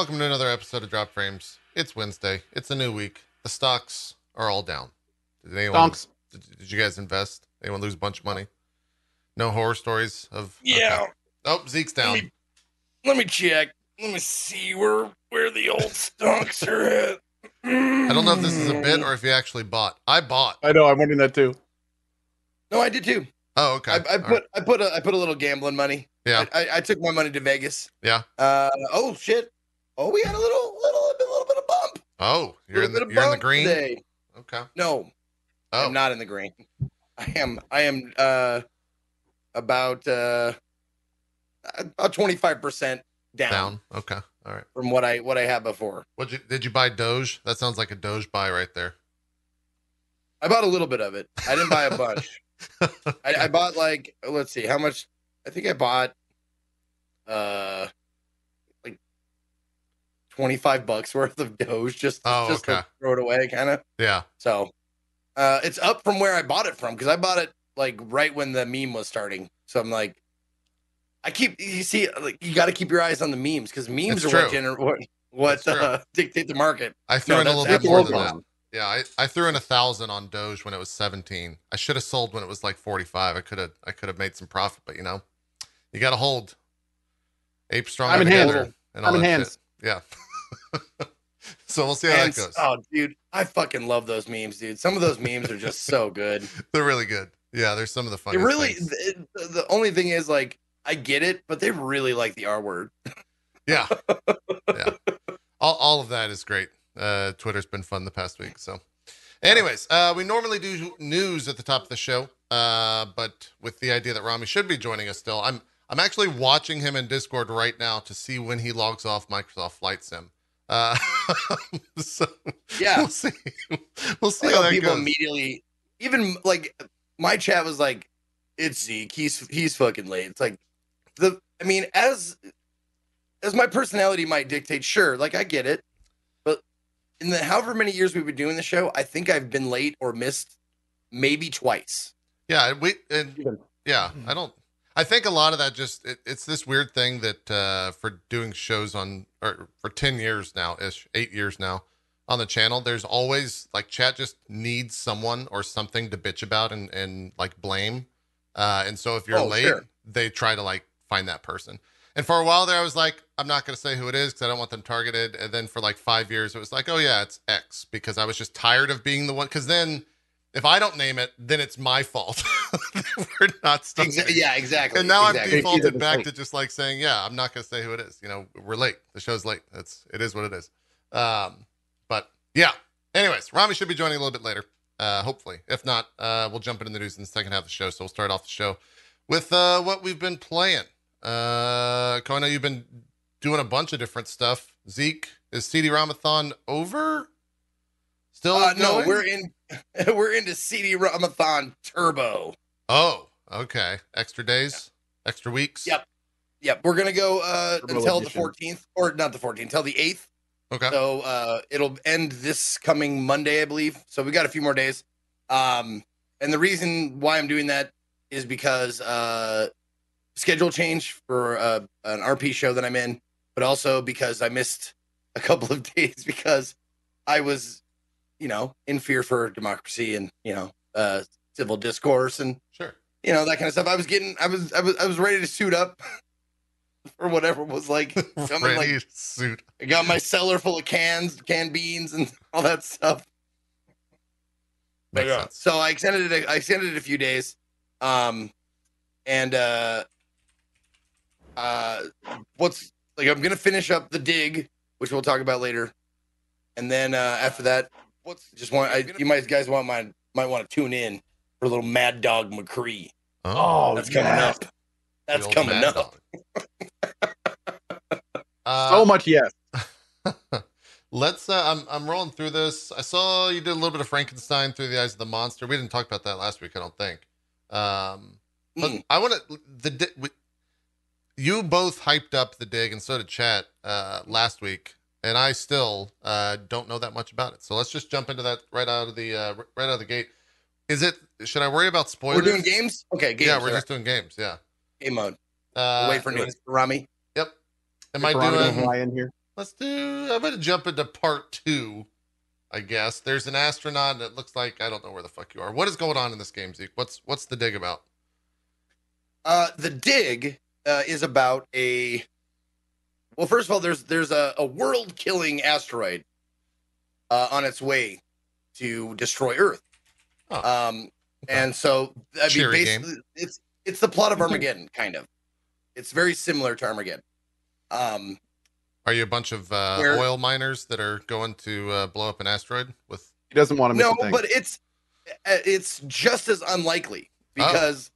Welcome to another episode of Drop Frames. It's Wednesday. It's a new week. The stocks are all down. Did anyone? Stonks. Did, did you guys invest? Anyone lose a bunch of money? No horror stories of. Yeah. okay. Oh, Zeke's down. Let me, let me check. Let me see where where the old stocks are at. I don't know if this is a bit or if you actually bought. I bought. I know. I'm wondering that too. No, I did too. Oh, okay. I, I All put right. I put a I put a little gambling money. Yeah. I, I, I took my money to Vegas. Yeah. Uh oh shit. Oh, we had a little little little bit of bump. Oh, you're in the you're in the green. Today. Okay. No, Oh, I'm not in the green. I am I am uh about uh about 25% down, down. Okay. All right. from what I what I had before. What you did you buy Doge? That sounds like a Doge buy right there. I bought a little bit of it. I didn't buy a bunch. I, I bought like let's see how much. I think I bought uh 25 bucks worth of Doge just, oh, just okay. to throw it away, kind of. Yeah. So uh, it's up from where I bought it from because I bought it like right when the meme was starting. So I'm like, I keep you see like you got to keep your eyes on the memes because memes it's are what, gener- what what, uh, dictate the market. I threw no, in a little bit more than that. Yeah, I, I threw in a thousand on Doge when it was seventeen. I should have sold when it was like forty five. I could have I could have made some profit, but you know, you got to hold. Ape strong. I'm in hands. I'm in hands. Shit. Yeah. so we'll see how And- that goes. oh, dude, I fucking love those memes, dude. Some of those memes are just so good. They're really good. Yeah, there's some of the It funniest really, the, the only thing is like I get it, but they really like the R word. Yeah. yeah. All, all of that is great. Uh, Twitter's been fun the past week. So, anyways, uh, we normally do news at the top of the show, uh, but with the idea that Rami should be joining us still, I'm I'm actually watching him in Discord right now to see when he logs off Microsoft Flight Sim. Uh, so Yeah, we'll see. We'll see like how how that people goes. immediately, even like my chat was like, "It's Zeke. He's he's fucking late." It's like the. I mean, as as my personality might dictate, sure, like I get it, but in the however many years we've been doing the show, I think I've been late or missed maybe twice. Yeah, we and yeah, I don't. I think a lot of that just it, it's this weird thing that uh, for doing shows on or for ten years now ish, eight years now on the channel. There's always like chat just needs someone or something to bitch about and and like blame. Uh, and so if you're Oh, late, sure. they try to like find that person. And for a while there, I was like, I'm not going to say who it is because I don't want them targeted. And then for like five years, it was like, oh yeah, it's X because I was just tired of being the one. Because then, if I don't name it, then it's my fault. We're not stuck. Exa- yeah, exactly. And now exactly. I've defaulted back to just like saying, yeah, I'm not going to say who it is. You know, we're late. The show's late. That's it is what it is. Um, but yeah. Anyways, Rami should be joining a little bit later. Uh, hopefully. If not, uh, we'll jump into the news in the second half of the show. So we'll start off the show with uh, what we've been playing. Uh, Ko, I know you've been doing a bunch of different stuff. Zeke, is CD Ramathon over? Still Uh, no, we're in we're into CD Ramathon Turbo. Oh, okay. Extra days, extra weeks. Yep. Yep, we're gonna go uh, Turbo until the 14th, or not the 14th, until the 8th. Okay. So uh, it'll end this coming Monday, I believe. So we got a few more days. Um, and the reason why I'm doing that is because uh, schedule change for uh, an RP show that I'm in, but also because I missed a couple of days because I was, you know, in fear for democracy and you know, uh, civil discourse and Sure. you know that kind of stuff. I was getting, I was, I was, I was ready to suit up or whatever was like coming. Ready Like suit. I got my cellar full of cans, canned beans, and all that stuff. Makes Yeah. sense. So I extended it. I extended it a few days, um, and uh, uh, what's like? I'm gonna finish up the dig, which we'll talk about later, and then uh, after that, what's just want? I, you might guys want my might want to tune in for a little Mad Dog McCree. Oh, That's coming yes. up. That's coming up. Uh, So much yes. Let's. Uh, I'm. I'm rolling through this. I saw you did a little bit of Frankenstein through the eyes of the monster. We didn't talk about that last week. I don't think. Um, but Mm. I want to. The di- we, you both hyped up the dig, and so did chat uh, last week. And I still uh, don't know that much about it. So let's just jump into that right out of the uh, right out of the gate. Is it? Should I worry about spoilers? We're doing games. Okay, games. yeah, we're all just doing games. Yeah. right. game mode. Uh, Wait for news. Rami. Yep. Am I Veronica doing? Ryan here. let's do. I'm gonna jump into part two. I guess there's an astronaut, and it looks like I don't know where the fuck you are. What is going on in this game, Zeke? What's what's the dig about? Uh, the dig uh, is about a. Well, first of all, there's there's a, a world killing asteroid uh, on its way to destroy Earth. Oh. Um, and so I mean, Cheery basically, it's it's the plot of Armageddon, kind of. It's very similar to Armageddon. Um, Are you a bunch of uh, Where- oil miners that are going to uh, blow up an asteroid with? He doesn't want to miss no, a thing. but it's uh, it's just as unlikely because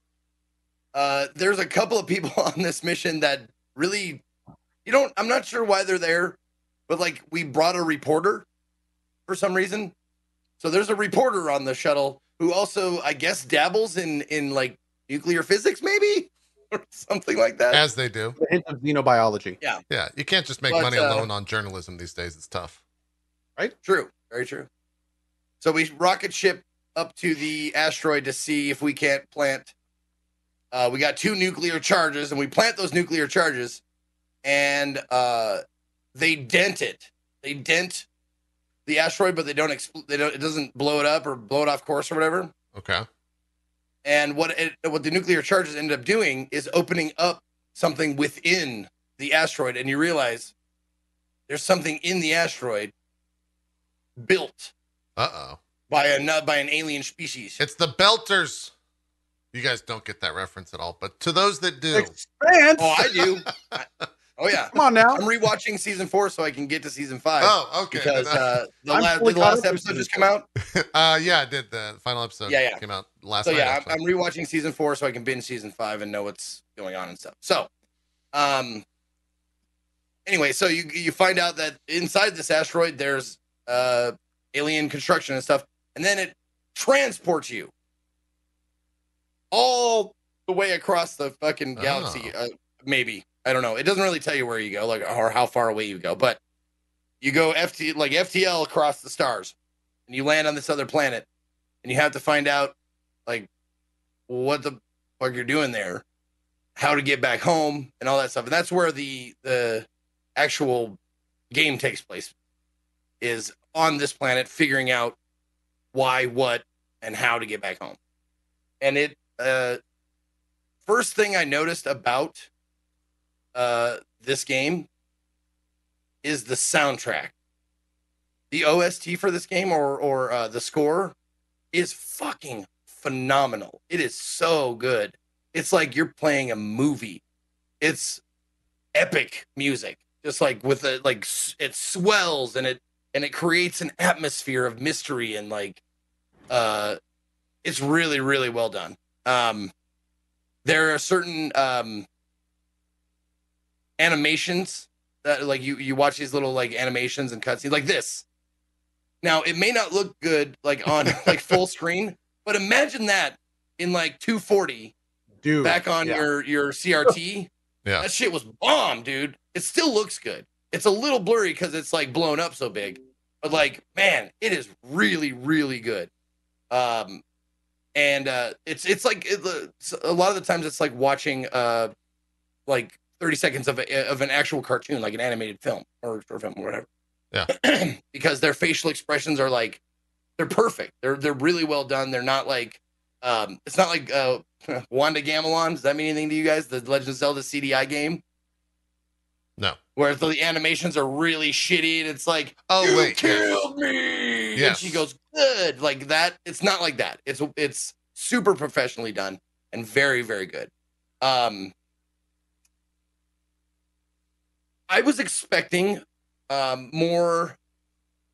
uh, there's a couple of people on this mission that really you don't. I'm not sure why they're there, but like we brought a reporter for some reason. So there's a reporter on the shuttle who also, I guess, dabbles in in like nuclear physics, maybe or something like that. As they do. a hint of xenobiology. Yeah, Yeah. you can't just make But, money uh, alone on journalism these days. It's tough. Right. True, very true. So we rocket ship up to the asteroid to see if we can't plant. Uh, we got two nuclear charges, and we plant those nuclear charges, and uh, they dent it. They dent the asteroid, but they don't. Expl- they don't. It doesn't blow it up or blow it off course or whatever. Okay. And what it, what the nuclear charges ended up doing is opening up something within the asteroid, and you realize there's something in the asteroid built Uh oh. by a nut by an alien species. It's the Belters. You guys don't get that reference at all, but to those that do, Expanse. Oh, I do. I- oh yeah, Come on now. I'm rewatching season four so I can get to season five oh, okay. because uh, the, la- the last episode just season come out. uh, yeah, I did. The final episode Yeah, yeah. came out last So night. yeah, I'm, actually. I'm rewatching season four so I can binge season five and know what's going on and stuff. So, um, anyway, so you you find out that inside this asteroid there's uh alien construction and stuff, and then it transports you all the way across the fucking galaxy. Oh. Uh, maybe I don't know. It doesn't really tell you where you go, like or how far away you go, but you go FT like FTL across the stars, and you land on this other planet, and you have to find out like what the fuck you're doing there, how to get back home, and all that stuff. And that's where the the actual game takes place, is on this planet figuring out why, what, and how to get back home. And it uh first thing I noticed about uh this game is the soundtrack. The OST for this game or or uh, the score is fucking phenomenal. It is so good. It's like you're playing a movie. It's epic music. Just like with the like it swells and it and it creates an atmosphere of mystery and like uh it's really really well done. Um there are certain um animations that like you you watch these little like animations and cutscenes like this. Now it may not look good like on like full screen, but imagine that in like 240 Dude. back on yeah. your your CRT. Yeah. That shit was bomb, dude. It still looks good. It's a little blurry because it's like blown up so big, but like, man, it is really, really good. Um, and uh, it's it's like it, it's- a lot of the times it's like watching uh, like thirty seconds of a, of an actual cartoon, like an animated film or short film or whatever. Yeah. because their facial expressions are like they're perfect. They're they're really well done. They're not like um, it's not like uh, Wand of Gamelon. Does that mean anything to you guys? The Legend of Zelda CDI game, no. where the animations are really shitty, and it's like, Oh you wait. yes. killed me. And she goes, good. Like that. It's not like that. It's it's super professionally done and very very good. Um, I was expecting um more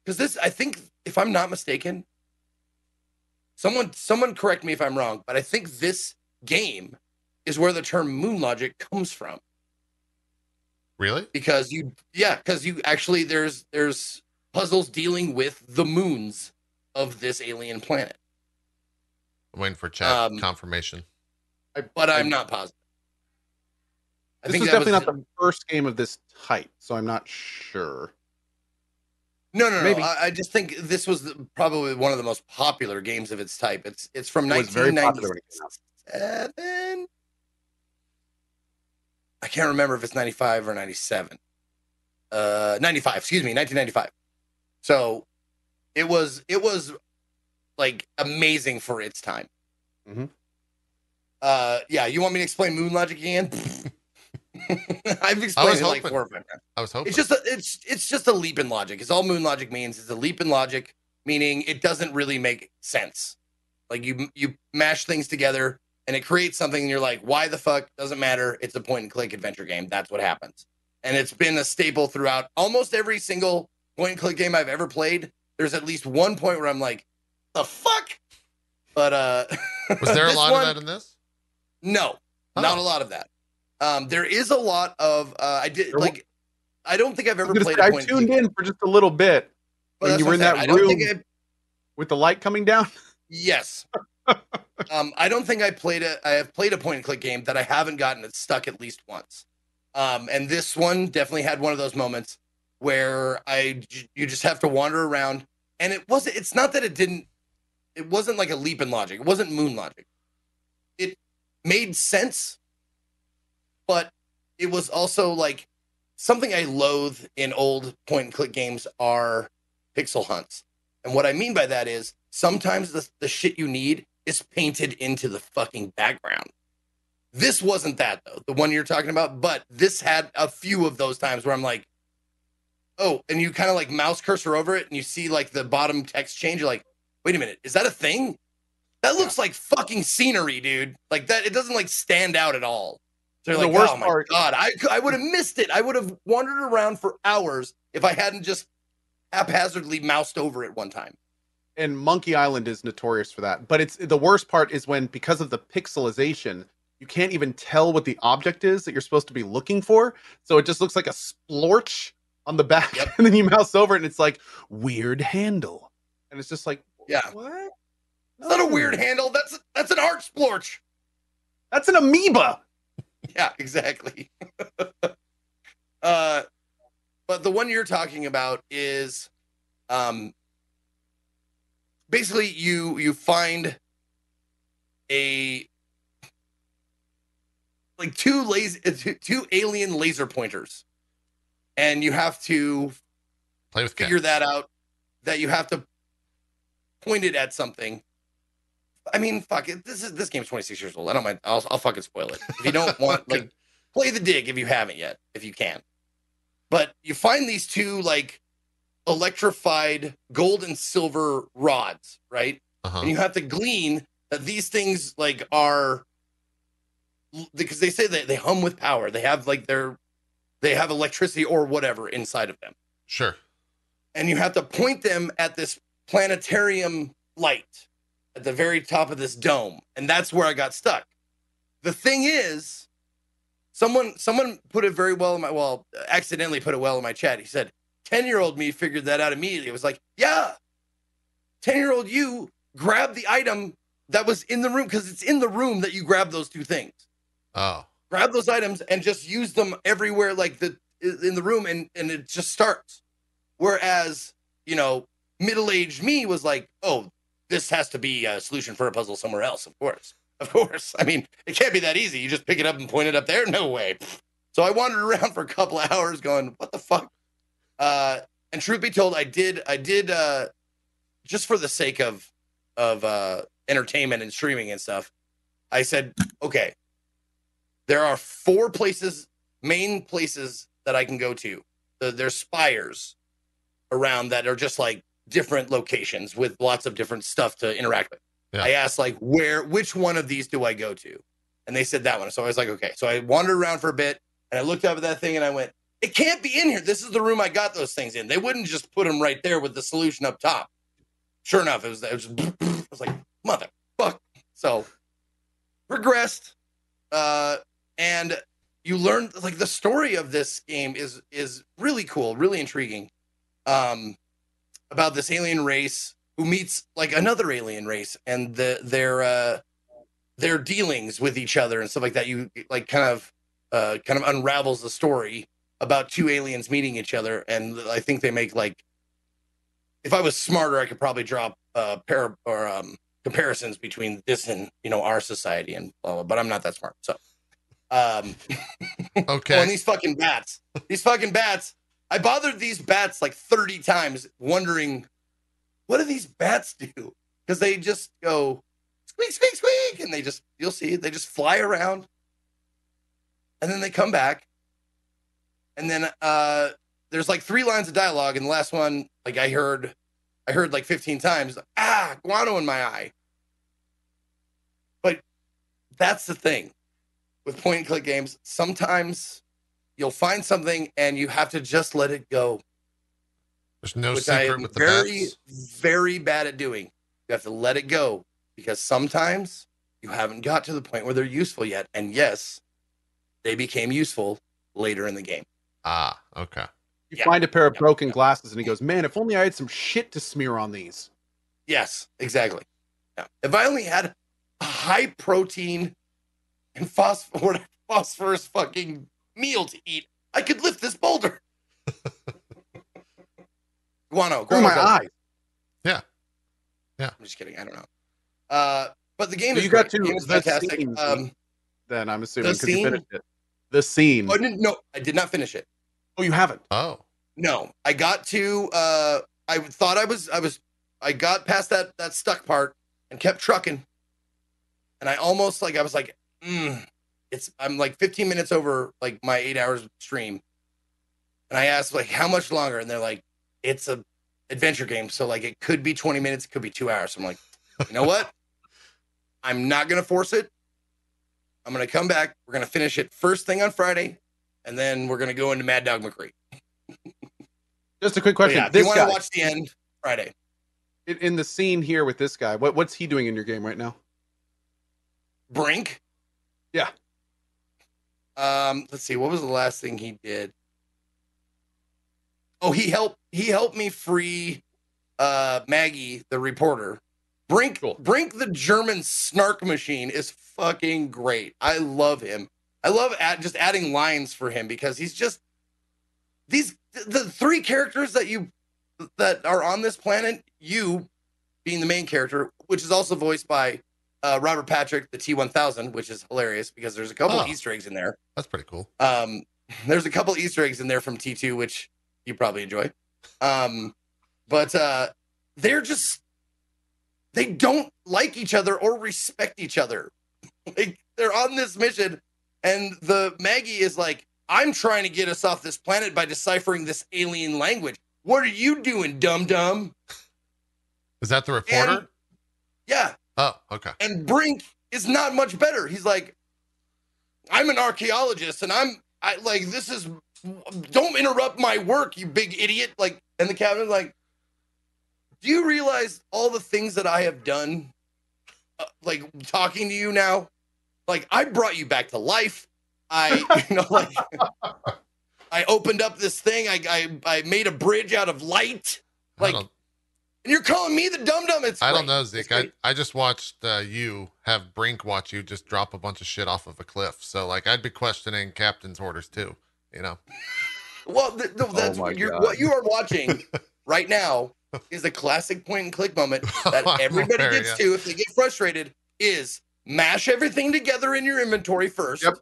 because this. I think if I'm not mistaken, someone someone correct me if I'm wrong, but I think this game is where the term moon logic comes from Really? because you yeah because you actually there's there's puzzles dealing with the moons of this alien planet I'm waiting for chat Um, confirmation. but i'm not positive i This think is definitely was not the first game of this type, so I'm not sure. no no no maybe. I, I just think this was the, probably one of the most popular games of its type it's it's from It was very popular when it came out. 1997 i can't remember if it's 95 or 97 uh 95 excuse me 1995 so it was it was like amazing for its time Mhm. uh yeah you want me to explain moon logic again i've explained it like four or five times I was hoping. it's just a, it's it's just a leap in logic. It's all moon logic means. It's a leap in logic, meaning it doesn't really make sense. Like you you mash things together and it creates something, and you're like, why the fuck? Doesn't matter. It's a point and click adventure game. That's what happens, and it's been a staple throughout almost every single point and click game I've ever played. There's at least one point where I'm like, the fuck. But uh, was there a lot one- of that in this? No, not Oh. a lot of that. Um, there is a lot of uh, I did like. I don't think I've ever played say, a I point and click tuned in for just a little bit Well, when you were in that room with the light coming down. yes. um, I don't think I played a. I have played a point and click game that I haven't gotten it stuck at least once. Um, and this one definitely had one of those moments where I you just have to wander around, and it wasn't. It's not that it didn't. It wasn't like a leap in logic. It wasn't moon logic. It made sense, but it was also like something I loathe in old point and click games are pixel hunts. And what I mean by that is sometimes the, the shit you need is painted into the fucking background. This wasn't that though, the one you're talking about, but this had a few of those times where I'm like, oh, and you kind of like mouse cursor over it and you see like the bottom text change. You're like, wait a minute, is that a thing? That looks like fucking scenery, dude. Like that, it doesn't like stand out at all. So you're The worst oh my part- god, I I would have missed it. I would have wandered around for hours if I hadn't just haphazardly moused over it one time. and Monkey Island is notorious for that. But it's the worst part is when because of the pixelization, you can't even tell what the object is that you're supposed to be looking for. So it just looks like a splorch on the back, Yep. and then you mouse over it, and it's like weird handle, and it's just like Yeah. what? It's not a weird handle. That's that's an art splorch. That's an amoeba. Yeah, exactly. uh, but the one you're talking about is, um, basically you you find a like two laser two, two alien laser pointers, and you have to Play with figure that out. That you have to point it at something. I mean, fuck it. This is this game's 26 years old. I don't mind. I'll, I'll fucking spoil it. If you don't want, like, play the dig if you haven't yet, if you can. But you find these two like electrified gold and silver rods, right? Uh-huh. and you have to glean that these things like are because they say that they hum with power they have like their they have electricity or whatever inside of them Sure. and you have to point them at this planetarium light at the very top of this dome and that's where i got stuck. The thing is someone someone put it very well in my well accidentally put it well in my chat. He said 10 year old me figured that out immediately. It was like yeah 10 year old you grab the item that was in the room because it's in the room that you grab those two things. Oh. grab those items and just use them everywhere like the in the room and and it just starts. Whereas you know middle-aged me was like oh this has to be a solution for a puzzle somewhere else of course. Of course. I mean it can't be that easy. You just pick it up and point it up there? No way. So i wandered around for a couple of hours going what the fuck? Uh and truth be told i did i did uh just for the sake of of uh entertainment and streaming and stuff i said okay. There are four places, main places that I can go to. The, there's spires around that are just like different locations with lots of different stuff to interact with. Yeah. I asked like where which one of these do I go to? And they said that one. So I was like, okay. So I wandered around for a bit and I looked up at that thing and I went, it can't be in here. This is the room I got those things in. They wouldn't just put them right there with the solution up top. Sure enough, it was it was, I was like, mother fuck. So progressed. Uh and you learn like the story of this game is is really cool, really intriguing. Um, about this alien race who meets like another alien race and the their uh their dealings with each other and stuff like that. You like kind of uh kind of unravels the story about two aliens meeting each other, and I think they make like if I was smarter, I could probably draw uh pair or um comparisons between this and you know our society and blah, blah, but I'm not that smart. So um Okay. And these fucking bats. These fucking bats. I bothered these bats like 30 times, wondering what do these bats do? Because they just go squeak, squeak, squeak, and they just you'll see they just fly around, and then they come back, and then uh there's like three lines of dialogue, and the last one, like I heard, I heard like 15 times, ah, guano in my eye. But that's the thing with point and click games. Sometimes you'll find something and you have to just let it go. There's no which I secret am with the very, bats. very bad at doing. You have to let it go because sometimes you haven't got to the point where they're useful yet. And yes, they became useful later in the game. Ah, okay. You Yeah. find a pair of Yeah. broken glasses, and he goes, "Man, if only I had some shit to smear on these." Yes, exactly. Yeah. If I only had a high protein and phosphor- phosphorus fucking meal to eat, I could lift this boulder. guano, Through guano. my goes. eyes. I'm just kidding. I don't know. Uh, but the game So is you got great. The to game the fantastic. scene. Um, Then I'm assuming The because you finished it. The scene. oh, no, no, I did not finish it. Oh, you haven't. Oh, No, I got to. Uh, I thought I was. I was. I got past that that stuck part and kept trucking. And I almost like I was like, mm, it's. I'm like 15 minutes over like my eight hours stream. And I asked like how much longer, and they're like, it's a adventure game, so like it could be 20 minutes, it could be two hours. I'm like, you know what? I'm not gonna force it. I'm gonna come back. We're gonna finish it first thing on Friday, and then we're gonna go into Mad Dog McCree. Just a quick But question. yeah, if you want to watch the end, Friday. in, in the scene here with this guy, what what's he doing in your game right now? Brink. Yeah. Um, let's see. What was the last thing he did? Oh, he helped. He helped me free uh Maggie, the reporter. Brink, Cool. Brink, the German snark machine is fucking great. I love him. I love add, just adding lines for him because he's just these the three characters that you that are on this planet. You being the main character, which is also voiced by uh, Robert Patrick, the T1000, which is hilarious because there's a couple Oh. Easter eggs in there. that's pretty cool. Um, there's a couple Easter eggs in there from T2, which you probably enjoy. Um, but uh, they're just they don't like each other or respect each other. like they're on this mission, and the Maggie is like, "I'm trying to get us off this planet by deciphering this alien language. What are you doing, dum dum?" Is that the reporter? And yeah, oh, okay. and Brink is not much better. He's like, I'm an archaeologist, and I'm I like this is don't interrupt my work, you big idiot. Like, and the captain's like, Do you realize all the things that I have done? Uh, like talking to you now, like I brought you back to life. I, you know, like I opened up this thing. I I, I made a bridge out of light, like, and you're calling me the dum dum. It's I don't know, Zeke. I. I just watched uh, you have Brink watch you just drop a bunch of shit off of a cliff. So, like, I'd be questioning captain's orders too. You know? Well, th- no, that's Oh what you're, God. what you are watching right now is a classic point and click moment that everybody aware, gets yeah. to if they get frustrated. Is mash everything together in your inventory first. Yep.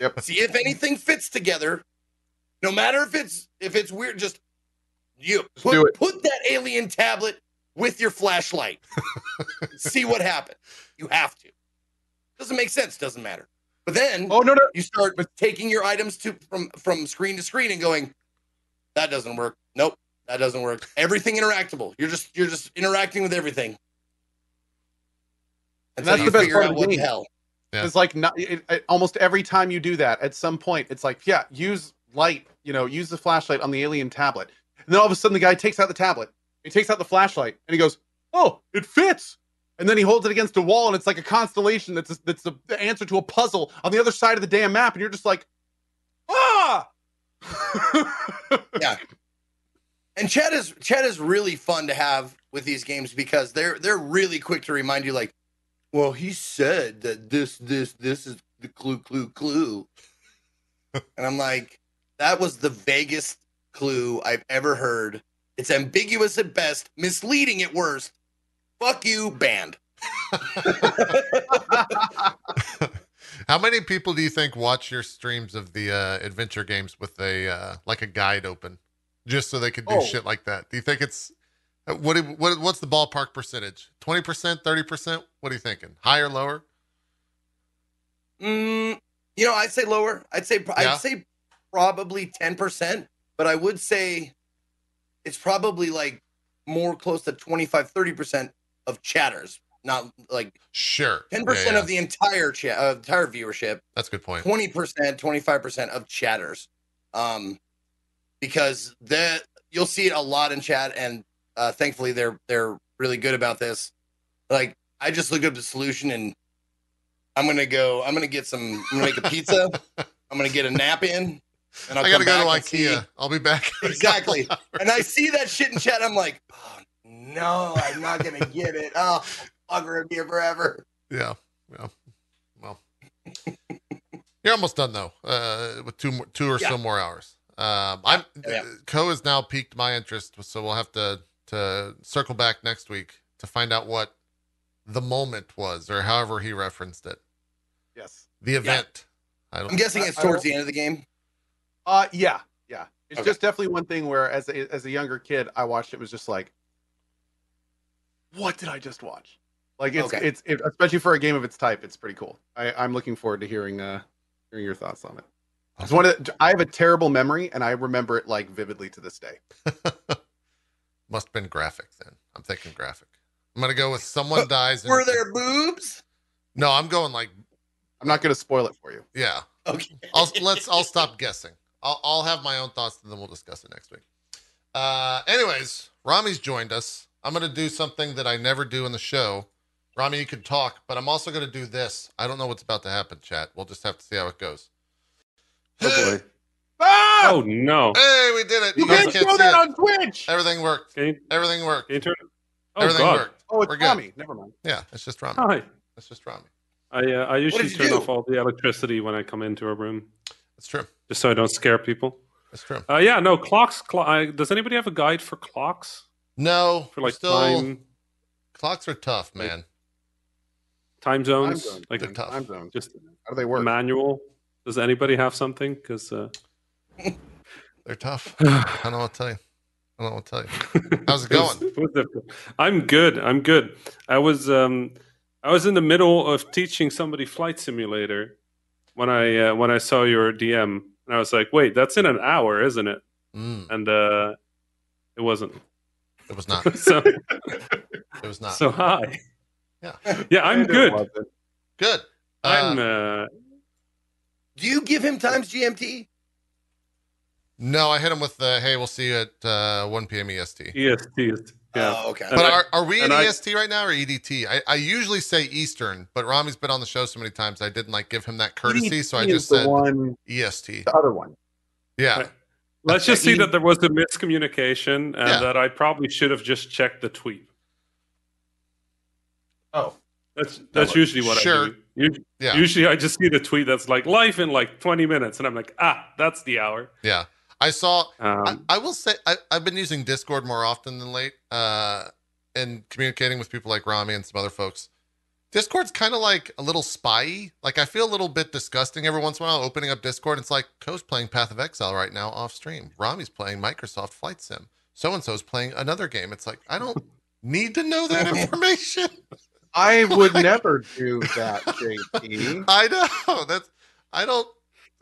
Yep. See if anything fits together. No matter if it's if it's weird, just you Just put, put that alien tablet with your flashlight. See what happens. You have to. Doesn't make sense. Doesn't matter. But then Oh no no. you start with taking your items to from from screen to screen and going that doesn't work nope that doesn't work everything interactable you're just you're just interacting with everything And until that's the best part of the what the game. hell Yeah. It's like not it, it- almost every time you do that, at some point, it's like, yeah, use light. You know, use the flashlight on the alien tablet, and then all of a sudden, the guy takes out the tablet. He takes out the flashlight, and he goes, "Oh, it fits." And then he holds it against a wall, and it's like a constellation that's that's the, the answer to a puzzle on the other side of the damn map, and you're just like, ah. Yeah. And chat is chat is really fun to have with these games because they're they're really quick to remind you like well he said that this this this is the clue clue clue and i'm like that was the vaguest clue i've ever heard it's ambiguous at best misleading at worst fuck you banned How many people do you think watch your streams of the uh, adventure games with a uh, like a guide open? just so they can do Oh. shit like that? Do you think it's uh, what? What? What's the ballpark percentage? Twenty percent, thirty percent? What are you thinking? Higher, lower? Mm, you know, I'd say lower. I'd say Yeah. I'd say probably ten percent, but I would say it's probably like more close to 25 30 percent of chatters, not like Sure. ten Yeah, percent yeah. of the entire chat, uh, entire viewership. That's a good point. 20%, 25% of chatters. Um, because that you'll see it a lot in chat, and uh, thankfully they're they're really good about this. Like I just look up the solution, and I'm gonna go. I'm gonna get some. I'm gonna make a pizza. I'm gonna get a nap in, and I'll I gotta go to back and see- IKEA. I'll be back. Exactly. and I see that shit in chat. I'm like, oh, no, I'm not gonna get it. Oh, bugger it here forever. Yeah. Yeah. Well, you're almost done though. Uh, with two more, two or so more hours. Um, I'm Yeah. Co has now piqued my interest, so we'll have to to circle back next week to find out what the moment was, or however he referenced it. Yes. The event. I don't. I'm guessing it's I- I towards the end of the game. Uh, yeah, yeah. It's Okay. just definitely one thing where, as a, as a younger kid, I watched it was just like, what did I just watch? Like it's Okay. it's it, especially for a game of its type, it's pretty cool. I, I'm looking forward to hearing uh hearing your thoughts on it. It's one of the, I have a terrible memory, and I remember it like vividly to this day. Must have been graphic then. I'm thinking graphic. I'm gonna go with someone dies. in- Were there boobs? No, I'm going like I'm not going to spoil it for you. yeah. Okay. I'll let's I'll stop guessing. I'll I'll have my own thoughts and then we'll discuss it next week. Uh anyways, Rami's joined us. I'm gonna do something that I never do in the show. Rami, you can talk, but I'm also gonna do this. I don't know what's about to happen, chat. We'll just have to see how it goes. Oh boy. Ah! Oh no. Hey, we did it. you You guys can't can't show that it. on Twitch. Everything worked. You, Everything worked. can turn? Oh Everything God. worked. Oh, it's We're good. Never mind. Yeah, it's just Rami. Hi. It's just Rami. I uh, I usually turn do? off all the electricity when I come into a room, It's true. just so I don't scare people. It's true. Uh, yeah, no clocks. Cl- I, does anybody have a guide for clocks No, for like still time clocks are tough, man. time zones? zones. Like They're tough. Time zones. just How do they work? manual. Does anybody have something? Because uh, They're tough. I don't know what to tell you. I don't know what to tell you. How's it going? It was difficult. I'm good. I'm good. I was um I was in the middle of teaching somebody flight simulator when I uh, when I saw your DM and I was like, "Wait, that's in an hour, isn't it?" Mm, And uh it wasn't. it was not. So It was not. so hi. Yeah. Yeah, I'm good. Good. I'm Uh, uh Do you give him times GMT? no, I hit him with the hey, we'll see you at uh, 1 p.m. EST. EST. is- Yeah. Oh, okay. And But I- are, are we in and I- EST right now or EDT? I, I usually say Eastern, but Rami's been on the show so many times I didn't like give him that courtesy, so I just said one, EST. the other one. Yeah. Let's just see that there was a miscommunication and Yeah. that I probably should have just checked the tweet. Oh, That's that's usually what Sure. I do. Usually, Yeah. usually I just see the tweet that's like life in like 20 minutes and I'm like, ah, that's the hour. Yeah. I saw Um, I, I will say I, I've been using Discord more often than late, uh, and communicating with people like Rami and some other folks. Discord's kind of like a little spy. Like I feel a little bit disgusting every once in a while opening up Discord. It's like Co's playing Path of Exile right now off stream. Rami's playing Microsoft Flight Sim. So and so's playing another game. It's like I don't need to know that information. I would never do that, JP. I know that's I don't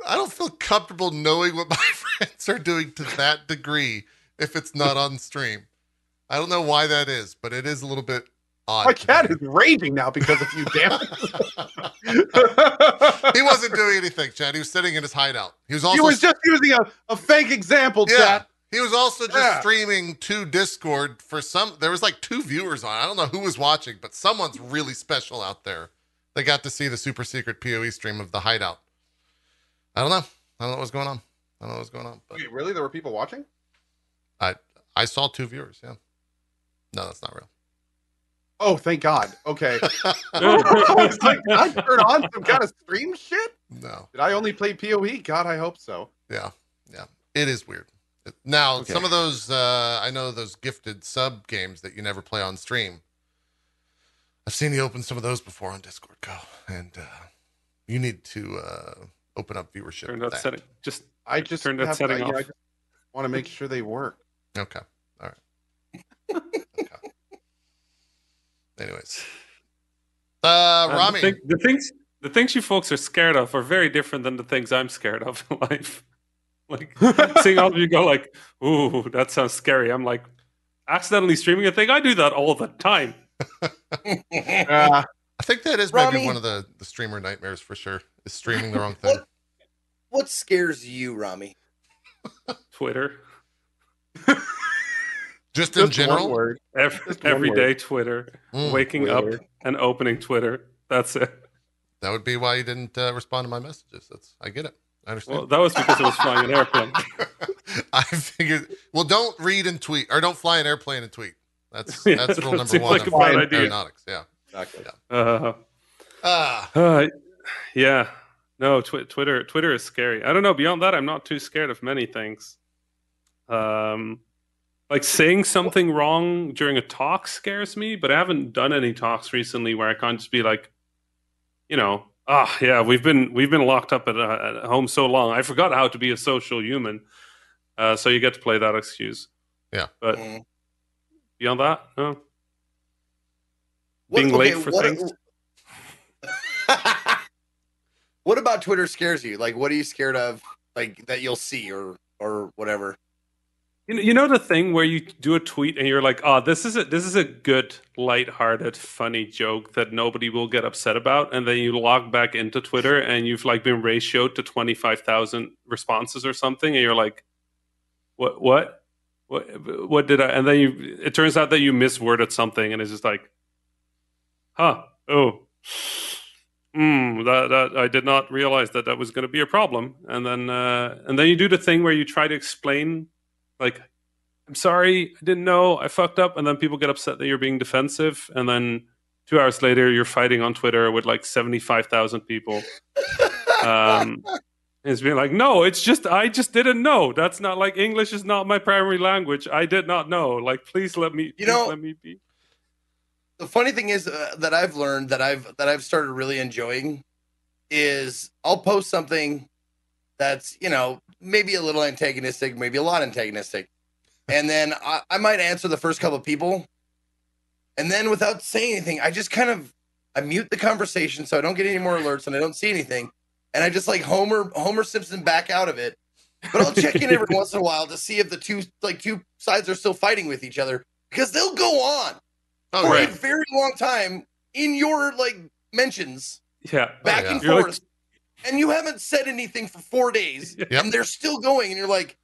I don't feel comfortable knowing what my friends are doing to that degree if it's not on stream. I don't know why that is, but it is a little bit odd. My cat is raging now because of you, damn he wasn't doing anything, Chad. He was sitting in his hideout. He was also He was just using a, a fake example, yeah. chat. He was also just Yeah. streaming to Discord for some. There was like two viewers on. I don't know who was watching, but someone's really special out there. They got to see the super secret POE stream of the hideout. I don't know. I don't know what's going on. I don't know what's going on. But Wait, really? There were people watching? I I saw two viewers. Yeah. No, that's not real. Oh, thank God. Okay. I was like, I turn on some kind of stream shit? No. Did I only play PoE? God, I hope so. Yeah. Yeah. It is weird. Now, Okay. some of those, uh, I know those gifted sub games that you never play on stream. I've seen you open some of those before on Discord, Go, and uh, you need to uh, open up viewership. turn for that setting. Just I just Turn that have- setting I, yeah, I want to make sure they work. Okay. All right. okay. Anyways. Uh, And Rami. The, thing- the things the things you folks are scared of are very different than the things I'm scared of in life. Like seeing all of you go like, "Ooh, that sounds scary." I'm like, accidentally streaming a thing. I do that all the time. Uh, I think that is maybe one of the, the streamer nightmares for sure. Is streaming the wrong thing. What? what scares you, Rami? Twitter Just in just one general. word. every Just one every word. day. Twitter, Mm, waking up and opening Twitter. That's it. that would be why you didn't uh, respond to my messages. That's I get it. I understand. Well, that was because I was flying an airplane. I figured. Well, don't read and tweet, or don't fly an airplane and tweet. That's Yeah, that's rule number seemed one like of a bad idea. aeronautics. Yeah. Exactly. Uh, Ah, Uh, yeah. No, tw- Twitter. Twitter is scary. I don't know. Beyond that, I'm not too scared of many things. Um, like saying something wrong during a talk scares me, but I haven't done any talks recently where I can't just be like, you know, ah, yeah, we've been we've been locked up at, uh, at home so long. I forgot how to be a social human. Uh, so you get to play that excuse. Yeah. But Mm. beyond that, no. What- Being late okay, for what- things. what about Twitter scares you? Like, what are you scared of? Like that you'll see or or whatever. You know, you know the thing where you do a tweet and you're like, "Oh, this is a this is a good, lighthearted, funny joke that nobody will get upset about," and then you log back into Twitter and you've like been ratioed to twenty five thousand responses or something, and you're like, "What? What? What? What did I?" And then you, it turns out that you misworded something, and it's just like, "Huh? Oh." Hmm, that, that I did not realize that that was going to be a problem, and then uh, and then you do the thing where you try to explain like i'm sorry i didn't know i fucked up. And then people get upset that you're being defensive. And then two hours later you're fighting on twitter with like 75000 people. Um it's being like no it's just i just didn't know. That's not like english is not my primary language. I did not know. Like please let me You know- let me be the funny thing is uh, that I've learned that I've that I've started really enjoying is I'll post something that's you know maybe a little antagonistic, maybe a lot antagonistic, and then I, I might answer the first couple of people, and then without saying anything, I just kind of I mute the conversation so I don't get any more alerts and I don't see anything, and I just like Homer Homer Simpson back out of it. But I'll check in every once in a while to see if the two like two sides are still fighting with each other because they'll go on oh for right. a very long time in your like mentions yeah back yeah. and You're like- forth, and you haven't said anything for four days, Yep. and they're still going, and you're like,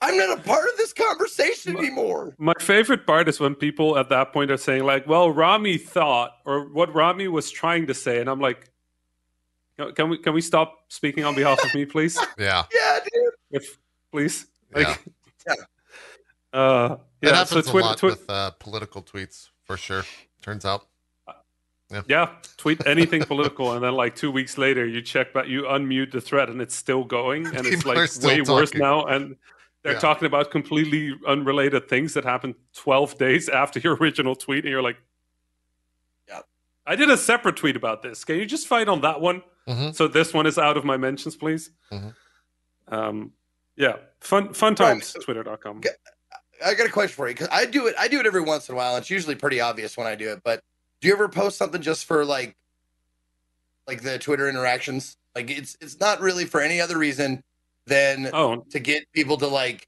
I'm not a part of this conversation My- anymore. My favorite part is when people at that point are saying like, "Well, Rami thought," or what Rami was trying to say, and I'm like, "Can- "Can we can we stop speaking on behalf of me, please? Yeah. Yeah, dude. If please, Yeah. like, Yeah. uh, It yeah." happens So a lot Twi- with uh, political tweets for sure. Turns out. yeah, tweet anything political, and then like two weeks later, you check back, you unmute the thread, and it's still going, and it's People are like still way worse now, and. They're Yeah. talking about completely unrelated things that happened 12 days after your original tweet, and you're like, Yeah. I did a separate tweet about this. Can you just fight on that one? Mhm. So this one is out of my mentions, please. Mhm. Um, yeah, fun fun Right. times. Twitter.com. G- I got a question for you because I do it. I do it every once in a while. And it's usually pretty obvious when I do it. But do you ever post something just for like, like the Twitter interactions? Like it's it's not really for any other reason than Oh, to get people to like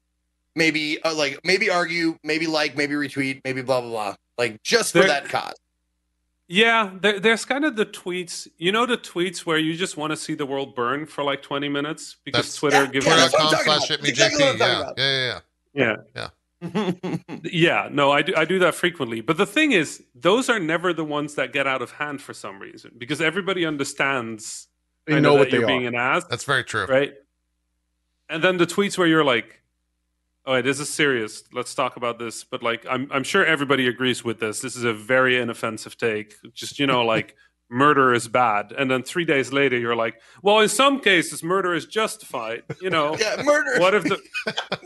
maybe uh, like maybe argue, maybe like, maybe retweet, maybe blah blah blah. Like just for There- that cause. yeah. There, there's kind of the tweets. You know the tweets where you just want to see the world burn for like 20 minutes because That's- Twitter Yeah, gives yeah, you that's what Twitter.com talking slash about. shit me Exactly what Yeah. yeah. Yeah. Yeah. yeah. Yeah, no, I do. I do that frequently. But the thing is, those are never the ones that get out of hand for some reason because everybody understands. They know what they you're are. being an ass, That's very true. right? And then the tweets where you're like, "Oh, this is serious. Let's talk about this." But like, I'm I'm sure everybody agrees with this. This is a very inoffensive take. Just you know, like murder is bad. And then three days later, you're like, "Well, in some cases, murder is justified." You know, Yeah, murder. what if the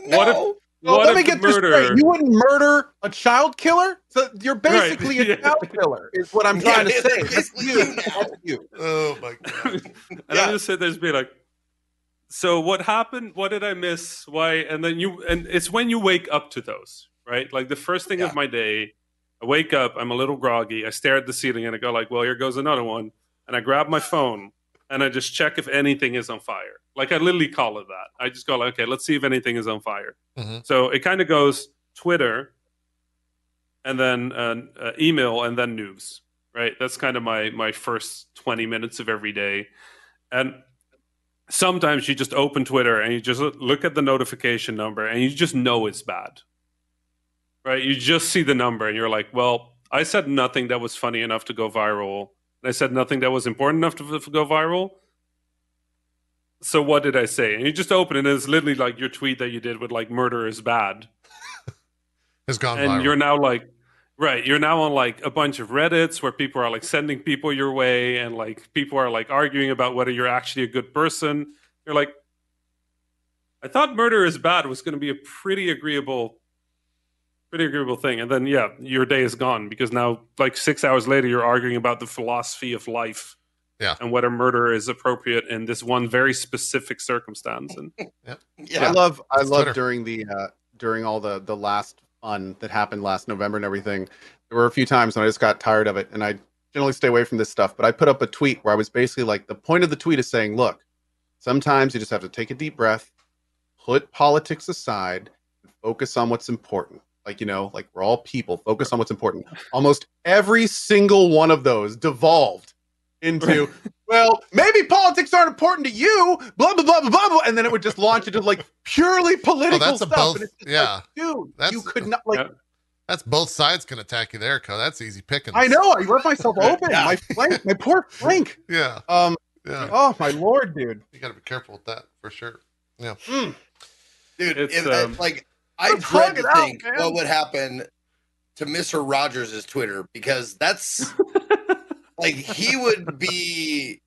no. what if- Well, what let me get this straight. You wouldn't murder a child killer? So you're Right, basically a yeah. child killer, is what I'm Yeah, trying to say. That's you. That's you. Oh my god. and Yeah. I just sit there and be like, so what happened? What did I miss? Why? And then you and it's when you wake up to those, right? Like the first thing Yeah. of my day, I wake up, I'm a little groggy. I stare at the ceiling and I go like, "Well, here goes another one." And I grab my phone and I just check if anything is on fire. Like I literally call it that. I just go like, "Okay, let's see if anything is on fire." Mhm. So it kind of goes Twitter, and then uh, uh, email, and then news. Right. That's kind of my my first twenty minutes of every day, and sometimes you just open Twitter and you just look at the notification number and you just know it's bad. Right? You just see the number and you're like, well, I said nothing that was funny enough to go viral. I said nothing that was important enough to, to go viral. So what did I say? And you just open it and it's literally like your tweet that you did with like murder is bad. Has gone and viral. you're now like right you're now on like a bunch of reddits where people are like sending people your way and like people are like arguing about whether you're actually a good person you're like i thought murder is bad was going to be a pretty agreeable pretty agreeable thing and then yeah your day is gone because now like six hours later you're arguing about the philosophy of life Yeah. and whether murder is appropriate in this one very specific circumstance and I Yeah. I love I It's love Twitter. during the uh during all the the last fun that happened last November and everything. There were a few times when I just got tired of it and I generally stay away from this stuff, but I put up a tweet where I was basically like the point of the tweet is saying, look, sometimes you just have to take a deep breath, put politics aside, and focus on what's important. Like, you know, like we're all people, focus on what's important. Almost every single one of those devolved into well, maybe politics aren't important to you, blah blah blah blah blah, blah. and then it would just launch into like purely political Oh, that's stuff. both- and it's yeah. like, dude, That's- you could not like. Yeah. That's both sides can attack you there, Co. That's easy picking. I know. I left myself open. Yeah. My flank, my poor flank. Yeah, Um. yeah. Oh my lord, dude. You got to be careful with that for sure. Mm. Dude, It's, if, um, like I Let's dread to it out, think what would happen to Mr. Rogers' Twitter because that's like he would be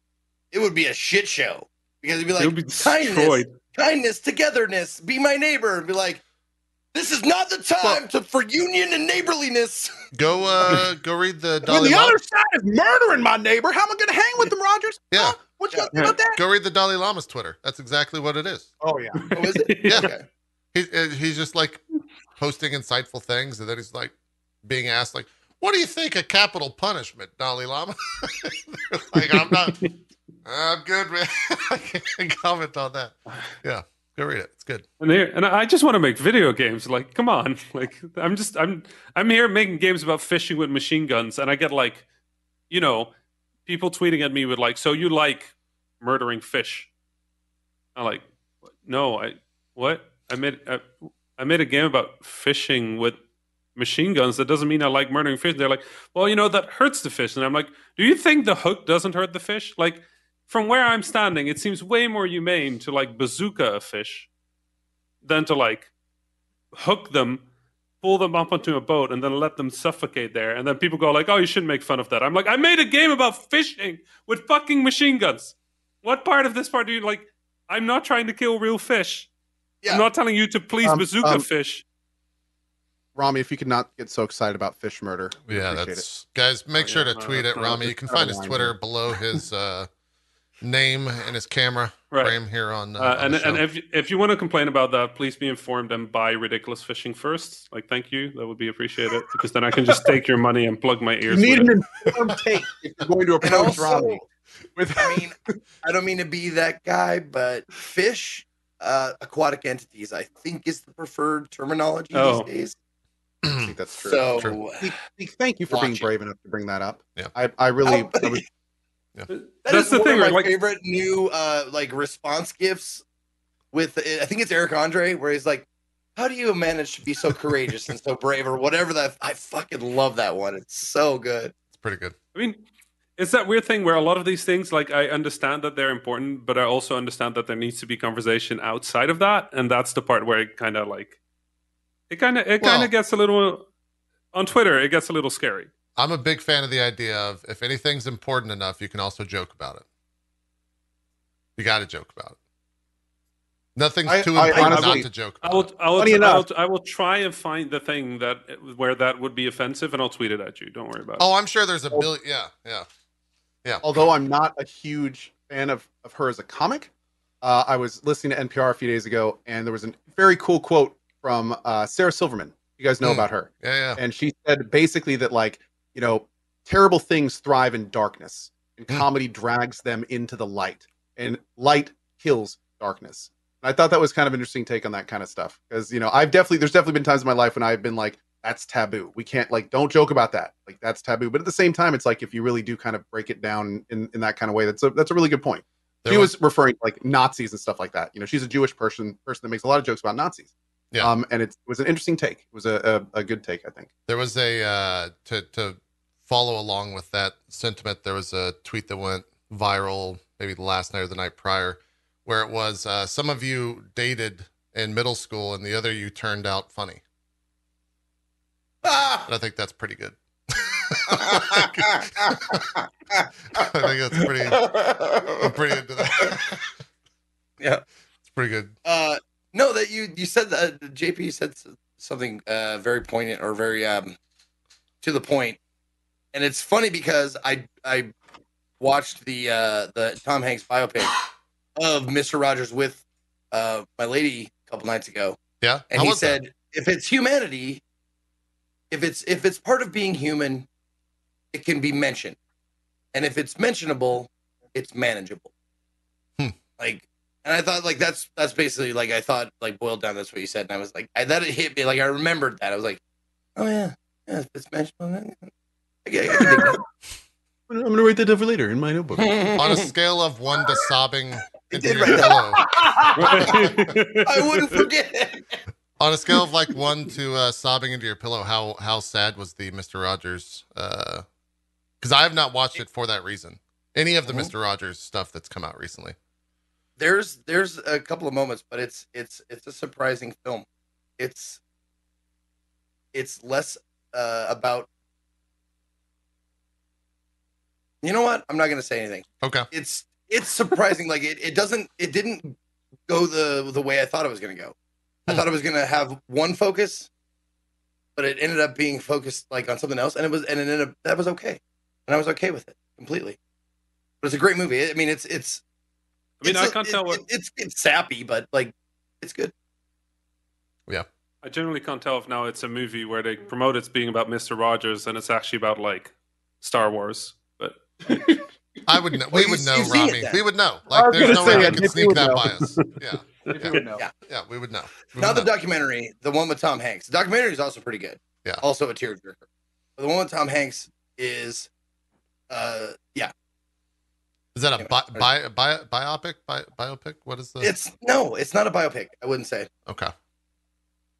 it would be a shit show because he'd be like you'll be kindness, destroyed kindness, togetherness, be my neighbor, and be like, this is not the time to for union and neighborliness. Go, uh, go read the When Dalai the Lama. other side is murdering my neighbor, how am I going to hang with them, Rogers? Yeah. Huh? What you Yeah. got to do about that? Go read the Dalai Lama's Twitter. That's exactly what it is. Oh yeah. Oh, is it? Yeah. Okay. He, uh, he's just like posting insightful things, and then he's like being asked, like, "What do you think of capital punishment, Dalai Lama?" like, I'm not. I'm good, man. I can't comment on that. Yeah, go read it. It's good. And here, and I just want to make video games. Like, come on! Like, I'm just, I'm, I'm here making games about fishing with machine guns, and I get like, you know, people tweeting at me with like, "So you like murdering fish?" I'm like, no, I, what? I made, I, I made a game about fishing with machine guns. That doesn't mean I like murdering fish. They're like, well, you know, that hurts the fish, and I'm like, do you think the hook doesn't hurt the fish? Like, from where I'm standing, it seems way more humane to like bazooka a fish than to like hook them, pull them up onto a boat, and then let them suffocate there. And then people go like, "Oh, you shouldn't make fun of that." I'm like, I made a game about fishing with fucking machine guns. What part of this part do you like? I'm not trying to kill real fish. Yeah. I'm not telling you to please Um, bazooka um, fish. Rami, if you could not get so excited about fish murder, Yeah, appreciate that's guys. Make Oh, sure yeah, to tweet that's it, not- Rami. You can find his Twitter here. below his uh, name and his camera Right. frame here on. Uh, Uh, on and the and if if you want to complain about that, please be informed and buy ridiculous fishing first. Like, thank you. That would be appreciated because then I can just take your money and plug my it. ears. You need with an informed take if you're going to And approach also, Rami. With I mean, I don't mean to be that guy, but fish, uh, aquatic entities, I think is the preferred terminology Oh. these days. I think that's true. So True. Zeke, Zeke, thank you for being brave enough to bring that up. Yeah. I, I really, Oh, I was, That That's is the one thing. of my? Like, favorite new uh like response gifts with I think it's Eric Andre where he's like, "How do you manage to be so courageous and so brave?" or whatever that. I fucking love that one. It's so good. it's pretty good. I mean, it's that weird thing where a lot of these things, like, I understand that they're important, but I also understand that there needs to be conversation outside of that, and that's the part where it kind of like, it kind of, it kind Well- of gets a little on Twitter. It gets a little scary. I'm a big fan of the idea of if anything's important enough, you can also joke about it. You got to joke about it. Nothing's I- too I important honestly- not to joke I about. will. I will, Funny I will, enough- I will try and find the thing that where that would be offensive, and I'll tweet it at you. Don't worry about it. Oh, I'm sure there's a billion. Yeah, yeah. Although I'm not a huge fan of, of her as a comic, uh, I was listening to NPR a few days ago, and there was a very cool quote from uh, Sarah Silverman. You guys know Hmm. about her, Yeah, yeah. and she said basically that like you know terrible things thrive in darkness, and Hmm. comedy drags them into the light, and light kills darkness. And I thought that was kind of an interesting take on that kind of stuff because you know I've definitely there's definitely been times in my life when I've been like that's taboo. We can't like don't joke about that. Like that's taboo. But at the same time, it's like if you really do kind of break it down in, in that kind of way, that's a that's a really good point. There she was, referring to like Nazis and stuff like that. You know, she's a Jewish person person that makes a lot of jokes about Nazis. Yeah. Um, and it was an interesting take. It was a, a, a good take, I think. There was a uh, to to follow along with that sentiment. There was a tweet that went viral, maybe the last night or the night prior, where it was uh, some of you dated in middle school and the other you turned out funny. Ah! I think that's pretty good. I think that's pretty. I'm pretty into that. Yeah. it's pretty good. Uh, no, that you you said that JP said something uh, very poignant or very um to the point, and it's funny because I I watched the uh the Tom Hanks biopic of Mister Rogers with uh my lady a couple nights ago, Yeah. and How he was that? said if it's humanity, if it's if it's part of being human, it can be mentioned, and if it's mentionable, it's manageable. Hmm. Like, and I thought like that's that's basically like I thought like boiled down. That's what you said, and I was like, I, that hit me. Like I remembered that. I was like, oh yeah, yeah, if it's mentionable. then- I, get- I can dig that. I'm gonna write that down for later in my notebook. on a scale of one to sobbing into did your write that. pillow. I wouldn't forget it. On a scale of like one to uh, sobbing into your pillow, how how sad was the Mister Rogers? Because I have not watched it for that reason. Any of the Mhm. Mister Rogers stuff that's come out recently. there's there's a couple of moments, but it's it's it's a surprising film. It's it's less uh, about. You know what? I'm not gonna say anything. Okay. It's it's surprising. like it, it doesn't it didn't go the the way I thought it was gonna go. I thought it was gonna have one focus, but it ended up being focused like on something else, and it was and it ended up that was okay, and I was okay with it completely. But it's a great movie. I mean, it's it's I mean, it's I a- can't it- tell what it- it's it's sappy, but like it's good. Yeah. I generally can't tell if now it's a movie where they promote it's being about Mister Rogers and it's actually about like Star Wars. But I would know. Well, we would know, you've seen Rami. We would know. Like, there's no way yeah, we could sneak that know. by us. Yeah, If Yeah. you would know. Yeah. yeah, we would know. We Now would the know. documentary, the one with Tom Hanks. The documentary is also pretty good. Yeah. Also a tearjerker. But the one with Tom Hanks is, uh, yeah. Is that a bi- bi- bi- biopic? Bi- biopic? What is the? It's no, it's not a biopic. I wouldn't say. okay.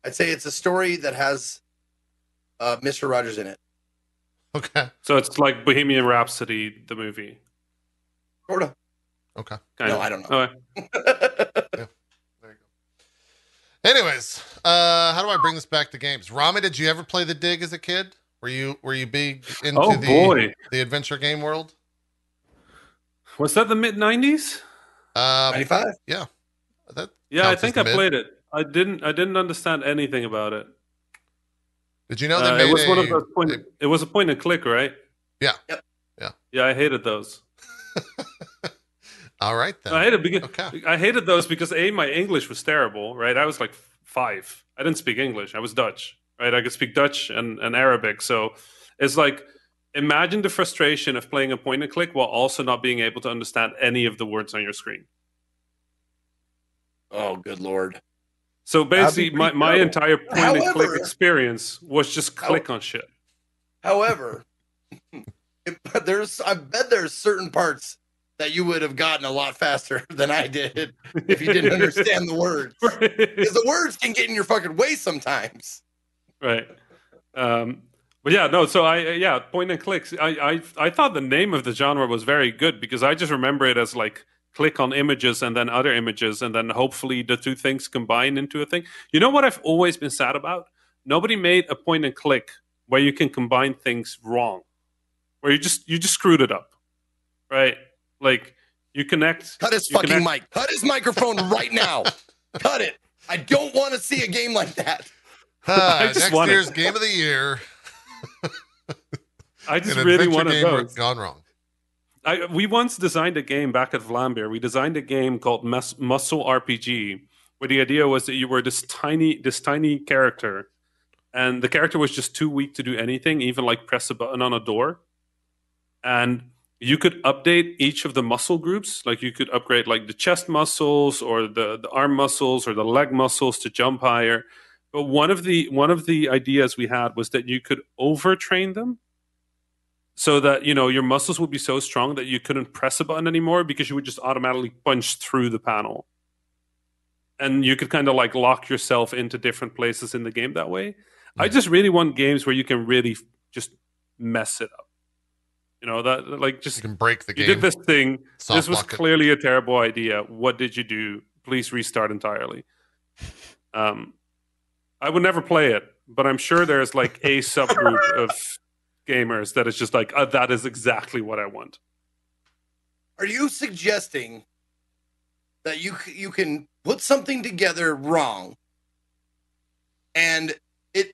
I'd say it's a story that has, uh, Mister Rogers in it. Okay. so it's like Bohemian Rhapsody, the movie. Sorta. Okay. Kind No, of. I don't know. Okay. There you go. Anyways, uh, how do I bring this back to games? Rami, did you ever play the dig as a kid? Were you were you big into Oh the boy, the adventure game world? was that the mid '90s? Um, Ninety-five. that Yeah, I think I mid. played it. I didn't. I didn't understand anything about it. Did you know that Uh, it was a, one of those point. a- it was a point and click, right? Yeah. Yep. Yeah. Yeah, I hated those. all right then. I hated because Okay. I hated those because a my English was terrible. Right, I was like five. I didn't speak English. I was Dutch. Right, I could speak Dutch and, and Arabic. So it's like imagine the frustration of playing a point and click while also not being able to understand any of the words on your screen. Oh, good lord. So basically, pretty my, my terrible. entire point and click experience was just click on shit. However, it- but there's I bet there's certain parts that you would have gotten a lot faster than I did if you didn't understand the words. Because the words can get in your fucking way sometimes. right. Um, but yeah, no. So I uh, yeah, point and clicks. I, I I thought the name of the genre was very good because I just remember it as like click on images and then other images and then hopefully the two things combine into a thing. You know what I've always been sad about? Nobody made a point and click where you can combine things wrong, where you just you just screwed it up, right? Like you connect. Cut his fucking connect- mic. Cut his microphone right now. Cut it. I don't want to see a game like that. I just next wanted- year's game of the year. I just an really adventure wanted game those. gone wrong. I, we once designed a game back at Vlambeer. We designed a game called Mus- Muscle RPG, where the idea was that you were this tiny, this tiny character, and the character was just too weak to do anything, even like press a button on a door. And you could update each of the muscle groups. Like you could upgrade like the chest muscles or the, the arm muscles or the leg muscles to jump higher. But one of the one of the ideas we had was that you could overtrain them so that you know your muscles would be so strong that you couldn't press a button anymore because you would just automatically punch through the panel and you could kind of like lock yourself into different places in the game that way i just really want games where you can really just mess it up you know that like just You just can break the game. you did this thing soft this was lock it. clearly a terrible idea what did you do please restart entirely um i would never play it but i'm sure there's like a subgroup of gamers that is just like uh, that is exactly what i want Are you suggesting that you you can put something together wrong, and it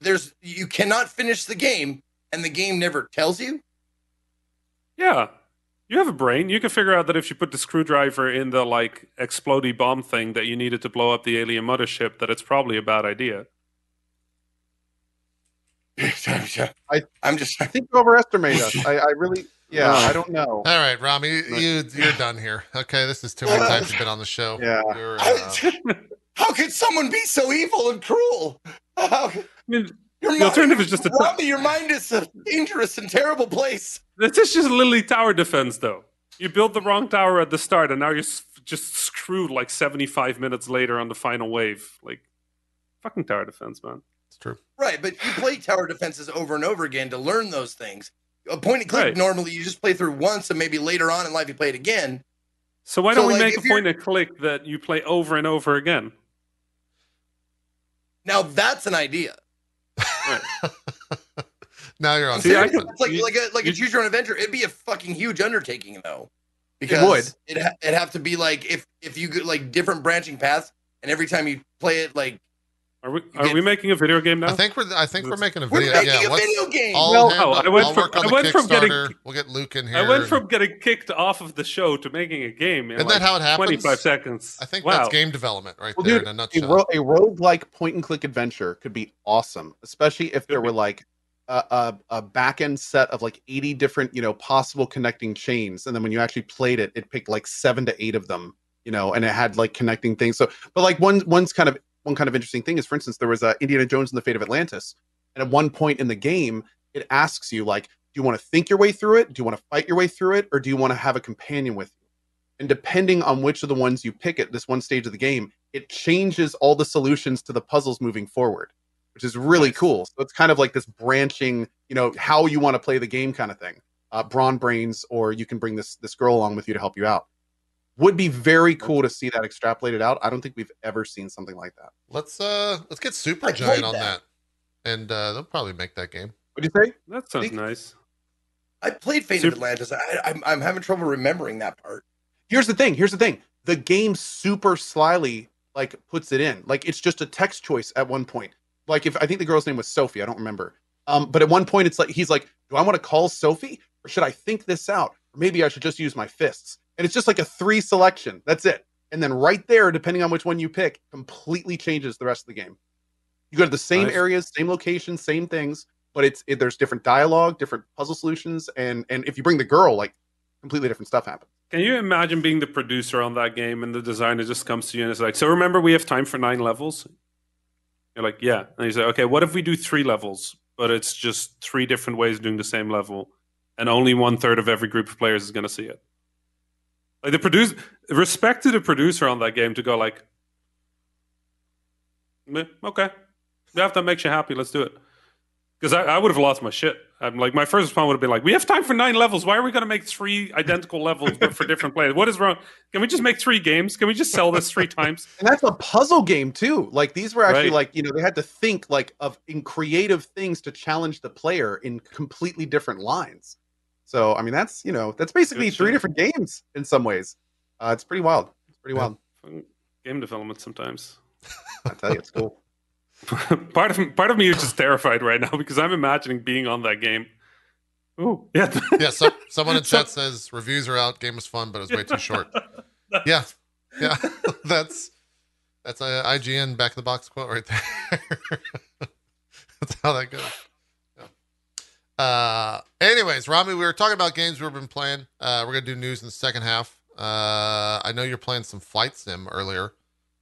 there's you cannot finish the game, and the game never tells you? Yeah you have a brain you can figure out that if you put the screwdriver in the like explodey bomb thing that you needed to blow up the alien mothership that it's probably a bad idea I, I'm just I think you overestimate us. I, I really, yeah, No. I don't know. All right, Rami, you, you you're done here. Okay, this is too many times you've been on the show. Yeah. Uh, how could someone be so evil and cruel? How, i mean your The alternative is just a- Robbie, your mind is a dangerous and terrible place. This is just literally tower defense though you build the wrong tower at the start and now you're s- just screwed like 75 minutes later on the final wave like fucking tower defense man it's true. Right, but you play tower defenses over and over again to learn those things. A point and click Right. normally you just play through once, and maybe later on in life you play it again. so why don't we like, make if a point and click that you play over and over again Now that's an idea. now you're on. See, I top of can- it. It's like You- like a like a choose your own adventure. It'd be a fucking huge undertaking though, because would. it ha- it'd have to be like if if you get like different branching paths, and every time you play it, like are we are get- we making a video game now I think we're I think we're making a video. we're video. making yeah, a what's- video game. I'll, Well, handle- Oh, I went I'll from- work on I the went from getting- We'll get Luke in here. I went from getting kicked off of the show to making a game in Isn't like that how it happens? 25 seconds. I think wow. that's game development right Well, there dude, in a A, nutshell. ro- a roguelike point and click adventure could be awesome, especially if there be. were like a, a, a back end set of like 80 different, you know, possible connecting chains. And then when you actually played it, it picked like seven to eight of them, you know, and it had like connecting things. So, but like one, one's kind of, one kind of interesting thing is, for instance, there was uh, Indiana Jones and the Fate of Atlantis. And at one point in the game, it asks you, like, do you want to think your way through it? Do you want to fight your way through it? Or do you want to have a companion with you? And depending on which of the ones you pick at this one stage of the game, it changes all the solutions to the puzzles moving forward, which is really Nice. cool. So it's kind of like this branching, you know, how you want to play the game kind of thing. Uh, brawn brains, or you can bring this this girl along with you to help you out. Would be very cool to see that extrapolated out. I don't think we've ever seen something like that. let's uh let's get Super I Giant on that. that. and uh, they'll probably make that game. What do you say? That sounds Think- nice. I played Fate Super- of Atlantis. I, I'm I'm having trouble remembering that part. Here's the thing. Here's the thing. The game super slyly like puts it in. Like it's just a text choice at one point. Like if I think the girl's name was Sophie, I don't remember. Um, but at one point it's like he's like, Do I want to call Sophie or should I think this out? Or maybe I should just use my fists. And it's just like a three selection. That's it. And then right there, depending on which one you pick, completely changes the rest of the game. You go to the same Nice. areas, same locations, same things, but it's it, there's different dialogue, different puzzle solutions, and and if you bring the girl, like completely different stuff happens. Can you imagine being the producer on that game and the designer just comes to you and is like, "So remember, we have time for nine levels." You're like, "Yeah," and he's like, "Okay, what if we do three levels, but it's just three different ways doing the same level, and only one third of every group of players is going to see it." Like the producer, respect to the producer on that game to go like, "Okay, yeah, if that makes you happy, let's do it." Because I, I would have lost my shit. I'm like, my first response would have been like, "We have time for nine levels. Why are we going to make three identical levels but for different players? What is wrong? Can we just make three games? Can we just sell this three times?" and that's a puzzle game too like these were actually Right. like you know they had to think like of in creative things to challenge the player in completely different lines so i mean that's you know that's basically Good three shit. different games in some ways uh, it's pretty wild it's pretty wild Game development sometimes. i tell you it's cool part of part of me is just terrified right now because I'm imagining being on that game. Ooh, yeah. Yeah, so, someone in chat says reviews are out. Game was fun, but it was way too short. Yeah, yeah, that's that's a IGN back of the box quote right there. that's how that goes. Yeah. Uh, anyways, Rami, we were talking about games we've been playing. Uh, we're gonna do news in the second half. Uh, I know you're playing some flight sim earlier.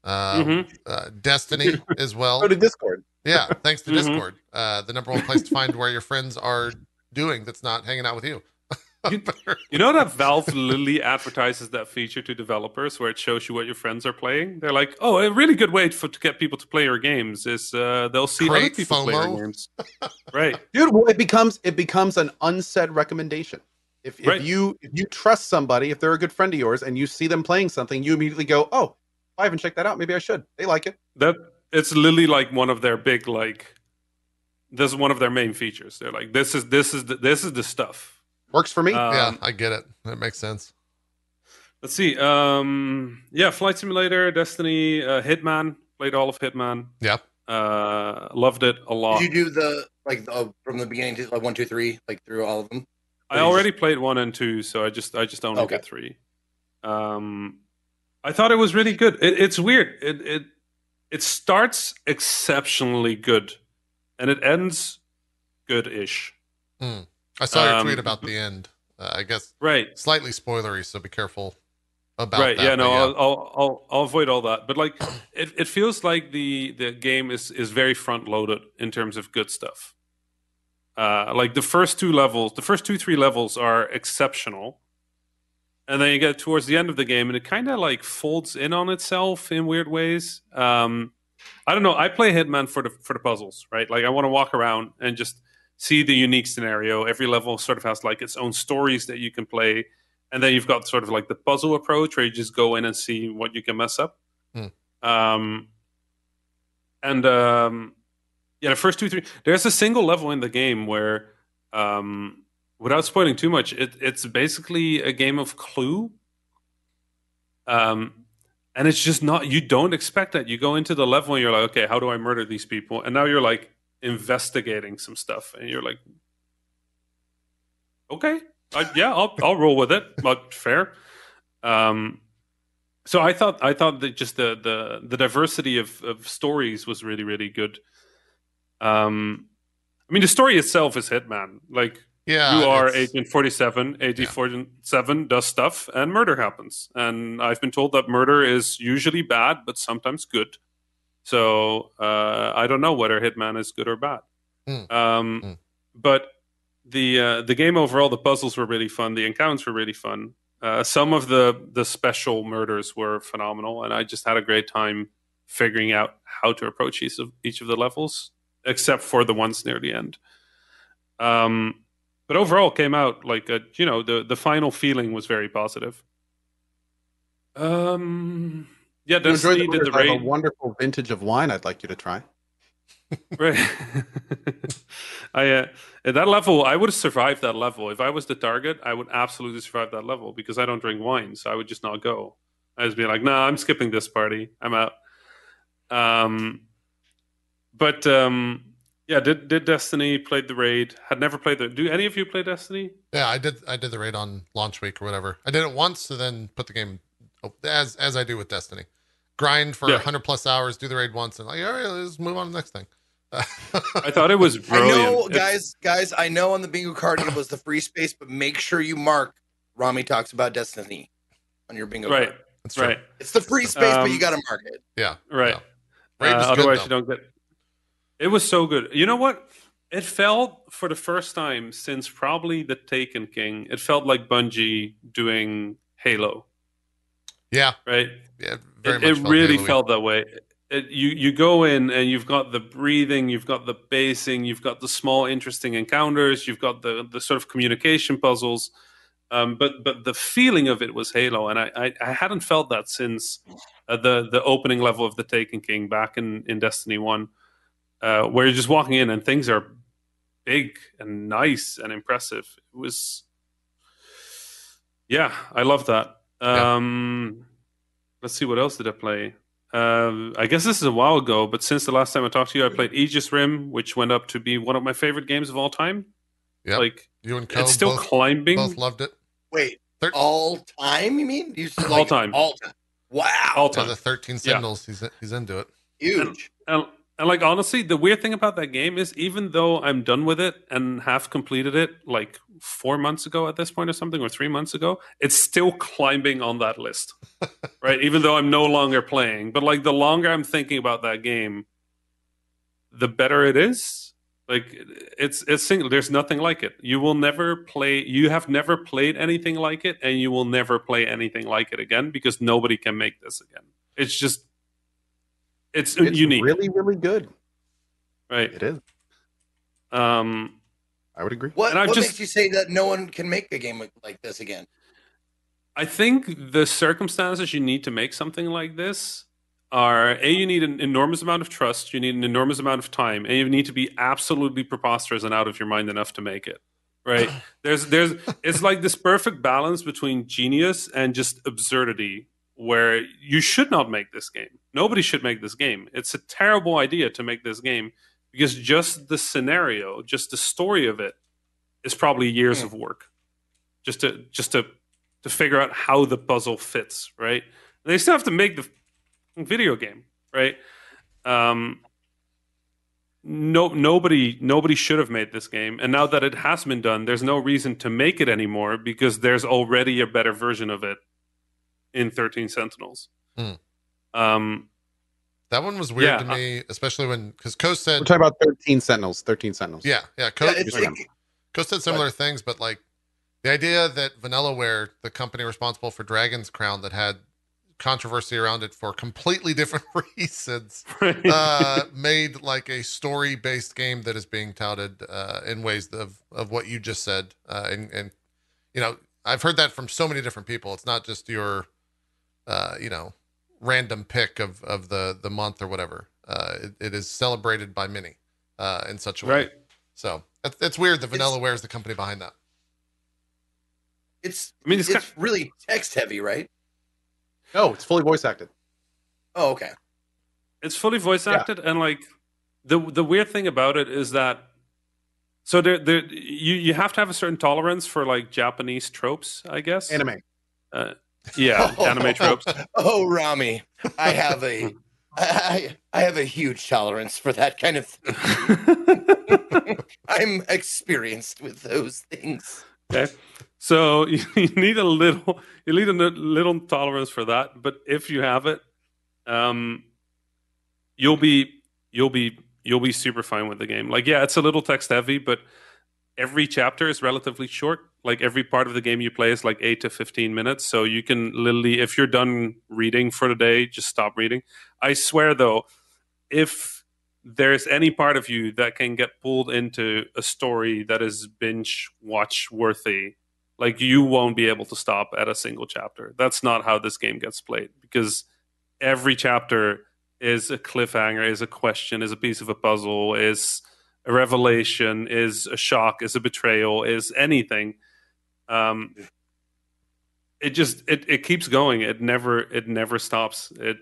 Uh, Mhm. uh, Destiny as well. Go to Discord. Yeah, thanks to Mhm. Discord, uh, the number one place to find where your friends are doing that's not hanging out with you. You know that Valve literally advertises that feature to developers where it shows you what your friends are playing. They're like, "Oh, a really good way for to get people to play your games is uh, they'll see Create other people play your games." right. dude well, it becomes it becomes an unsaid recommendation if, if Right. you if you trust somebody if they're a good friend of yours and you see them playing something you immediately go oh i haven't checked that out maybe i should they like it That it's literally like one of their big like. This is one of their main features. They're like, "This is this is the, this is the stuff." works for me Um, yeah, I get it. That makes sense. Let's see. Um, yeah, Flight Simulator, Destiny, uh, Hitman. Played all of Hitman. Yeah. Uh, loved it a lot. Did you do the like the, from the beginning to like one, two, three, like through all of them? I already played one and two, so I just I just only Okay. did three. Um, I thought it was really good. It, it's weird. It it it starts exceptionally good, and it ends good-ish. I saw your Um, tweet about the end. Uh, I guess Right. slightly spoilery, so be careful about right that. yeah no I'll, I'll i'll i'll avoid all that but like it, it feels like the the game is is very front loaded in terms of good stuff uh like the first two levels the first two three levels are exceptional and then you get towards the end of the game and it kind of like folds in on itself in weird ways. Um i don't know i play hitman for the for the puzzles right? Like i want to walk around and just see the unique scenario. Every level sort of has like its own stories that you can play and then you've got sort of like the puzzle approach where you just go in and see what you can mess up. Hmm. um and um yeah the first two three there's a single level in the game where um without spoiling too much it, it's basically a game of clue. Um and it's just not you don't expect that. You go into the level and you're like okay how do i murder these people? And now you're like investigating some stuff and you're like okay I, yeah i'll i'll roll with it. But fair. Um so i thought i thought that just the the the diversity of of stories was really really good. Um i mean the story itself is hitman. Like yeah, you are agent 47 agent 47 does stuff and murder happens. And i've been told that murder is usually bad but sometimes good. So uh, i don't know whether hitman is good or bad. Hmm. um, Hmm. but the uh, the game overall the puzzles were really fun. The encounters were really fun. Uh, some of the the special murders were phenomenal and i just had a great time figuring out how to approach each of each of the levels except for the ones near the end. Um, but overall came out like a, you know the the final feeling was very positive. Um yeah Destiny did the murders. I have raid. a wonderful vintage of wine i'd like you to try. Right. I uh, at that level i would have survived that level. If i was the target i would absolutely survive that level because i don't drink wine so i would just not go. I'd just be like nah i'm skipping this party. I'm out. Um but um yeah did did destiny played the raid had never played the do any of you play destiny Yeah, I did. I did the raid on launch week or whatever. I did it once, and then put the game as as I do with Destiny. Grind for Yeah. 100 plus hours, do the raid once, and like, all right, let's move on to the next thing. i thought it was I brilliant know, It's- guys, guys. I know on the bingo card it was the free space, but make sure you mark Rami talks about Destiny on your bingo right card. That's true. right It's the free space, but Um, you got to mark it. Yeah. right Yeah. Uh, otherwise, though. you don't get. It was so good. You know what? It felt for the first time since probably the Taken King. It felt like Bungie doing Halo, Yeah. right? Yeah. Very it much it really Halo-y. felt that way. It, you you go in and you've got the breathing, you've got the basing, you've got the small interesting encounters, you've got the the sort of communication puzzles. Um, but but the feeling of it was Halo, and I I, I hadn't felt that since uh, the the opening level of the Taken King back in in Destiny One, uh, where you're just walking in and things are big and nice and impressive. It was, yeah, I love that. Yeah. Um, let's see, what else did I play? Um, I guess this is a while ago, but since the last time I talked to you, I played Aegis Rim, which went up to be one of my favorite games of all time. Yep. Like You and Co it's still both, climbing. both loved it. Wait, Thir- all time? You mean? You said, All time. All time. Wow. All So time. the 13 Sentinels, he's he's into it. Huge. And, and like honestly, the weird thing about that game is even though I'm done with it and have completed it like four months ago at this point or something, or three months ago, it's still climbing on that list. right? Even though I'm no longer playing. But like the longer I'm thinking about that game, the better it is. Like it's it's single there's nothing like it. You will never play you have never played anything like it, and you will never play anything like it again because nobody can make this again. It's just it's, It's unique. really, really good. right. It is. Um, I would agree. What, And I've what just- makes you say that no one can make a game like- like this again? I think the circumstances you need to make something like this are a you need an enormous amount of trust, you need an enormous amount of time, and you need to be absolutely preposterous and out of your mind enough to make it. Right? there's there's it's like this perfect balance between genius and just absurdity where you should not make this game. Nobody should make this game. It's a terrible idea to make this game because just the scenario, just the story of it is probably years Hmm. of work. Just to just to to figure out how the puzzle fits, right? They still have to make the video game, right? Um, no, nobody, nobody should have made this game, and now that it has been done, there's no reason to make it anymore because there's already a better version of it in Thirteen Sentinels. Hmm. Um, That one was weird Yeah, to I- me, especially when because Co We're said, talking about 13 Sentinels. 13 Sentinels. yeah, yeah, Co, Yeah, it's, it- Co said similar things, but like the idea that Vanillaware, the company responsible for Dragon's Crown, that had controversy around it for completely different reasons, uh, made like a story based game that is being touted uh, in ways of, of what you just said. Uh, and, and, you know, I've heard that from so many different people. It's not just your, uh, you know, random pick of, of the, the month or whatever. Uh, it, it is celebrated by many uh, in such a way. right. So it's, it's weird that It's- Vanillaware is the company behind that. it's I mean, it's, it's kind really text heavy, right? No, it's fully voice acted. Oh, okay. it's fully voice Yeah. acted and like the the weird thing about it is that so there there you you have to have a certain tolerance for like Japanese tropes, I guess. Anime. Uh, yeah, anime tropes. Oh, Rami, I have a, I, I have a huge tolerance for that kind of thing. I'm experienced with those things. okay. So you, you need a little you need a little tolerance for that, but if you have it, um you'll be you'll be you'll be super fine with the game. Like yeah, it's a little text heavy, but every chapter is relatively short. Like every part of the game you play is like 8 to 15 minutes, so you can literally if you're done reading for the day, just stop reading. I swear though, if there's any part of you that can get pulled into a story that is binge watch worthy like you won't be able to stop at a single chapter. That's not how this game gets played because every chapter is a cliffhanger is a question is a piece of a puzzle is a revelation is a shock is a betrayal is anything um it just it, it keeps going. It never it never stops. It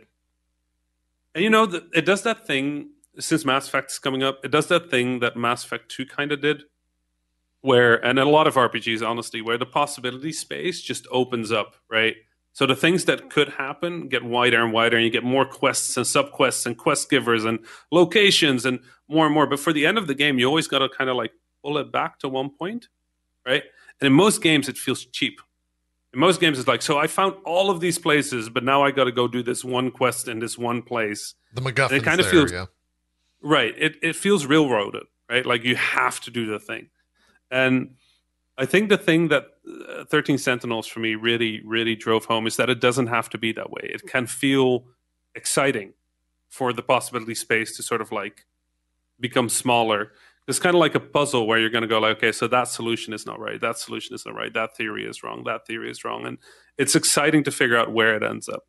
and you know th- it does that thing since mass effect is coming up it does that thing that mass effect 2 kind of did where and a lot of rpgs honestly where the possibility space just opens up right? So the things that could happen get wider and wider and you get more quests and subquests and quest givers and locations and more and more. But for the end of the game you always got to kind of like pull it back to one point right and in most games it feels cheap in most games it's like so i found all of these places but now i got to go do this one quest in this one place The MacGuffin It kinda there, feels- yeah. Right. It it feels railroaded, right? Like you have to do the thing. And I think the thing that uh, 13 Sentinels for me really really drove home is that it doesn't have to be that way. It can feel exciting for the possibility space to sort of like become smaller. It's kind of like a puzzle where you're going to go like, okay, so that solution is not right. That solution is not right. That theory is wrong. That theory is wrong. And it's exciting to figure out where it ends up.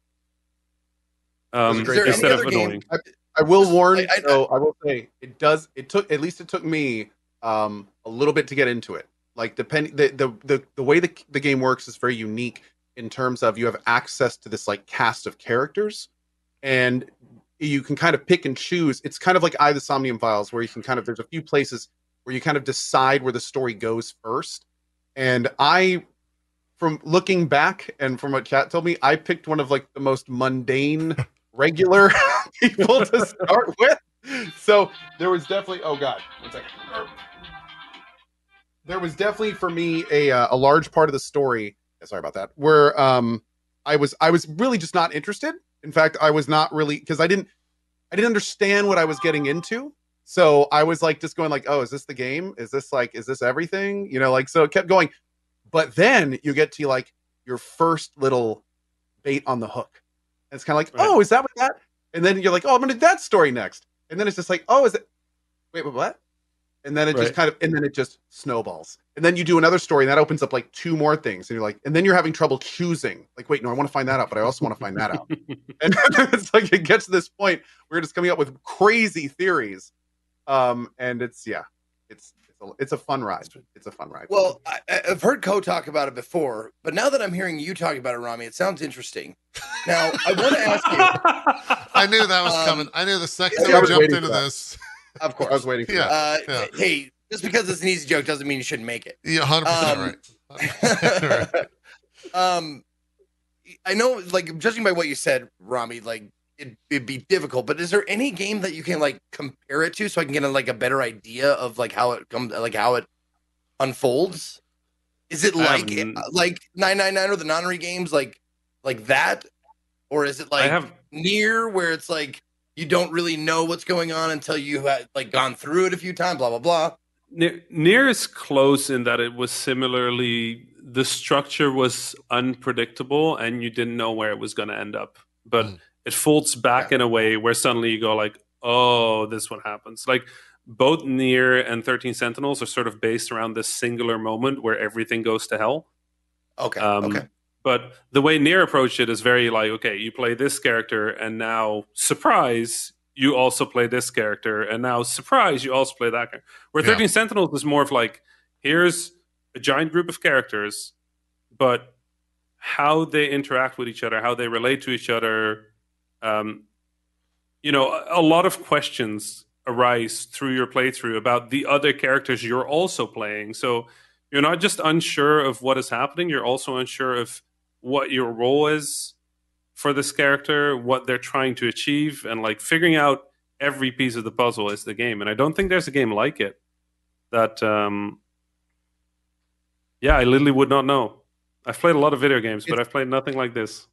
Um, Is there any instead of other game- annoying. I will warn, I- I- though. I will say it does. It took at least it took me um, a little bit to get into it. Like depending the the the, the way the the game works is very unique in terms of you have access to this like cast of characters, and you can kind of pick and choose. It's kind of like AI the Somnium Files, where you can kind of there's a few places where you kind of decide where the story goes first. And I, from looking back and from what chat told me, I picked one of like the most mundane, regular people to start with. So there was definitely, oh God, one second. There was definitely for me a uh, a large part of the story. Sorry about that. Where um I was I was really just not interested. In fact, I was not really because I didn't I didn't understand what I was getting into. So I was like just going like, oh, is this the game? Is this like is this everything? You know, like so it kept going. But then you get to like your first little bait on the hook. And it's kind of like, Right. oh, is that what that? And then you're like, oh, I'm gonna do that story next. And then it's just like, oh, is it wait, wait, what? And then it just kind of and then it just snowballs. And then you do another story and that opens up like two more things. And you're like, and then you're having trouble choosing. Like, wait, no, I want to find that out, but I also want to find that out. and it's like it gets to this point where you're just coming up with crazy theories um and it's yeah it's it's a, it's a fun ride it's a fun ride Well, I, I- I've heard Ko talk about it before, but now that I'm hearing you talk about it, Rami, it sounds interesting. Now, I want to ask you, I knew that was Um, coming. I knew the second yeah, I we jumped into for that. this. Of course. i was waiting for Yeah. that. uh, yeah. hey, just because it's an easy joke doesn't mean you shouldn't make it. Yeah, hundred percent Um, right. right. um, I know, like, judging by what you said, Rami, like, it, it'd be difficult. But is there any game that you can like compare it to, so I can get a, like a better idea of like how it comes, like how it unfolds? Is it like haven't- like nine nine nine or the nonary games, like like that, or is it like have Nier where it's like you don't really know what's going on until you had like gone through it a few times, blah blah blah. Ne- Nier is close in that it was similarly the structure was unpredictable and you didn't know where it was going to end up. But Mm. it folds back in a way where suddenly you go like, "Oh, this one happens." Like both Nier and 13 Sentinels are sort of based around this singular moment where everything goes to hell. Okay, Um, okay, But the way Nier approached it is very like, okay, you play this character, and now surprise, you also play this character, and now surprise, you also play that character. Where Yeah. 13 Sentinels is more of like, here's a giant group of characters, but how they interact with each other, how they relate to each other, um, you know, a, a lot of questions arise through your playthrough about the other characters you're also playing. So you're not just unsure of what is happening, you're also unsure of what your role is for this character, what they're trying to achieve, and like figuring out every piece of the puzzle is the game. And I don't think there's a game like it that, um, yeah, I literally would not know. I've played a lot of video games, but I've played nothing like this.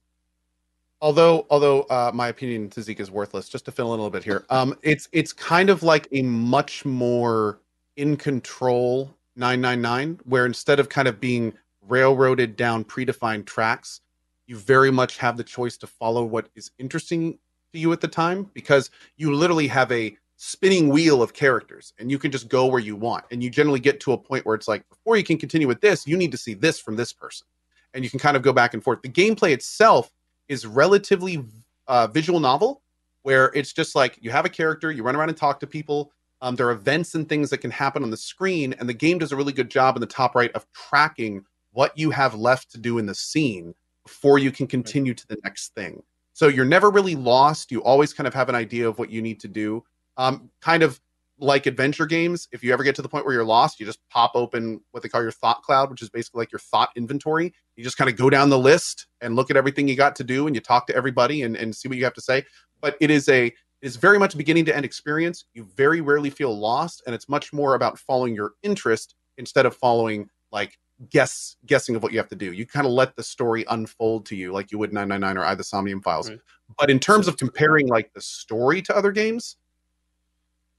although although uh, my opinion to Zeke is worthless just to fill in a little bit here um it's it's kind of like a much more in control 999 where instead of kind of being railroaded down predefined tracks you very much have the choice to follow what is interesting to you at the time because you literally have a spinning wheel of characters and you can just go where you want. And you generally get to a point where it's like before you can continue with this you need to see this from this person. And you can kind of go back and forth. The gameplay itself is relatively uh, visual novel where it's just like you have a character you run around and talk to people um, there are events and things that can happen on the screen and the game does a really good job in the top right of tracking what you have left to do in the scene before you can continue to the next thing. So you're never really lost. You always kind of have an idea of what you need to do. Um, kind of like adventure games if you ever get to the point where you're lost you just pop open what they call your thought cloud which is basically like your thought inventory. You just kind of go down the list and look at everything you got to do and you talk to everybody and, and see what you have to say. But it is a it is very much a beginning to end experience. You very rarely feel lost and it's much more about following your interest instead of following like guess guessing of what you have to do you kind of let the story unfold to you like you would 999 or AI the somnium files Right. but in terms of comparing like the story to other games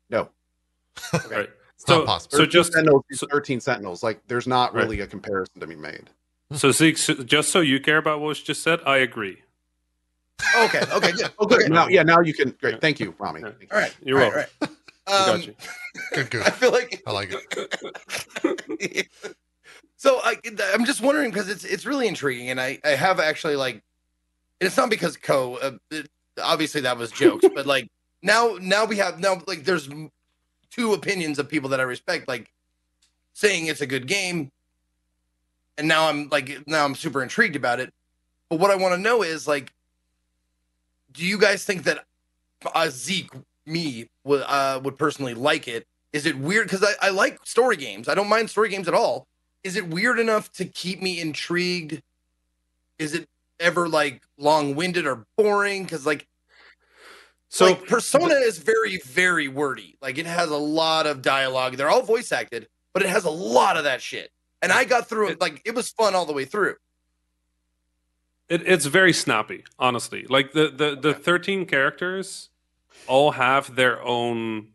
no Right. It's not So, possible. so just Sentinels, so- 13 sentinels like there's not Right. really a comparison to be made so Zeke, so- just so you care about what was just said, I agree. Oh, okay, okay, good. oh good Okay. now yeah now you can great Yeah. thank you rami Yeah. Thank you. All right, You're all right, welcome. all I right. got um, you. Good, good. I feel like I like it. So I, I'm just wondering because it's it's really intriguing, and I I have actually like, and it's not because Co. Uh, it, obviously that was jokes, but like now now we have now like there's two opinions of people that I respect, like saying it's a good game, and now I'm like now I'm super intrigued about it. But what I want to know is like, do you guys think that uh, Zeke me would uh, would personally like it? Is it weird? Because I, I like story games. I don't mind story games at all. Is it weird enough to keep me intrigued? Is it ever like long winded or boring? Because like So like Persona is very, very wordy. Like it has a lot of dialogue. They're all voice acted, but it has a lot of that shit. And I got through it. Like it was fun all the way through. It, it's very snappy, honestly. Like the, the, the 13 characters all have their own,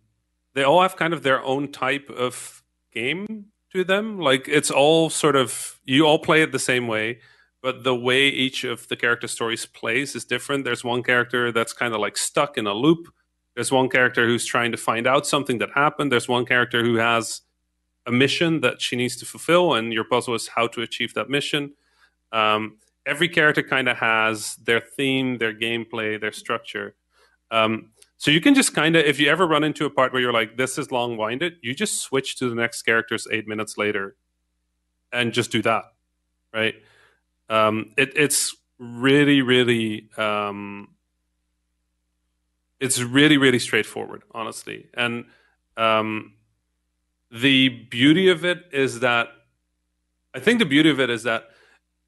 they all have kind of their own type of game to them. Like it's all sort of, you all play it the same way, but the way each of the character stories plays is different. There's one character that's kind of like stuck in a loop. There's one character who's trying to find out something that happened. There's one character who has a mission that she needs to fulfill, and your puzzle is how to achieve that mission. Um, every character kind of has their theme, their gameplay, their structure. Um, so you can just kind of, if you ever run into a part where you're like, this is long winded, you just switch to the next characters eight minutes later and just do that. Right. Um, it, it's really, really, um, it's really, really straightforward, honestly. And um, the beauty of it is that, I think the beauty of it is that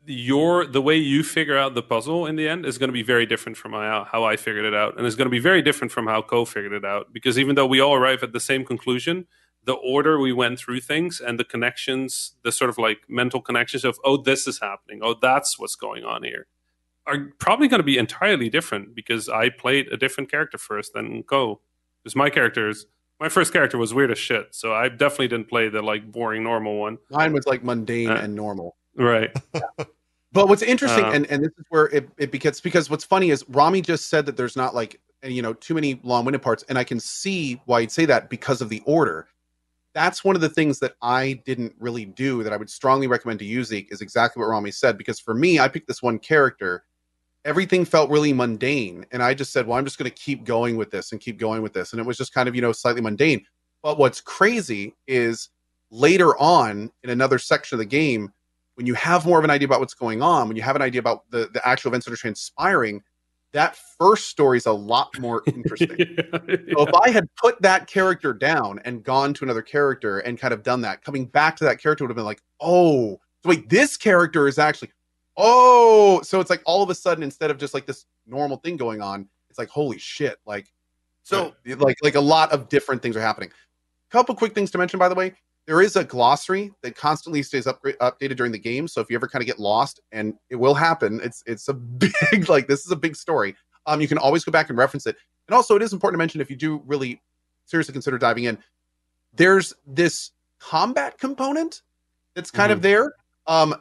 your the way you figure out the puzzle in the end is going to be very different from how, how I figured it out, and it's going to be very different from how Co figured it out. Because even though we all arrive at the same conclusion, the order we went through things and the connections, the sort of like mental connections of oh this is happening, oh that's what's going on here, are probably going to be entirely different because I played a different character first than Co. Because my characters, my first character was weird as shit, so I definitely didn't play the like boring normal one. Mine was like mundane Uh, and normal. Right. But what's interesting, Uh, and, and this is where it, it begins, because what's funny is Rami just said that there's not like, you know, too many long winded parts. And I can see why you'd say that because of the order. That's one of the things that I didn't really do that I would strongly recommend to you, Zeke, is exactly what Rami said. Because for me, I picked this one character. Everything felt really mundane. And I just said, well, I'm just going to keep going with this and keep going with this. And it was just kind of, you know, slightly mundane. But what's crazy is later on in another section of the game, when you have more of an idea about what's going on, when you have an idea about the, the actual events that are transpiring, that first story is a lot more interesting. So if I had put that character down and gone to another character and kind of done that, coming back to that character would have been like, oh, so wait, this character is actually, oh, so it's like all of a sudden instead of just like this normal thing going on, it's like holy shit, like So like like a lot of different things are happening. Couple quick things to mention, by the way. There is a glossary that constantly stays upgrade, updated during the game. So if you ever kind of get lost, and it will happen, it's it's a big like this is a big story. Um, you can always go back and reference it. And also, it is important to mention if you do really seriously consider diving in, there's this combat component that's kind of there. Um,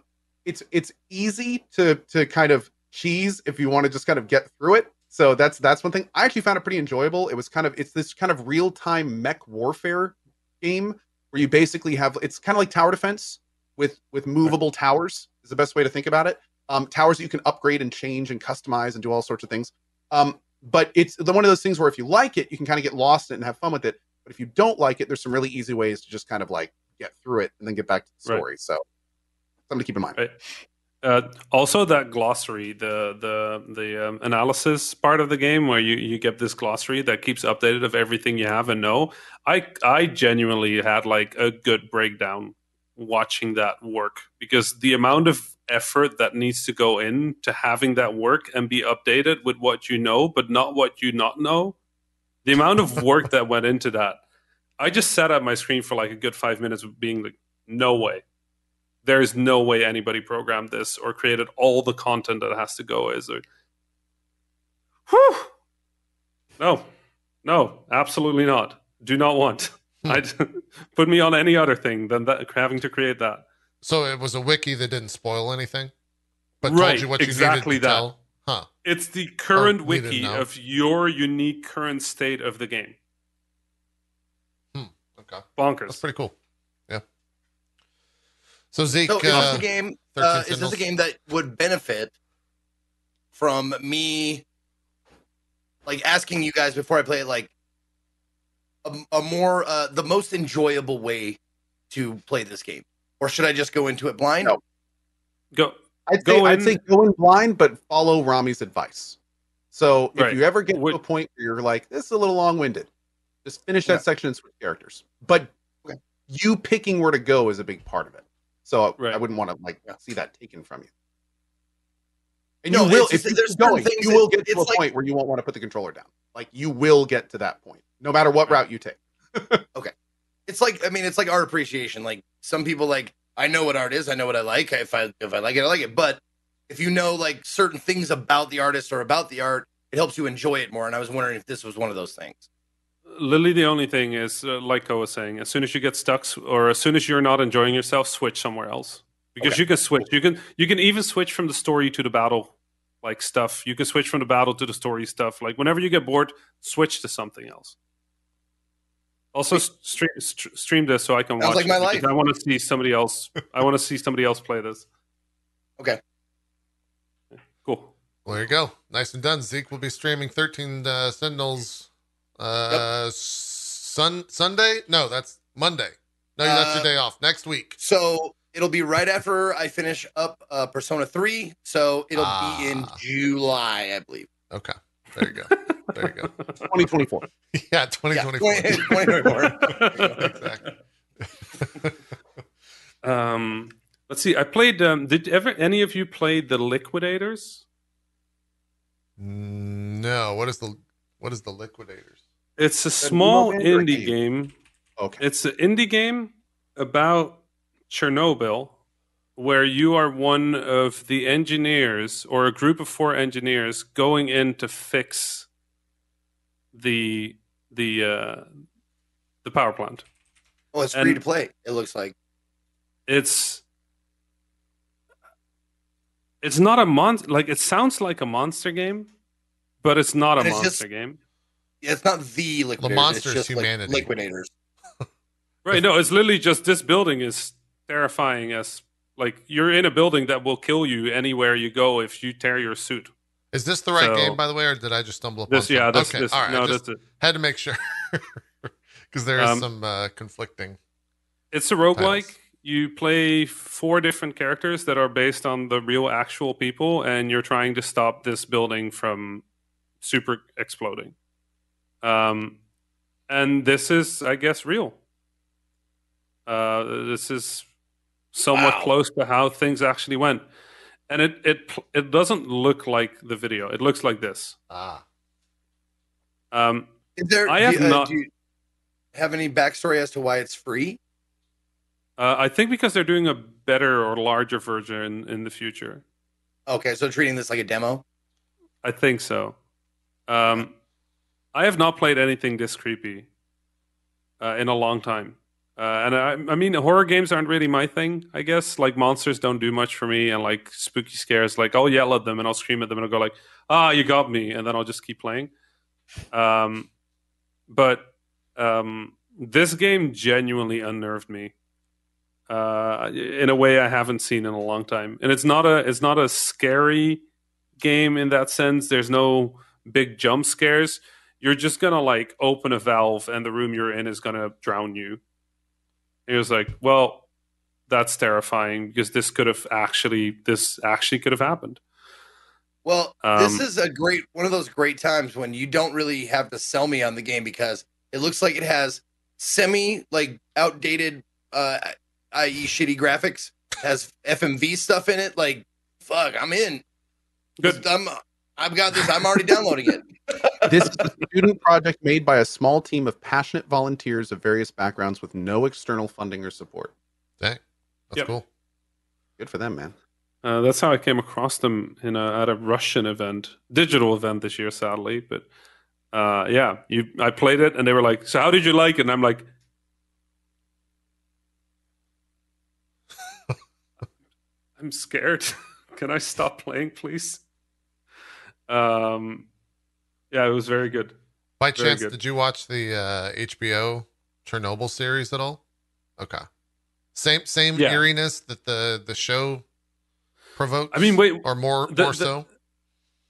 it's it's easy to to kind of cheese if you want to just kind of get through it. So that's that's one thing. I actually found it pretty enjoyable. It was kind of it's this kind of real time mech warfare game where you basically have it's kind of like tower defense with with movable towers is the best way to think about it. Um, towers that you can upgrade and change and customize and do all sorts of things. Um, but it's the one of those things where if you like it, you can kind of get lost in it and have fun with it. But if you don't like it, there's some really easy ways to just kind of like get through it and then get back to the Right. story. So something to keep in mind. Right. Uh, also, that glossary, the the the um, analysis part of the game, where you you get this glossary that keeps updated of everything you have and know. I I genuinely had like a good breakdown watching that work because the amount of effort that needs to go in to having that work and be updated with what you know, but not what you not know. The amount of work that went into that. I just sat at my screen for like a good five minutes, being like, "No way." There is no way anybody programmed this or created all the content that has to go is a Whew. no no absolutely not do not want i put me on any other thing than that having to create that So it was a wiki that didn't spoil anything, but Right, told you what you exactly needed to that. tell. Huh. it's the current Oh, wiki of your unique current state of the game hmm Okay. bonkers That's pretty cool. Yeah. So Zeke, So is uh, this a game? Uh, is this a game that would benefit from me, like asking you guys before I play it, like a, a more uh, the most enjoyable way to play this game, or should I just go into it blind? No. go I'd Go say I'd say go in blind, but follow Rami's advice. So if Right. you ever get Would- to a point where you're like, this is a little long winded, Just finish that Yeah. section and switch characters. But Okay. you picking where to go is a big part of it. So Right. I wouldn't want to like see that taken from you. And No, you will if you there's keep certain going, things you will get to a like- point where you won't want to put the controller down. Like you will get to that point, no matter what route you take. Okay, it's like I mean, it's like art appreciation. Like some people like I know what art is, I know what I like. If I if I like it, I like it. But if you know like certain things about the artist or about the art, it helps you enjoy it more. And I was wondering if this was one of those things. Lily, the only thing is, uh, like I was saying, as soon as you get stuck, or as soon as you're not enjoying yourself, switch somewhere else because Okay. you can switch. You can you can even switch from the story to the battle, like stuff. You can switch from the battle to the story stuff. Like whenever you get bored, switch to something else. Also, stream st- stream this so I can Sounds watch. like my life. I want to see somebody else. I want to see somebody else play this. Okay. Cool. Well, there you go. Nice and done. Zeke will be streaming 13 uh, Sentinels uh, sun Sunday. No, that's Monday. No, that's your Uh, day off. Next week. So it'll be right after I finish up uh, Persona Three. So it'll be in Ah. July, I believe. Okay. There you go. There you go. 2024. Yeah, Yeah, 2024. 2024. exactly. Um, let's see. I played. Um, did ever any of you play the Liquidators? No. What is the what is the liquidators? It's a small indie game. game. Okay. It's an indie game about Chernobyl, where you are one of the engineers or a group of four engineers going in to fix the the uh, the power plant. Oh, it's free to play. It looks like. It's it's not a monster. Like it sounds like a monster game, but it's not a it's monster just- game. Yeah, it's not the liquidators. monster is it's just like humanity. liquidators. Right? No, it's literally just this building is terrifying as like you're in a building that will kill you anywhere you go if you tear your suit. Is this the right So- game, by the way, or did I just stumble upon This, yeah, something? this, okay, this, all right. no, I just this, had to make sure because there is Um, some uh, conflicting. it's a roguelike. Titles. You play four different characters that are based on the real actual people, and you're trying to stop this building from super exploding. Um, and this is, I guess, real. Uh, this is somewhat Wow. close to how things actually went, and it it it doesn't look like the video. It looks like this. Ah, Um, Is there? I have you- uh, not- Do you have any backstory as to why it's free? uh, I think because they're doing a better or larger version in, in the future. Okay, so treating this like a demo. I think so. Um, I have not played anything this creepy uh, in a long time. Uh, and I, I mean, horror games aren't really my thing. I guess like monsters don't do much for me, and like spooky scares, like I'll yell at them and I'll scream at them and I'll go like, "Ah, you got me," and then I'll just keep playing. Um, but um, this game genuinely unnerved me uh, in a way I haven't seen in a long time. And it's not a it's not a scary game in that sense. There's no big jump scares. You're just gonna like open a valve and the room you're in is gonna drown you. It was like, well, that's terrifying because this could have actually this actually could have happened. Well, Um, this is a great one of those great times when you don't really have to sell me on the game because it looks like it has semi like outdated uh i.e. shitty graphics, has FMV stuff in it. Like, fuck, I'm in. Good. I'm I've got this. I'm already downloading it. This is a student project made by a small team of passionate volunteers of various backgrounds with no external funding or support. dang, that's Yep. cool. Good for them, man. Uh, that's how I came across them in a, at a Russian event, digital event this year, sadly. But uh, yeah, you, I played it, and they were like, "So how did you like it?" And I'm like, "I'm scared. Can I stop playing, please?" Um, yeah, it was very good. By Very chance, good. did you watch the uh, HBO Chernobyl series at all? Okay, same same Yeah. eeriness that the the show provokes. I mean, wait, or more the- more the- so.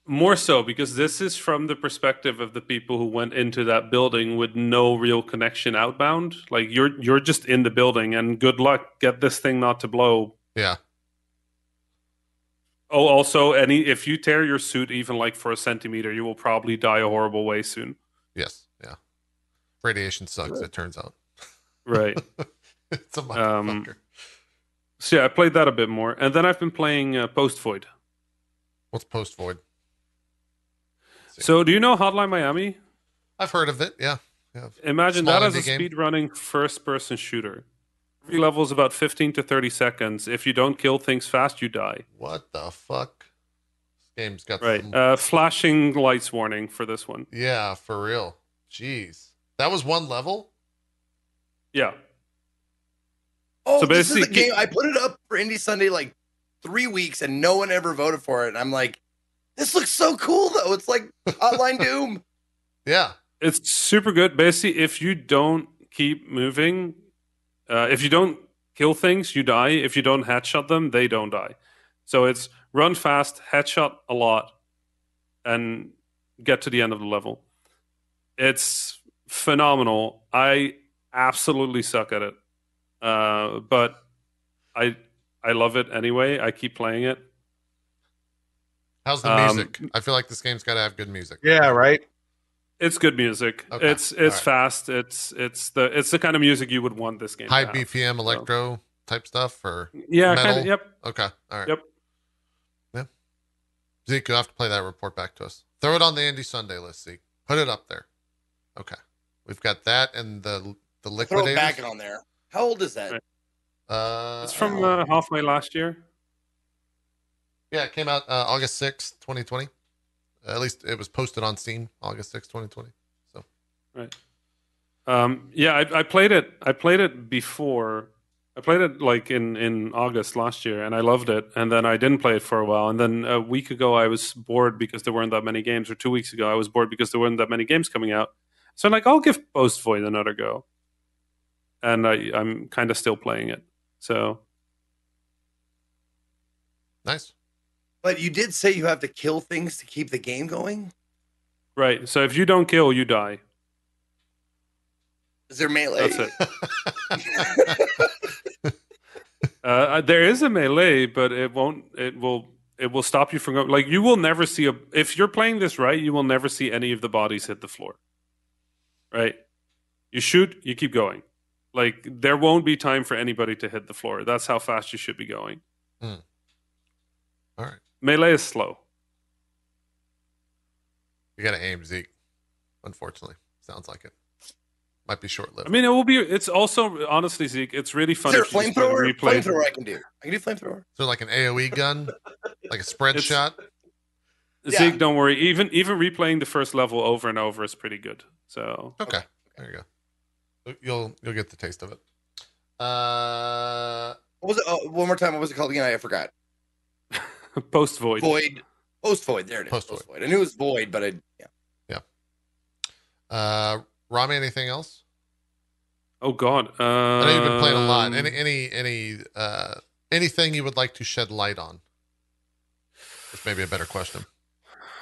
More so because this is from the perspective of the people who went into that building with no real connection outbound. Like you're you're just in the building and good luck get this thing not to blow. Yeah, Oh also any if you tear your suit even like for a centimeter, you will probably die a horrible way soon. yes, yeah. Radiation sucks. It turns out right. it's a Um, motherfucker. So yeah, I played that a bit more, and then I've been playing uh, Post Void. What's post void? So do you know Hotline Miami? I've heard of it. Yeah. yeah. Imagine Small that as a game. speed running first person shooter. Every level is about 15 to 30 seconds. If you don't kill things fast, you die. What the fuck? This game's got Right. some. Uh, flashing lights warning for this one. yeah, for real. Jeez, that was one level. Yeah. Oh, So this is the basically- game. I put it up for Indie Sunday like three weeks, and no one ever voted for it. And I'm like, this looks so cool, though. It's like Hotline Doom. Yeah. It's super good. Basically, if you don't keep moving, uh, if you don't kill things, you die. If you don't headshot them, they don't die. So it's run fast, headshot a lot, and get to the end of the level. It's phenomenal. I absolutely suck at it, uh, but I I love it anyway. I keep playing it. How's the Um, music? I feel like this game's got to have good music. Yeah, right. It's good music. Okay. It's it's Alright. fast. It's it's the it's the kind of music you would want this game. to High have. BPM electro type stuff, or Yeah, metal. kind of. Yep. okay, all right. Yep. Yeah. Zeke, you'll have to play that. Report back to us. Throw it on the Indie Sunday list, Zeke. Put it up there. Okay, we've got that and the the Throw liquidators. it back on there. How old is that? Right. Uh, It's from uh, halfway last year. yeah, it came out uh, August sixth, twenty twenty. At least it was posted on Steam August sixth, twenty twenty. So, Right. Um, yeah, I, I played it. I played it before. I played it like in in August last year, and I loved it. And then I didn't play it for a while. And then a week ago, I was bored because there weren't that many games. Or two weeks ago, I was bored because there weren't that many games coming out. So I'm like, I'll give Post Void another go. And I, I'm kind of still playing it. So Nice. But you did say you have to kill things to keep the game going. right. So if you don't kill, you die. Is there melee? That's it. Uh, there is a melee, but it won't. It will. It will stop you from going. Like you will never see a. If you're playing this right, you will never see any of the bodies hit the floor. Right. You shoot. You keep going. Like there won't be time for anybody to hit the floor. That's how fast you should be going. All right, Melee is slow. you got to aim, Zeke. Unfortunately, sounds like it. Might be short lived. I mean, it will be. It's also honestly, Zeke. It's really fun. Is there a if you just wanna flamethrower? replay. Flamethrower I can do. I can do flamethrower. so like an AOE gun, like a spread It's- shot. Yeah. Zeke, don't worry. Even even replaying the first level over and over is pretty good. So Okay, there you go. You'll you'll get the taste of it. Uh, What was it? Oh, one more time. What was it called again? I forgot. post void. Void. Post void. There it is. Post Post void. void. I knew it was void, but I yeah. uh, Rami, anything else? Oh God. Uh, I know you've been playing a lot. Any any any uh anything you would like to shed light on? That's maybe a better question.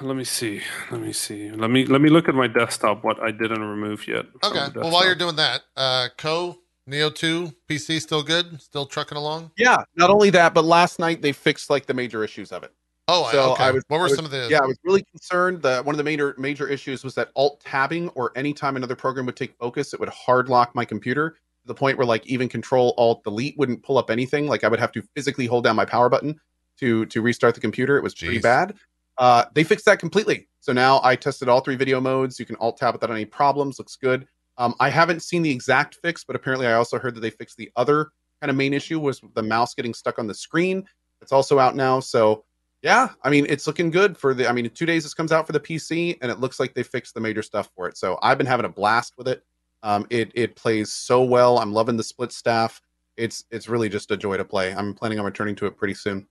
Let me see. Let me see. Let me let me look at my desktop. What I didn't remove yet. Okay. Well, while you're doing that, uh, Co Nioh Two PC still good? Still trucking along? Yeah. Not only that, but last night they fixed like the major issues of it. Oh, I- So okay. I was- what were was- some of the? Yeah, I was really concerned that one of the major major issues was that alt tabbing or anytime another program would take focus, it would hard lock my computer to the point where like even control alt delete wouldn't pull up anything. Like I would have to physically hold down my power button to to restart the computer. It was pretty bad. Uh, they fixed that completely. So now I tested all three video modes. You can alt tab without any problems. Looks good. Um, I haven't seen the exact fix, but apparently I also heard that they fixed the other kind of main issue was the mouse getting stuck on the screen. It's also out now. So yeah, I mean it's looking good for the. I mean, in two days this comes out for the PC, and it looks like they fixed the major stuff for it. So I've been having a blast with it. Um, it it plays so well. I'm loving the split staff. It's it's really just a joy to play. I'm planning on returning to it pretty soon.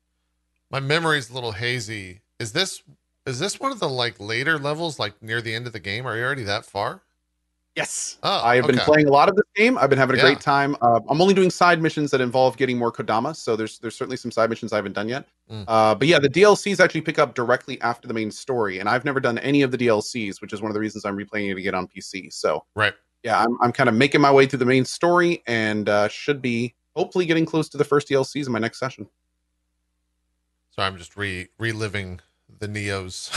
My memory's a little hazy. Is this is this one of the like later levels, like near the end of the game? Are you already that far? Yes. Oh, I've been playing a lot of this game. I've been having a Yeah. great time. Uh, I'm only doing side missions that involve getting more Kodama, so there's there's certainly some side missions I haven't done yet. Mm. Uh, but yeah, the DLCs actually pick up directly after the main story, and I've never done any of the DLCs, which is one of the reasons I'm replaying it again on PC. So Right. yeah, I'm I'm kind of making my way through the main story, and uh, should be hopefully getting close to the first DLCs in my next session. So I'm just re reliving the Neos.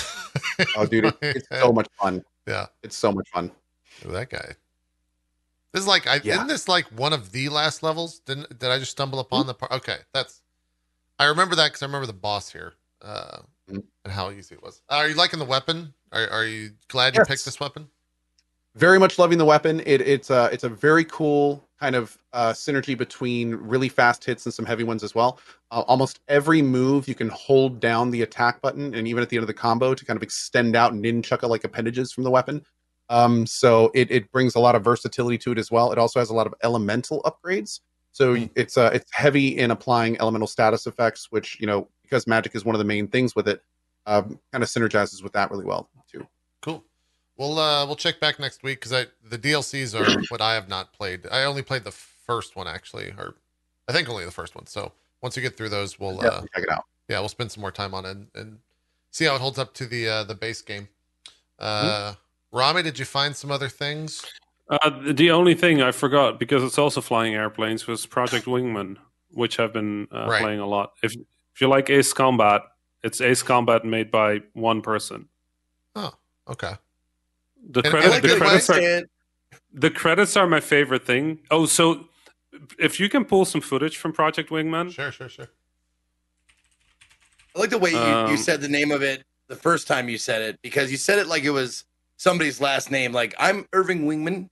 Oh, dude, it, it's so much fun. Yeah. It's so much fun. That guy. This is like, I, Yeah. isn't this like one of the last levels? Didn't did I just stumble upon the part? Okay, that's. I remember that because I remember the boss here uh, Mhm. and how easy it was. Are you liking the weapon? Are, are you glad you Yes. picked this weapon? very much loving the weapon. It, it's a it's a very cool kind of uh, synergy between really fast hits and some heavy ones as well. Uh, almost every move you can hold down the attack button, and even at the end of the combo to kind of extend out nunchaku like appendages from the weapon. Um, so it it brings a lot of versatility to it as well. It also has a lot of elemental upgrades. So Mm. it's uh it's heavy in applying elemental status effects, which you know because magic is one of the main things with it, um, kind of synergizes with that really well too. Cool. We'll uh we'll check back next week because I the DLCs are what I have not played. I only played the first one actually, or I think only the first one. So once you get through those, we'll uh check it out. yeah we'll spend some more time on it and, and see how it holds up to the uh the base game. Uh Rami, did you find some other things? Uh, the only thing I forgot because it's also flying airplanes was Project Wingman, which I've been uh, Right. playing a lot. If if you like Ace Combat, it's Ace Combat made by one person. Oh, okay. The And- I credit, like the the credits are question. the credits are my favorite thing. Oh, so if you can pull some footage from Project Wingman, Sure, sure, sure. I like the way you, you Um, said the name of it the first time you said it because you said it like it was somebody's last name. Like I'm Irving Wingman.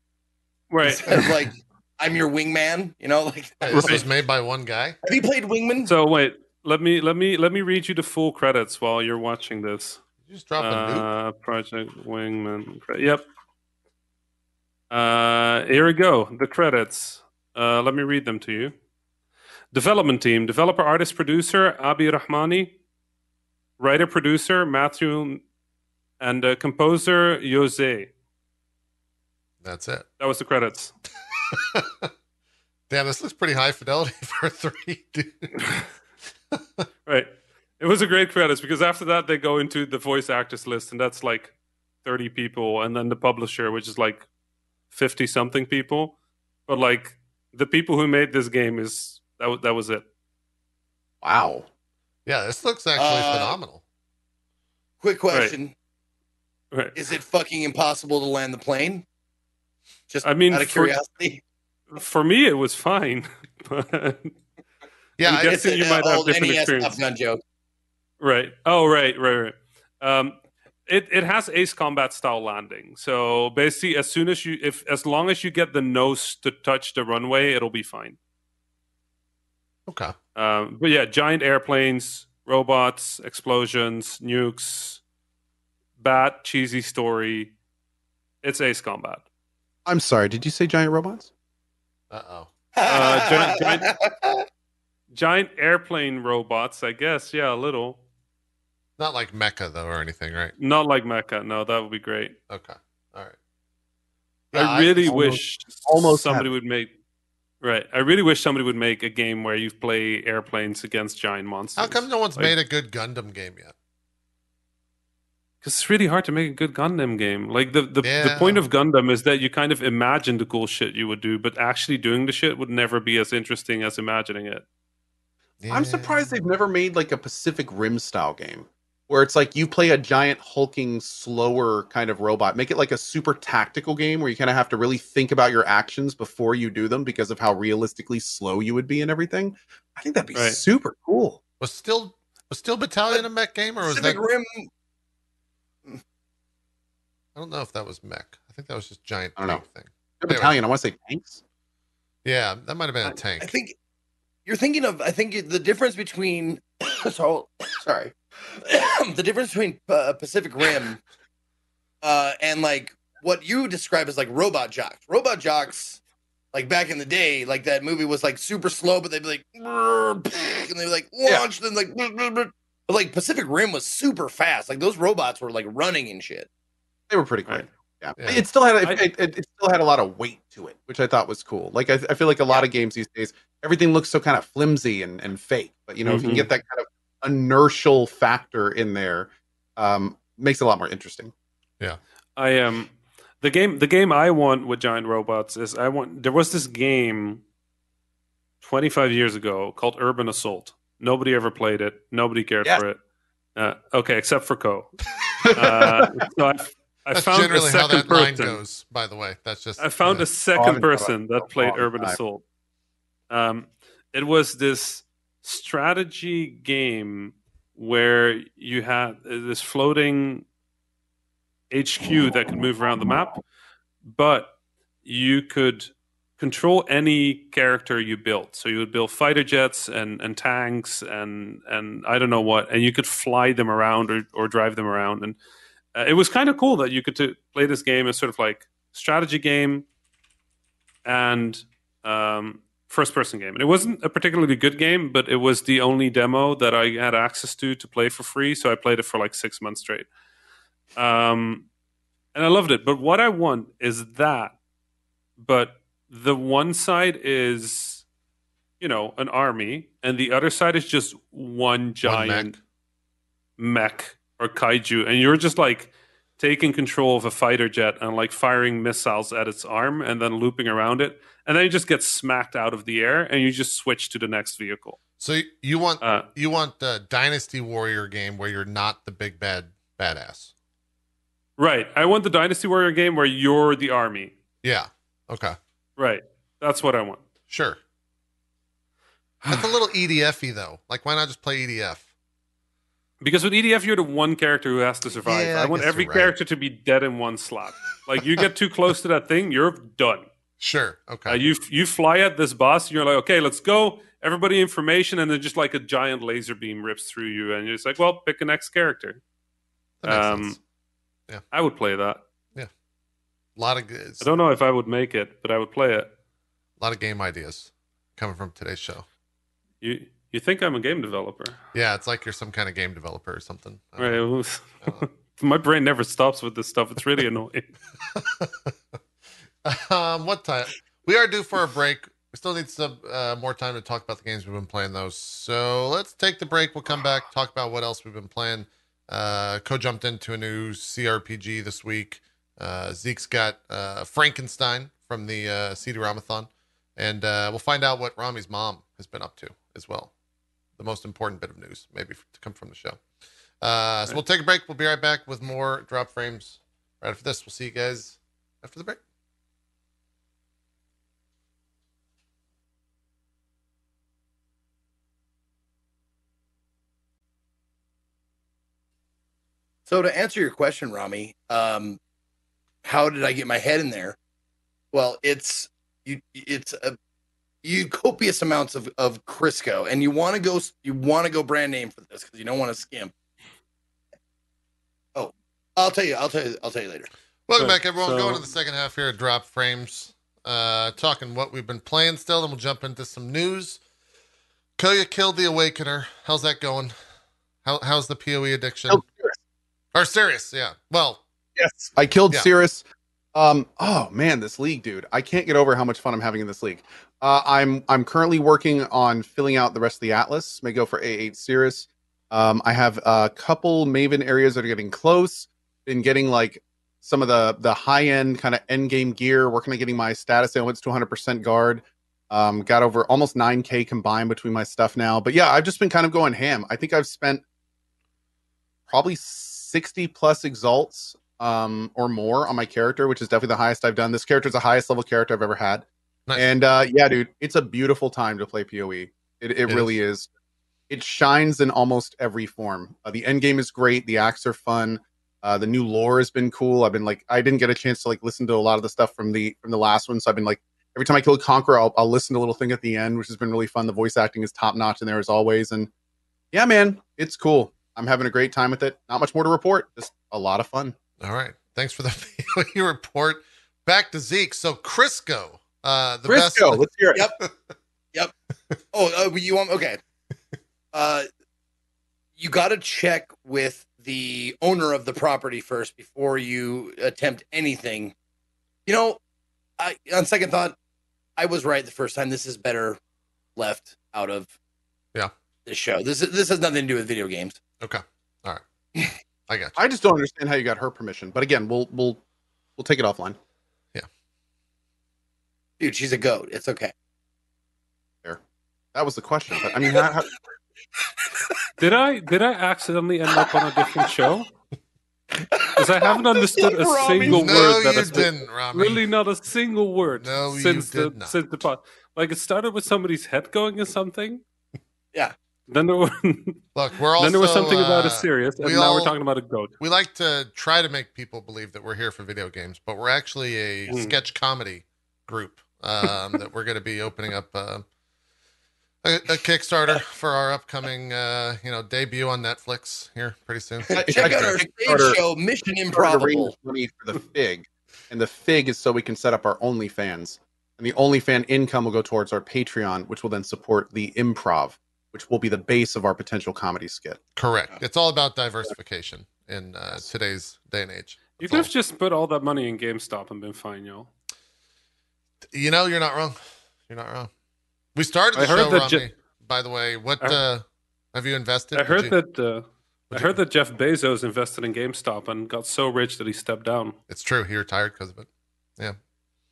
right? Of like I'm your wingman. You know, like Hey, this was made by one guy. have you played Wingman? so wait, let me let me let me read you the full credits while you're watching this. You just drop a? Uh, Project Wingman. Yep. Uh, here we go. The credits. Uh, let me read them to you. Development team: developer, artist, producer Abi Rahmani, writer, producer Matthew, and uh, composer Jose. That's it. That was the credits. Damn, this looks pretty high fidelity for three, dude. Right. It was a great credits because after that they go into the voice actors list, and that's like thirty people, and then the publisher, which is like fifty something people. But like the people who made this game is that was that was it. Wow. Yeah, this looks actually Uh, phenomenal. Quick question: Right. Is it fucking impossible to land the plane? Just I mean, out of for- curiosity. For me, it was fine. But- Yeah, I'm I, guessing you might have old different NES experience. Top Gun joke. right. Oh, right, right, right. Um, it it has Ace Combat style landing. So basically, as soon as you if as long as you get the nose to touch the runway, it'll be fine. okay. Um, but yeah, giant airplanes, robots, explosions, nukes, bad cheesy story. It's Ace Combat. I'm sorry. Did you say giant robots? Uh oh. Uh, giant- giant- Giant airplane robots, I guess. Yeah, a little. Not like Mecha though or anything, right? Not like Mecha. No, that would be great. Okay. All right. Yeah, I really almost- wish almost somebody have- would make. Right, I really wish somebody would make a game where you play airplanes against giant monsters. How come no one's Like- made a good Gundam game yet? Because it's really hard to make a good Gundam game. Like the the, the point of Gundam is that you kind of imagine the cool shit you would do, but actually doing the shit would never be as interesting as imagining it. I'm surprised they've never made like a Pacific Rim style game where it's like you play a giant hulking slower kind of robot. Make it like a super tactical game where you kind of have to really think about your actions before you do them because of how realistically slow you would be and everything. I think that'd be Right. super cool. Was still was Steel Battalion a mech game or was Pacific that? Rim. I don't know if that was mech. I think that was just giant I don't know. tank thing. The Anyway. battalion, I want to say tanks. Yeah, that might have been a tank. I think you're thinking of. I think the difference between. so, sorry, the difference between uh, Pacific Rim uh, and like what you describe as like Robot Jox. Robot Jox, like back in the day, like that movie was like super slow, but they'd be like, and they'd be like launch, then like, but like Pacific Rim was super fast. Like those robots were like running and shit. They were pretty quick. Right. Yeah. Yeah. it still had I- it, it, it still had a lot of weight to it, which I thought was cool. Like I, I feel like a lot of games these days, everything looks so kind of flimsy and, and fake. But you know, if you can Mhm. get that kind of inertial factor in there, um, makes it a lot more interesting. Yeah, I am um, the game. The game I want with giant robots is I want. There was this game 25 years ago called Urban Assault. Nobody ever played it. Nobody cared Yes. for it. Uh, okay, except for Co. Uh, so I, I That's found a generally how second that line person. goes. By the way, that's just I found yeah. a second person about that played for a long Urban time. Assault. Um, it was this strategy game where you had this floating HQ that could move around the map, but you could control any character you built. So you would build fighter jets and, and tanks and and I don't know what, and you could fly them around or, or drive them around. And uh, it was kind of cool that you could to play this game as sort of like strategy game and um, first person game. And it wasn't a particularly good game, but it was the only demo that I had access to to play for free. So I played it for like six months straight. Um, and I loved it. But what I want is that. But the one side is, you know, an army, and the other side is just one One giant mech. mech or kaiju, and you're just like taking control of a fighter jet and like firing missiles at its arm and then looping around it, and then you just get smacked out of the air and you just switch to the next vehicle. So you- want Uh, you want the Dynasty Warrior game where you're not the big bad badass. right. I want the Dynasty Warrior game where you're the army. Yeah. Okay. Right. That's what I want. Sure. That's a little EDF-y though. Like, why not just play EDF? Because with EDF, you're the one character who has to survive. Yeah, I I want every right. character to be dead in one slot. Like you get too close to that thing, you're done. Sure. Okay. Uh, you you fly at this boss, and you're like, okay, let's go. Everybody information, and then just like a giant laser beam rips through you, and you're just like, well, pick a next character. That makes um, sense. I would play that. Yeah. A lot of good, I don't know if I would make it, but I would play it. a lot of game ideas coming from today's show. You you think I'm a game developer? Yeah, it's like you're some kind of game developer or something. Right. was- My brain never stops with this stuff. It's really annoying. um, what time? We are due for a break. We still need some uh, more time to talk about the games we've been playing, though. So let's take the break. We'll come back, talk about what else we've been playing. Uh, Co jumped into a new CRPG this week. Uh, Zeke's got uh, Frankenstein from the uh, CD Ramathon. And uh, we'll find out what Rami's mom has been up to as well. The most important bit of news, maybe, to come from the show. Uh, so we'll take a break. We'll be right back with more drop frames right after this. We'll see you guys after the break. So to answer your question, Rami, um, how did I get my head in there? Well, it's you. It's a you copious amounts of of Crisco, and you want to go. You want to go brand name for this because you don't want to skimp. Oh, I'll tell you. I'll tell you. I'll tell you later. Welcome So- back, everyone. so- Going to the second half here at Drop Frames. Uh, talking what we've been playing still, then we'll jump into some news. Koya killed the Awakener. How's that going? How, how's the PoE addiction? Oh, Sirus. Or serious, yeah. Well, Yes, I killed Yeah. Sirus. Um, oh man, this league, dude! I can't get over how much fun I'm having in this league. Uh, I'm I'm currently working on filling out the rest of the atlas. May go for A8 Sirus. Um, I have a couple Maven areas that are getting close. Been getting like some of the the high end kind of end game gear. Working on getting my status ailments to 100% guard. Um, got over almost 9k combined between my stuff now. But yeah, I've just been kind of going ham. I think I've spent probably 60 plus exalts um, or more on my character, which is definitely the highest I've done. This character is the highest level character I've ever had. Nice. And uh, yeah, dude, it's a beautiful time to play PoE. It, it, It really is. It shines in almost every form. Uh, the end game is great. The acts are fun. Uh, the new lore has been cool. I've been like, I didn't get a chance to like listen to a lot of the stuff from the from the last one, so I've been like, every time I kill a conqueror, I'll, I'll listen to a little thing at the end, which has been really fun. The voice acting is top notch in there as always, and yeah, man, it's cool. I'm having a great time with it. Not much more to report. Just a lot of fun. All right. Thanks for the PoE report. Back to Zeke. So Crisco, uh, the Briscoe, best. let's hear it. Yep. Yep. Oh, uh, you want okay? Uh, you got to check with the owner of the property first before you attempt anything. You know, I on second thought, I was right the first time. This is better left out of Yeah. this show. This is this has nothing to do with video games. Okay. All right. I got you. I just don't understand how you got her permission. But again, we'll we'll we'll take it offline. Yeah. Dude, she's a goat. It's okay. There. That was the question. But I mean, how, how, Did I did I accidentally end up on a different show? Because I haven't understood a single no, word that has been Rami. Really, not a single word. No, since the not. since the pod. Like it started with somebody's head going or something. Yeah. Then there were Look, we're also then there was something about uh, a serious, and we now all- we're talking about a goat. we like to try to make people believe that we're here for video games, but we're actually a Hmm. sketch comedy group um, that we're going to be opening up uh, a, a Kickstarter for our upcoming, uh, you know, debut on Netflix here pretty soon. Check out our stage show, Mission Trying Improbable. money for the fig, and the fig is so we can set up our OnlyFans, and the OnlyFan income will go towards our Patreon, which will then support the improv, which will be the base of our potential comedy skit. Correct. It's all about diversification in uh, today's day and age. You That's could have just put all that money in GameStop and been fine, y'all. You know, you're not wrong. You're not wrong. We started the I heard show, that Rami. Je- by the way, what I- uh, have you invested? I heard you- that. Uh, I Would heard that Jeff Bezos invested in GameStop and got so rich that he stepped down. It's true. He retired because of it. Yeah.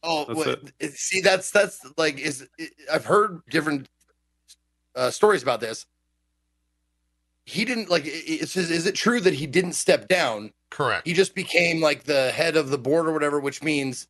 Oh, That's what, it- see, that's that's like is I've heard different uh, stories about this. He didn't like. it- It's just, is it true that he didn't step down? Correct. He just became like the head of the board or whatever, which means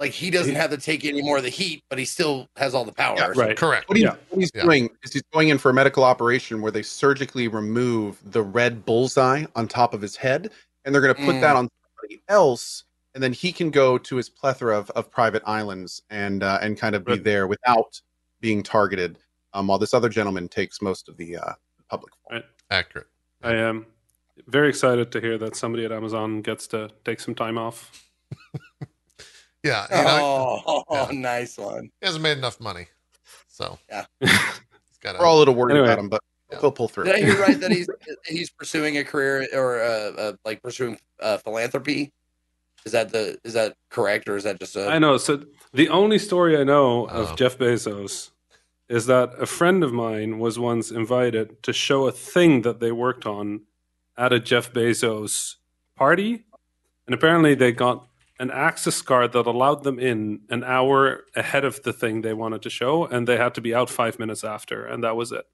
like he doesn't have to take any more of the heat, but he still has all the power. Yeah. Right. Correct. What, he, Yeah. what he's Yeah. doing is he's going in for a medical operation where they surgically remove the red bullseye on top of his head, and they're going to put Mm. that on somebody else, and then he can go to his plethora of, of private islands and uh, and kind of be Right. there without being targeted, um, while this other gentleman takes most of the uh, public. Right. Accurate. I am very excited to hear that somebody at Amazon gets to take some time off. Yeah. You know, Oh, Yeah. nice one. he hasn't made enough money, so Yeah. he's got We're all a little worried Anyway. about him, but Yeah. he'll pull through. Did I hear right that he's he's pursuing a career or uh, uh, like pursuing uh, philanthropy? Is that the is that correct or is that just a I know. So the only story I know of Oh. Jeff Bezos is that a friend of mine was once invited to show a thing that they worked on at a Jeff Bezos party, and apparently they got an access card that allowed them in an hour ahead of the thing they wanted to show, and they had to be out five minutes after, and that was it.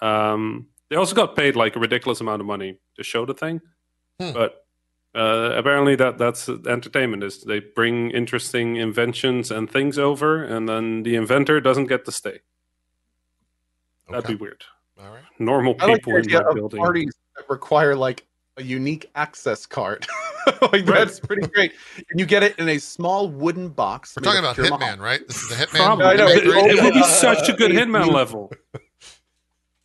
Um, they also got paid like a ridiculous amount of money to show the thing, Hmm. but uh, apparently that that's entertainment. Is they bring interesting inventions and things over, and then the inventor doesn't get to stay. That'd Okay. be weird. all right. Normal I like people the in that building. parties that require like a unique access card. like Right. that's pretty great. And you get it in a small wooden box. We're talking about Hitman, mahogany. right? This is the Hitman. Probably. I know, it, it's it would be old. such a good Hitman Uh, level.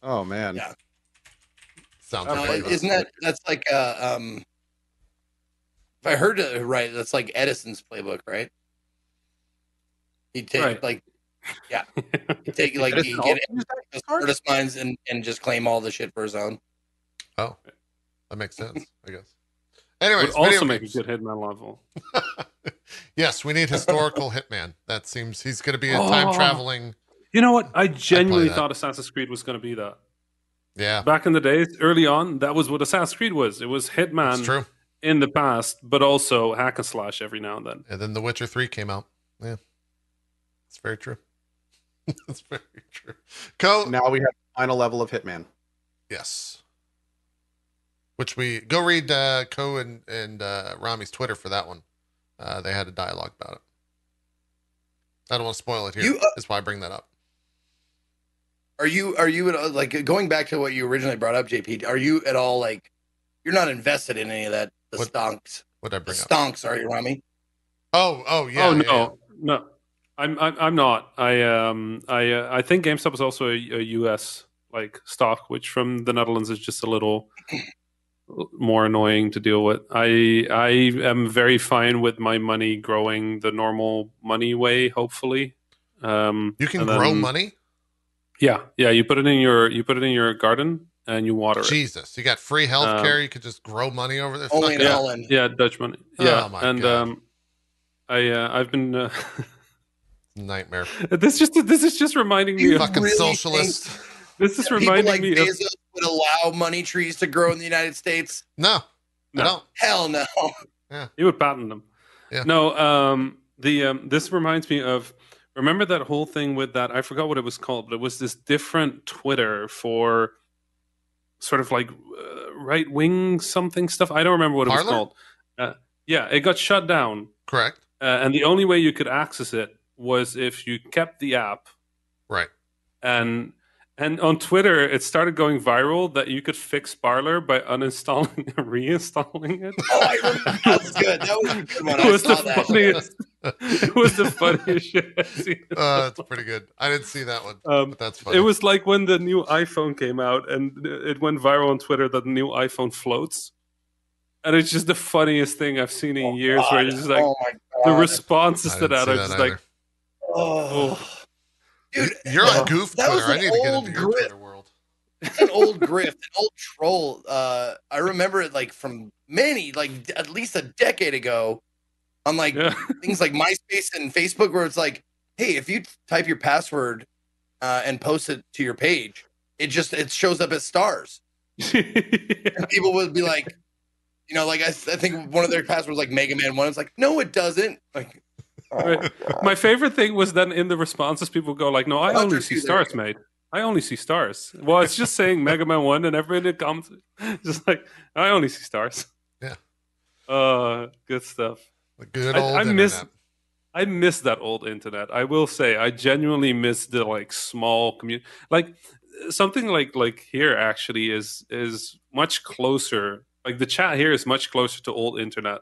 Oh man. Yeah. Sounds Uh, like isn't that that's like uh, um if I heard it right, that's like Edison's playbook, right? He'd take Right. like yeah, he'd take like he'd get also the card? smartest minds and, and just claim all the shit for his own. Oh, that makes sense, I guess. Would also video make a good Hitman level. yes, we need historical Hitman. That seems he's going to be a Oh. time traveling. You know what? I genuinely that. thought Assassin's Creed was going to be that. Yeah, Back in the days, early on, that was what Assassin's Creed was. It was that's Hitman true. In the past, but also hack and slash every now and then. And then The Witcher Three came out. Yeah, it's very true. That's very true. Co. Now we have the final level of Hitman. Yes. Which we go read uh, Co and and uh, Rami's Twitter for that one. Uh, they had a dialogue about it. I don't want to spoil it here. You, uh, That's why I bring that up. Are you are you at, like going back to what you originally brought up, JP? Are you at all like you're not invested in any of that the What- stonks? What did I The bring up? stonks, are you, Rami? Oh, oh yeah. oh no, yeah. no, I'm, I'm I'm not. I um I uh, I think GameStop is also a, a U.S. like stock, which from the Netherlands is just a little more annoying to deal with. I I am very fine with my money growing the normal money way. Hopefully, um, You can grow then- money. Yeah, yeah. You put it in your you put it in your garden and you water it. Jesus, you got free health Um, care. you could just grow money over there. Only in yeah. Holland. Yeah, Dutch money. Oh, Yeah, my and God. um, I uh, I've been. Uh, Nightmare. this just this is just reminding me You of Fucking really socialist. this is reminding like me of Bezos would allow money trees to grow in the United States? No, No. I don't. Hell no. Yeah. You would patent them. Yeah. No, um, the um, this reminds me of remember that whole thing with that I forgot what it was called, but it was this different Twitter for sort of like uh, right wing something stuff. I don't remember what it was called. Uh, yeah, it got shut down, Correct. uh, and the only way you could access it was if you kept the app Right. and and on Twitter it started going viral that you could fix Parler by uninstalling and reinstalling it. Oh, I remember. That was good. That was a good one. It I was saw the that. funniest. It was the funniest shit I've seen. Uh, that's pretty good. I didn't see that one, Um, but that's funny. it was like when the new iPhone came out and it went viral on Twitter that the new iPhone floats. And it's just the funniest thing I've seen in years where you're just like oh the responses to didn't that are just either. like Oh. Dude, You're that- on Goof that was Twitter. I an need to get old into your grip. Twitter world. an old grift, an old troll. Uh, I remember it like from many, like at least a decade ago, on like yeah. things like MySpace and Facebook, where it's like, hey, if you type your password uh, and post it to your page, it just it shows up as stars, and people would be like, you know, like I, I think one of their passwords like Mega Man One. It's like, no, it doesn't. Like, oh my My favorite thing was then in the responses, people go like, "No, I Oh, only see two there. stars, mate. I only see stars." Well, it's just saying Mega Man One, and everybody that comes just like, "I only see stars." Yeah. Uh, good stuff. The good I- old I miss- internet. I miss that old internet. I will say, I genuinely miss the like small community. Like something like like here actually is is much closer. Like the chat here is much closer to old internet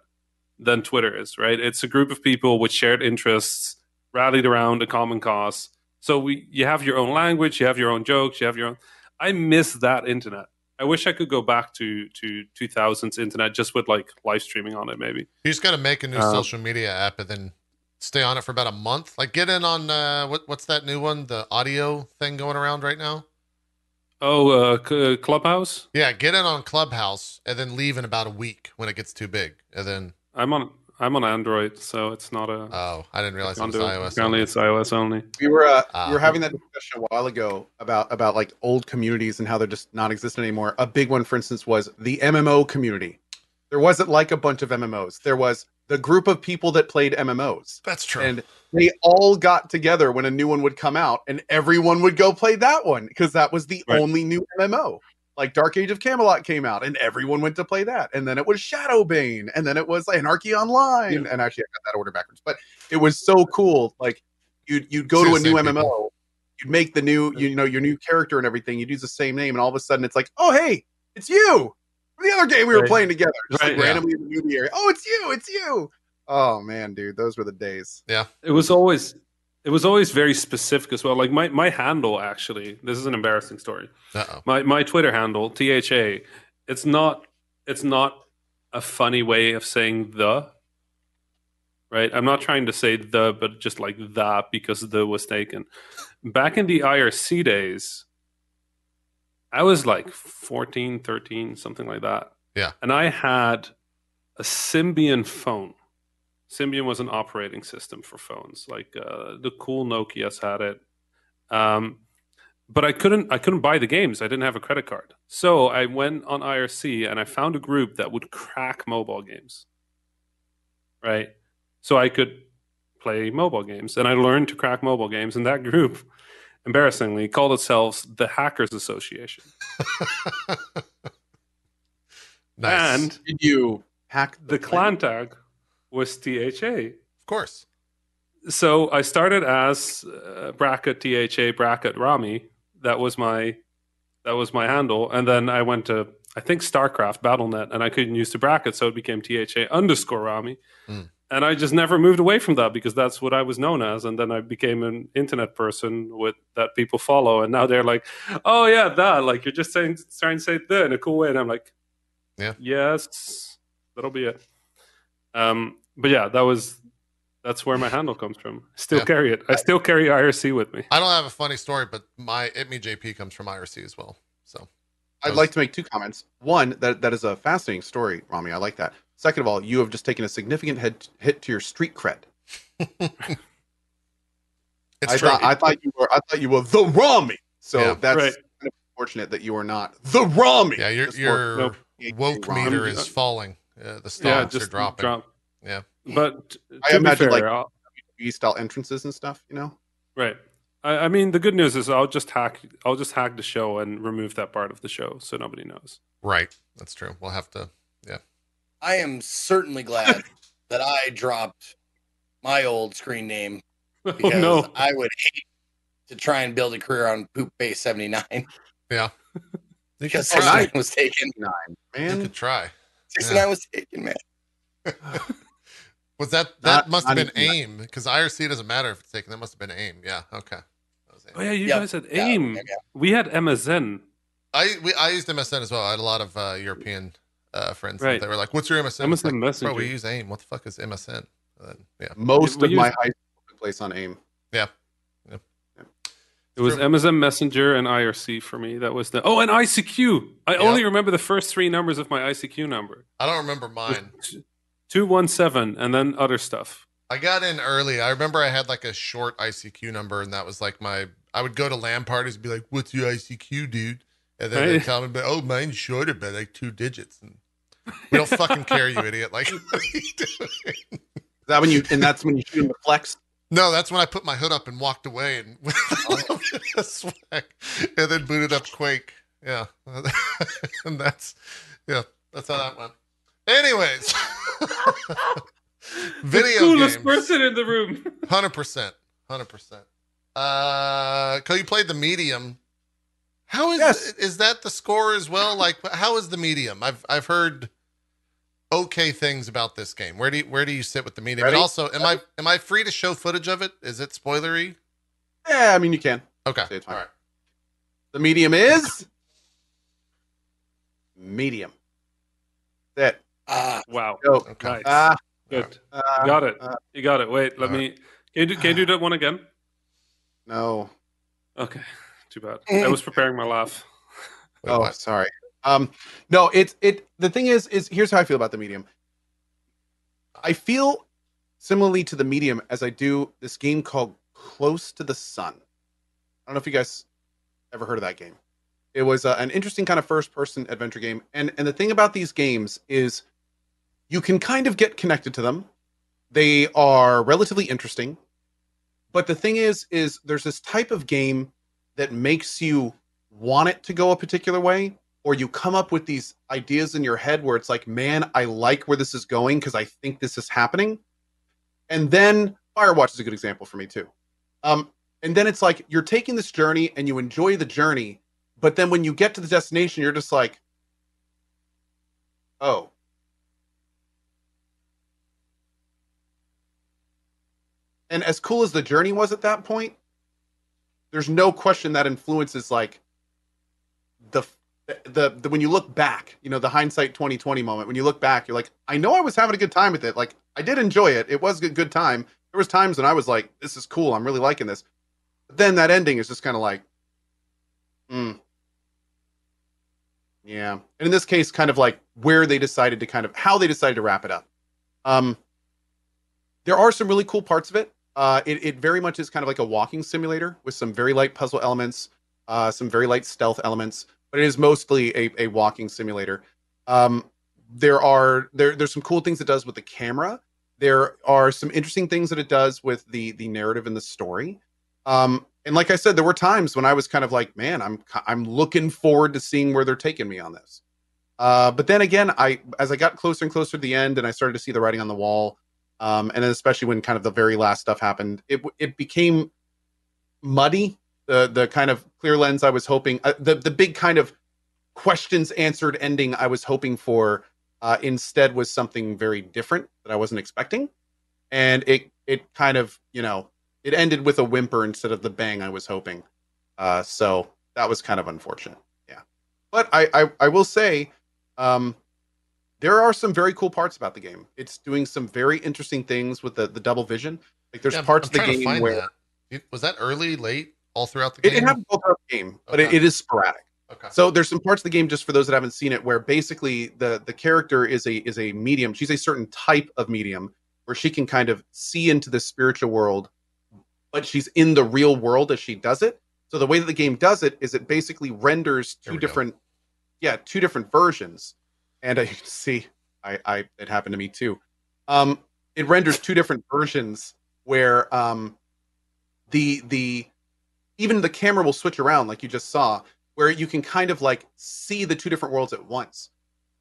than Twitter is. Right? It's a group of people with shared interests rallied around a common cause. So we you have your own language, you have your own jokes, you have your own. I miss that internet. I wish I could go back to to 2000s internet just with like live streaming on it, maybe. You just got to make a new Um, social media app and then stay on it for about a month. Like get in on uh, what what's that new one? The audio thing going around right now. Oh, uh, C- Clubhouse. Yeah, get in on Clubhouse and then leave in about a week when it gets too big. And then I'm on I'm on Android, so it's not a. oh, I didn't realize it was Condo. iOS. Apparently, only. it's iOS only. We were uh, Ah. we were having that discussion a while ago about about like old communities and how they're just not existent anymore. A big one, for instance, was the MMO community. There wasn't like a bunch of MMOs. There was the group of people that played MMOs, That's true. and they all got together when a new one would come out, and everyone would go play that one because that was the Right. only new MMO. Like Dark Age of Camelot came out, and everyone went to play that. And then it was Shadowbane, and then it was Anarchy Online. And actually, I got that order backwards, but it was so cool. Like you'd you'd go It's to a new same MMO, people. you'd make the new you know your new character and everything. You'd use the same name, and all of a sudden it's like, oh hey, it's you the other game we were Right. playing together. Just Right, like yeah. randomly in the newbie area. Oh, it's you, it's you. Oh man, dude, those were the days. Yeah. It was always it was always very specific as well. Like my my handle actually. This is an embarrassing story. Uh oh. My my Twitter handle THA. It's not it's not a funny way of saying the. Right, I'm not trying to say the, but just like that because the was taken. Back in the IRC days, I was like 14, 13, something like that. Yeah. And I had a Symbian phone. Symbian was an operating system for phones. Like uh, the cool Nokia's had it. Um, but I couldn't I couldn't buy the games. I didn't have a credit card. So I went on IRC and I found a group that would crack mobile games. Right? So I could play mobile games and I learned to crack mobile games and that group embarrassingly called itself the Hackers Association. nice. And Did you hack the clan tag was THA. of course. so I started as uh, bracket THA bracket Rami. That was my that was my handle, and then I went to I think StarCraft BattleNet, and I couldn't use the bracket, so it became THA underscore Rami. Hmm. And I just never moved away from that because that's what I was known as. And then I became an internet person with that people follow, and now they're like, "Oh yeah, that like you're just saying trying to say the in a cool way," and I'm like, Yeah. yes, that'll be it." Um, but yeah, that was that's where my handle comes from. Still Yeah. carry it. I still carry IRC with me. I don't have a funny story, but my It Me JP comes from IRC as well. So I'd was- like to make two comments. One, that that is a fascinating story, Rami. I like that. Second of all, you have just taken a significant head, hit to your street cred. it's I true. thought I thought you were I thought you were the Rami. So Yeah. that's Right. kind of unfortunate that you are not the Rami. yeah, your your Nope. woke Rami. meter is falling. Uh, the yeah, stocks just are dropping. drop. Yeah. But t- I to be imagine, fair, like- I'll- WWE style entrances and stuff. You know. Right. I, I mean, the good news is I'll just hack. I'll just hack the show and remove that part of the show so nobody knows. Right. That's true. We'll have to. Yeah. I am certainly glad that I dropped my old screen name Oh because no! I would hate to try and build a career on Poop Base 79 Yeah. because 69 was taken. Nine, You man. could try. 69 was taken, man. Was that that Not- must have been even- aim because IRC doesn't matter if it's taken. That must have been aim. Yeah. Okay. That Oh yeah, you Yep. guys had AIM. yeah, yeah. We had MSN. I we I used MSN as well. I had a lot of uh, European uh, friends. Right. They were like, "What's your MSN?" It's MSN like, Messenger. Bro, we use AIM. What the fuck is MSN? Then, yeah. Most We of my high school took place on AIM. Yeah. Yep. It was True. MSN Messenger and IRC for me. That was the oh, and ICQ. I Yep. only remember the first three numbers of my ICQ number. I don't remember mine. Two one seven, and then other stuff. I got in early. I remember I had like a short ICQ number, and that was like my. I would go to LAN parties and be like, "What's your ICQ, dude?" And then they'd Right. tell me, "But oh, mine's shorter by like two digits." And we don't fucking care, you idiot. Like, what are you doing? Is that when you and that's when you shoot him the flex? No, that's when I put my hood up and walked away and with a little bit of swag, and then booted up Quake. Yeah, and that's yeah, that's how that went. Anyways, video the coolest games. person in the room. Hundred percent, hundred percent. Uh, cause you played the medium. How is Yes. is that the score as well? Like, how is the medium? I've I've heard okay things about this game. Where do you where do you sit with the medium? And also, am I am I free to show footage of it? Is it spoilery? Yeah, I mean you can. Okay, all fine. right. The medium is medium. That Ah, Wow. go. Okay. Nice. Ah, Good. uh, You got it. uh, You got it. Wait, let me. Can you do, can you do that one again? no. Okay. Too bad. I was preparing my laugh. Oh, what? sorry. Um, no, it's it. The thing is, is here's how I feel about the medium. I feel similarly to the medium as I do this game called Close to the Sun. I don't know if you guys ever heard of that game. It was uh, an interesting kind of first-person adventure game, and and the thing about these games is you can kind of get connected to them. They are relatively interesting, but the thing is, is there's this type of game that makes you want it to go a particular way or you come up with these ideas in your head where it's like man i like where this is going because i think this is happening. And then firewatch is a good example for me too. Um, and then it's like you're taking this journey and you enjoy the journey but then when you get to the destination you're just like oh and as cool as the journey was at that point there's no question that influences like the, the the when you look back, you know, the hindsight 2020 moment. When you look back, you're like, I know I was having a good time with it. Like I did enjoy it. It was a good time. There was times when I was like, this is cool. I'm really liking this. But then that ending is just kind of like, hmm. Yeah. And in this case, kind of like where they decided to kind of how they decided to wrap it up. Um there are some really cool parts of it. Uh, it, it very much is kind of like a walking simulator with some very light puzzle elements, uh, some very light stealth elements, but it is mostly a, a walking simulator. Um, there are there there's some cool things it does with the camera. There are some interesting things that it does with the the narrative and the story. Um, and like I said, there were times when I was kind of like, man, I'm I'm looking forward to seeing where they're taking me on this. Uh, but then again, I as I got closer and closer to the end, and I started to see the writing on the wall, um, and especially when kind of the very last stuff happened, it it became muddy. The the kind of clear lens I was hoping, uh, the the big kind of questions answered ending I was hoping for, uh, instead was something very different that I wasn't expecting, and it it kind of you know it ended with a whimper instead of the bang I was hoping. Uh, so that was kind of unfortunate. Yeah, but I I, I will say. Um, there are some very cool parts about the game. It's doing some very interesting things with the, the double vision. Like there's Yeah, parts of the game find where that. Was that early, late, all throughout the game? it happens all throughout the game, but it, it is sporadic. okay. So there's some parts of the game just for those that haven't seen it where basically the the character is a is a medium. She's a certain type of medium where she can kind of see into the spiritual world, but she's in the real world as she does it. So the way that the game does it is it basically renders two we go. different yeah, two different versions. And can see I I it happened to me too. Um it renders two different versions where um the the even the camera will switch around like you just saw where you can kind of like see the two different worlds at once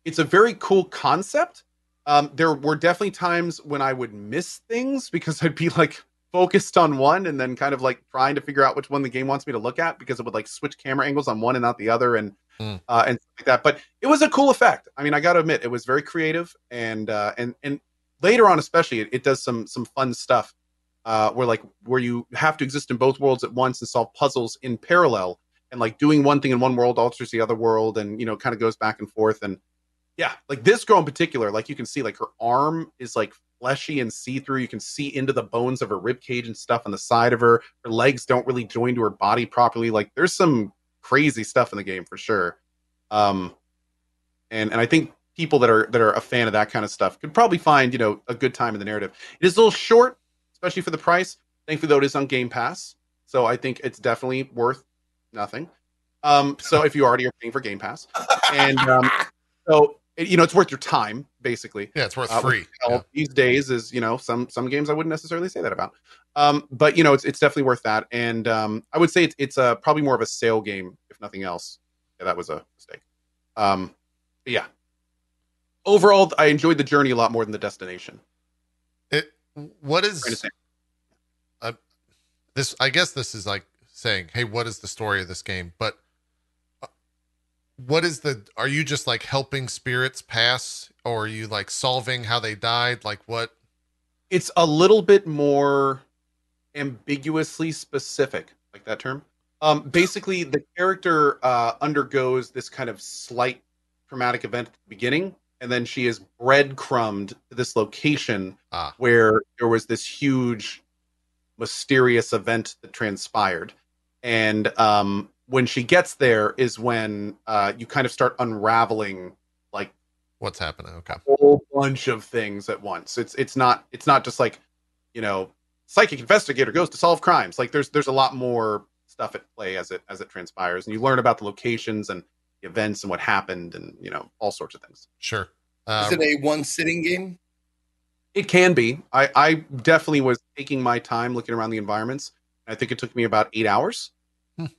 it's a very cool concept um, there were definitely times when i would miss things because i'd be like focused on one and then kind of like trying to figure out which one the game wants me to look at because it would like switch camera angles on one and not the other and Hmm. uh, and like that. But it was a cool effect. I mean i gotta admit it was very creative and uh, and and later on especially it, it does some some fun stuff uh, where like where you have to exist in both worlds at once and solve puzzles in parallel. And like doing one thing in one world alters the other world and you know kind of goes back and forth. And yeah like this girl in particular like you can see like her arm is like fleshy and see-through. You can see into the bones of her rib cage and stuff on the side of her. Her legs don't really join to her body properly. Like there's some crazy stuff in the game for sure. Um and and i think people that are that are a fan of that kind of stuff could probably find you know a good time in the narrative. It is a little short especially for the price. Thankfully though it is on game pass so i think it's definitely worth nothing. Um so if you already are paying for game pass and um so it- you know it's worth your time basically Yeah, it's worth uh, free. Yeah. these days is you know some some games I wouldn't necessarily say that about. Um, but you know it's it's definitely worth that, and um, I would say it's it's a probably more of a sale game if nothing else. Yeah, that was a mistake. Um, but yeah. Overall, I enjoyed the journey a lot more than the destination. It what is say. this? I guess this is like saying, "Hey, what is the story of this game?" But uh, what is the? Are you just like helping spirits pass, or are you like solving how they died? Like what? It's a little bit more ambiguously specific, like that term. Um, basically, the character uh, undergoes this kind of slight traumatic event at the beginning, and then she is breadcrumbed to this location Ah. where there was this huge, mysterious event that transpired. And um, when she gets there, is when uh, you kind of start unraveling like What's happening? Okay. A whole bunch of things at once. It's it's not it's not just like, you know, psychic investigator goes to solve crimes. Like there's there's a lot more stuff at play as it as it transpires, and you learn about the locations and the events and what happened, and you know all sorts of things. Sure. Uh, Is it a one sitting game? It can be. I I definitely was taking my time looking around the environments. I think it took me about eight hours.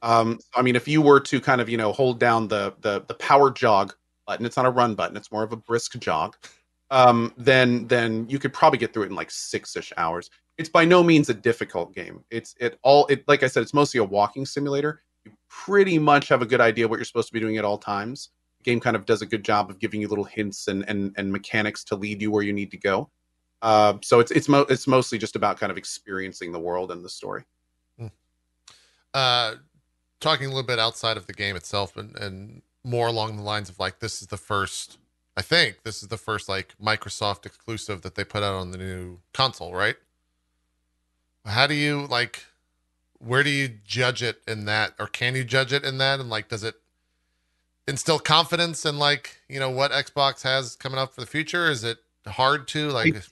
Um, I mean, if you were to kind of you know hold down the the the power jog button, it's not a run button; it's more of a brisk jog. Um, then then you could probably get through it in like six ish hours. It's by no means a difficult game. It's it all it like I said, it's mostly a walking simulator. You pretty much have a good idea what you're supposed to be doing at all times. The game kind of does a good job of giving you little hints and and and mechanics to lead you where you need to go. Uh, so it's it's mo- it's mostly just about kind of experiencing the world and the story. Uh, talking a little bit outside of the game itself and, and more along the lines of like this is the first i think this is the first like microsoft exclusive that they put out on the new console right? How do you like where do you judge it in that or can you judge it in that? And like does it instill confidence in like you know what xbox has coming up for the future? Is it hard to like It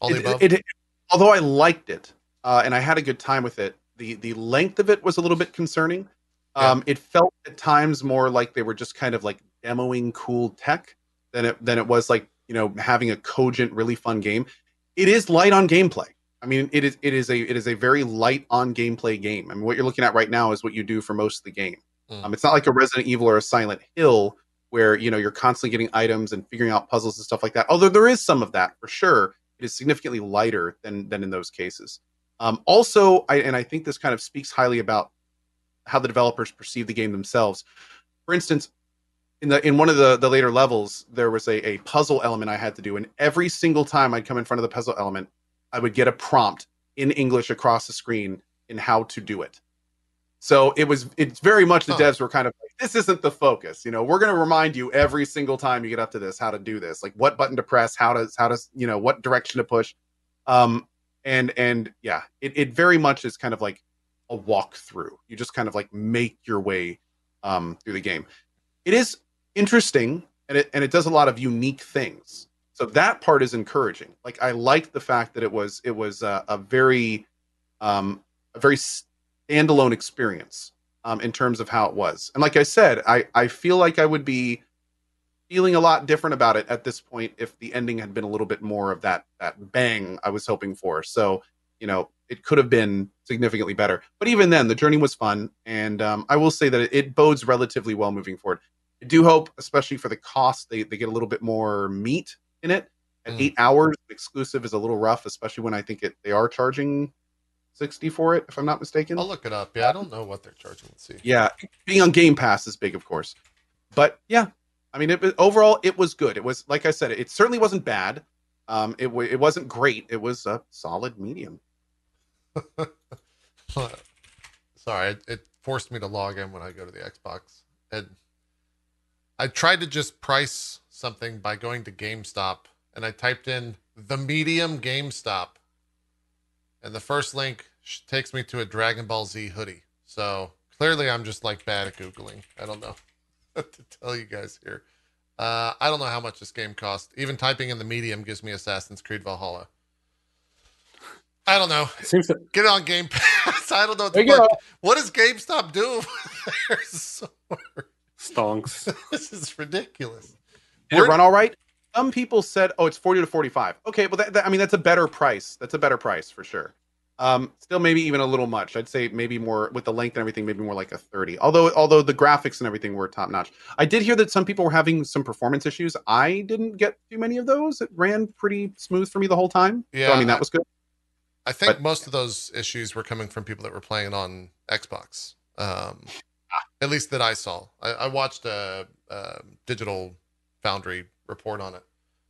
all the it, above? it- although I liked it uh, and I had a good time with it, the the length of it was a little bit concerning. Um, It felt at times more like they were just kind of like demoing cool tech than it than it was like you know having a cogent, really fun game. It is light on gameplay. I mean, it is it is a it is a very light on gameplay game. I mean, what you're looking at right now is what you do for most of the game. Mm. Um, it's not like a Resident Evil or a Silent Hill where you know you're constantly getting items and figuring out puzzles and stuff like that. Although there is some of that for sure, it is significantly lighter than than in those cases. Um, also, I, and I think this kind of speaks highly about how the developers perceive the game themselves. For instance, in the in one of the the later levels, there was a, a puzzle element I had to do, and every single time I'd come in front of the puzzle element, I would get a prompt in English across the screen in how to do it. So it was it's very much the Huh. devs were kind of like, this isn't the focus. You know, we're gonna remind you every single time you get up to this how to do this, like what button to press, how to how to you know what direction to push. Um and and yeah, it, it very much is kind of like a walkthrough. You just kind of like make your way um through the game. It is interesting and it and it does a lot of unique things. So that part is encouraging. Like I like the fact that it was it was a, a very um a very standalone experience um in terms of how it was. And like I said, I I feel like I would be feeling a lot different about it at this point if the ending had been a little bit more of that that bang I was hoping for. So you know it could have been significantly better. But even then, the journey was fun, and um, I will say that it, it bodes relatively well moving forward. I do hope, especially for the cost, they they get a little bit more meat in it. At Mm. eight hours exclusive is a little rough, especially when I think it they are charging sixty for it, if I'm not mistaken. I'll look it up. Yeah, I don't know what they're charging. Let's see. Yeah, being on Game Pass is big, of course. But yeah, I mean, it, overall, it was good. It was like I said, it certainly wasn't bad. Um, it it wasn't great. It was a solid medium. Sorry, it, it forced me to log in when I go to the Xbox. And I tried to just price something by going to GameStop and I typed in the medium GameStop. And the first link takes me to a Dragon Ball Z hoodie. So clearly I'm just like bad at Googling. I don't know to tell you guys here. Uh, I don't know how much this game cost. Even typing in the medium gives me Assassin's Creed Valhalla. I don't know. It seems that Get it on Game Pass. I don't know what the What does GameStop do? So- stonks. this is ridiculous. Did Where- it run all right? Some people said, "Oh, it's forty to forty-five. Okay, well, that, that- I mean, that's a better price. That's a better price for sure. Um, still, maybe even a little much. I'd say maybe more with the length and everything, maybe more like a thirty. Although, although the graphics and everything were top notch. I did hear that some people were having some performance issues. I didn't get too many of those. It ran pretty smooth for me the whole time. so, Yeah, I mean, I- that was good. I think But- most of those issues were coming from people that were playing on Xbox. Um, at least that I saw. I, I watched a, a Digital Foundry report on it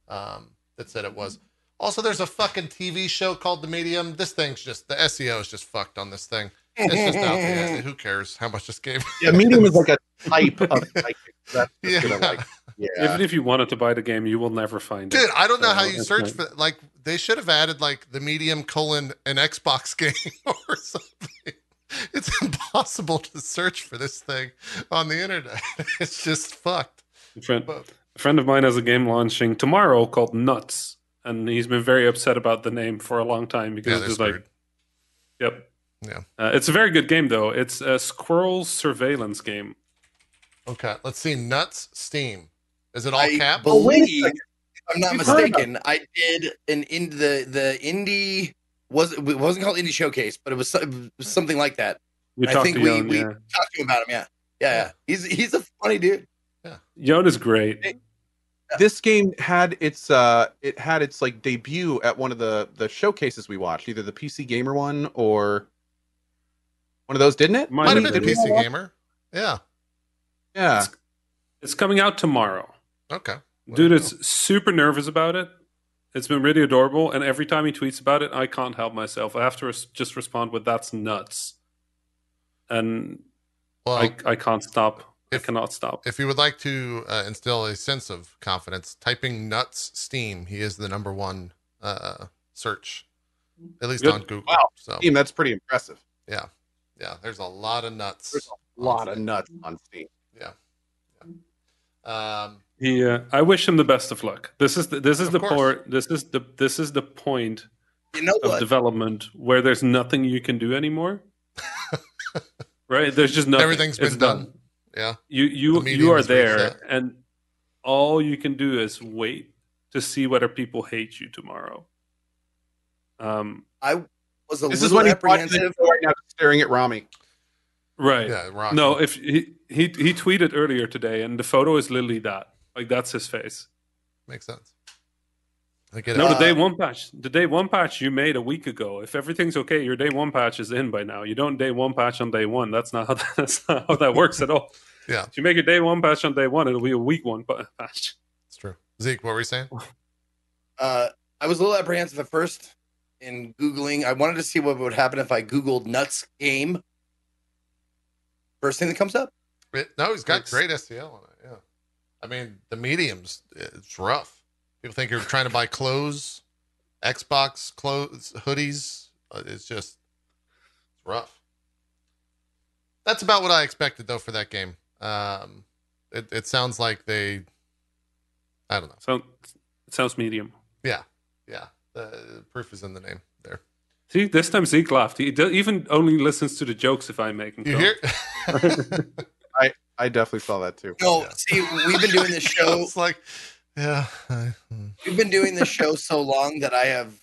um, that said it was. Also, there's a fucking TV show called The Medium. This thing's just the SEO is just fucked on this thing. It's just out there. Who cares how much this game? Yeah, medium is like a type of typing. That's Yeah. gonna, like, yeah. Even if you wanted to buy the game, you will never find it. Dude, I don't know So, how you search for like they should have added like the medium colon an Xbox game or something. It's impossible to search for this thing on the internet. It's just fucked. A friend, But a friend of mine has a game launching tomorrow called Nuts, and he's been very upset about the name for a long time because they're it's like, yep, Yeah. Uh, it's a very good game though. It's a squirrel surveillance game. Okay, let's see. Nuts Steam. Is it all I caps? Oh, wait a believe, if I'm not We've mistaken, I did an in the the indie was it wasn't called indie showcase, but it was, it was something like that. We I talked think to we- Jon. we- yeah. Talked to him about him, yeah. yeah, yeah. He's he's a funny dude. Jon is great. Hey, this game had its uh it had its like debut at one of the the showcases we watched either the pc gamer one or one of those didn't it Might Might have have been been. PC Gamer. Yeah. yeah It's coming out tomorrow. Okay. Well, Dude there is super nervous about it. It's been really adorable, and every time he tweets about it, I can't help myself. I have to res- just respond with "That's nuts," and Well, I I can't stop. If- I cannot stop. if you would like to uh, instill a sense of confidence, typing nuts Steam, he is the number one uh, search, at least Good. on Google. Wow. So Steam, that's pretty impressive yeah, yeah. There's a lot of nuts. there's a lot of nuts on steam Yeah. yeah. Um, He, uh, I wish him the best of luck. This is the, this is the course. part. This is the this is the point You know of what? development where there's nothing you can do anymore. right? There's just nothing. Everything's It's been done. Yeah. You you medium you are there, reset. and all you can do is wait to see whether people hate you tomorrow. Um, I was a this little what he brought to the apprehensive. show right now staring at rami right. Yeah. Rocky. No, if he, he he tweeted earlier today, and the photo is literally that. Like that's his face. makes sense. I get. No, the Uh, day one patch. The day one patch you made a week ago. If everything's okay, your day one patch is in by now. You don't day one patch on day one. That's not how that's not how that works at all. Yeah. If you make your day one patch on day one, it'll be a week one pa- patch. it's true. Zeke, what were you saying? Uh, I was a little apprehensive at first in googling. I wanted to see what would happen if I googled nuts game. First thing that comes up. It, no, he's got Thanks. great SEO on it. Yeah. I mean, the mediums, it's rough. People think you're trying to buy clothes, Xbox clothes, hoodies. Uh, It's just it's rough. That's about what I expected though for that game. Um, it, it sounds like they, I don't know. So it sounds medium. Yeah, yeah. The proof is in the name there. See, this time Zeke laughed. He do- even only listens to the jokes if I make them. You come. hear? i definitely saw that too No, Yeah. see, we've been doing this show. it's like, yeah. We've been doing this show so long that I have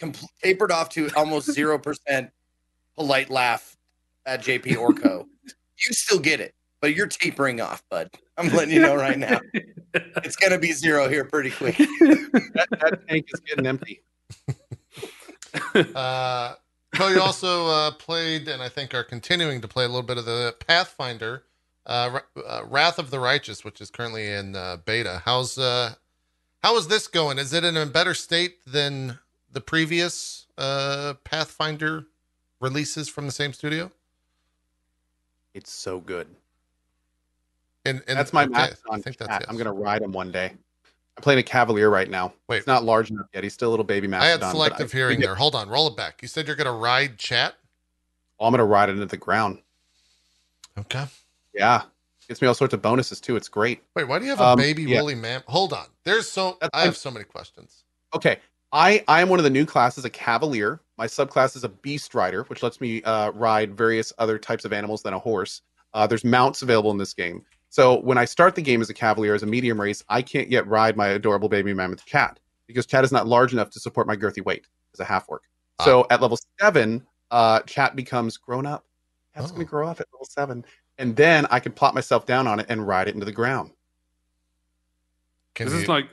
compl- tapered off to almost zero percent polite laugh at JP Orco. you still get it, but you're tapering off, bud. I'm letting you know right now. It's gonna be zero here pretty quick. That, that tank is getting empty. Uh, so you also uh, played, and I think are continuing to play a little bit of the Pathfinder, uh, uh, Wrath of the Righteous, which is currently in uh, beta. How's uh, how is this going? Is it in a better state than the previous uh, Pathfinder releases from the same studio? It's so good. And, and that's my okay, max I think that's yes. I'm gonna ride him one day. I'm playing a Cavalier right now. Wait. It's not large enough yet. He's still a little baby I had selective I- hearing there. Hold on, roll it back. You said you're going to ride chat. I'm gonna ride it into the ground. Okay. Yeah, gets me all sorts of bonuses too. It's great. Wait, why do you have a Um, baby yeah. woolly man? Hold on. There's so That's I have so many questions. Okay, I I am one of the new classes, a Cavalier. My subclass is a Beast Rider, which lets me uh, ride various other types of animals than a horse. Uh, there's mounts available in this game. So when I start the game as a Cavalier, as a medium race, I can't yet ride my adorable baby mammoth Chat because Chat is not large enough to support my girthy weight as a half orc. So at level seven, uh, Chat becomes grown up. Cat's Oh. gonna grow up at level seven, and then I can plop myself down on it and ride it into the ground. Can this you, is like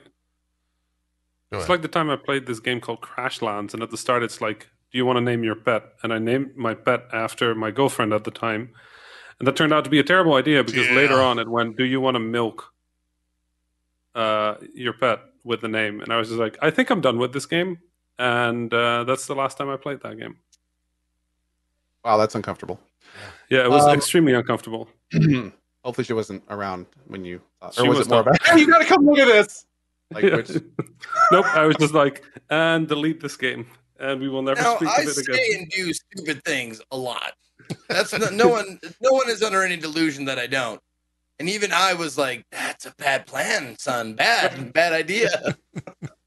go it's ahead. like the time I played this game called Crashlands, and at the start it's like, "Do you want to name your pet?" And I named my pet after my girlfriend at the time, and that turned out to be a terrible idea because Yeah. later on it went, "Do you want to milk uh, your pet with the name?" And I was just like, "I think I'm done with this game," and uh, that's the last time I played that game. Wow, that's uncomfortable. Yeah, it was Um, extremely uncomfortable. Hopefully, she wasn't around when you. Uh, She or was was it more about? Hey, you gotta come look at this. Like which? nope, I was just like, and delete this game, and we will never Now speak I of it again. say and do stupid things a lot. That's no, no one. No one is under any delusion that I don't. And even I was like, "That's a bad plan, son. Bad, bad idea."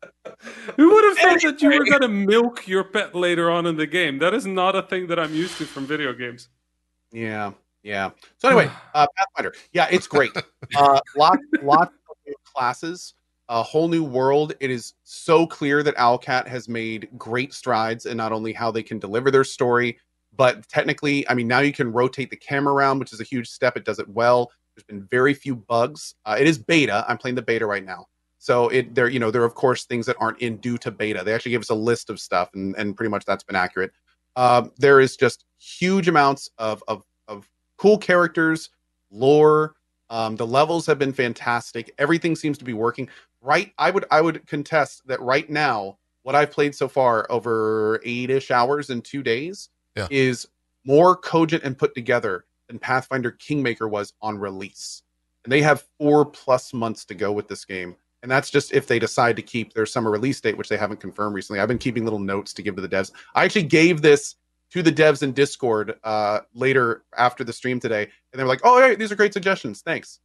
Who would have thought that you were going to milk your pet later on in the game? That is not a thing that I'm used to from video games. Yeah, yeah. So anyway, uh, Pathfinder. Yeah, it's great. Uh, lots, lots of new classes. A whole new world. It is so clear that Owlcat has made great strides in not only how they can deliver their story, but technically, I mean, now you can rotate the camera around, which is a huge step. It does it well. There's been very few bugs. Uh, it is beta. I'm playing the beta right now. So it there, you know, there are of course things that aren't in due to beta. They actually give us a list of stuff, and and pretty much that's been accurate. Um, there is just huge amounts of of of cool characters, lore. Um, the levels have been fantastic. Everything seems to be working right. I would I would contest that right now. What I've played so far over eight-ish hours in two days Yeah. is more cogent and put together than Pathfinder Kingmaker was on release. And they have four plus months to go with this game. And that's just if they decide to keep their summer release date, which they haven't confirmed recently. I've been keeping little notes to give to the devs. I actually gave this to the devs in Discord uh, later after the stream today, and they were like, "Oh, hey, these are great suggestions. Thanks."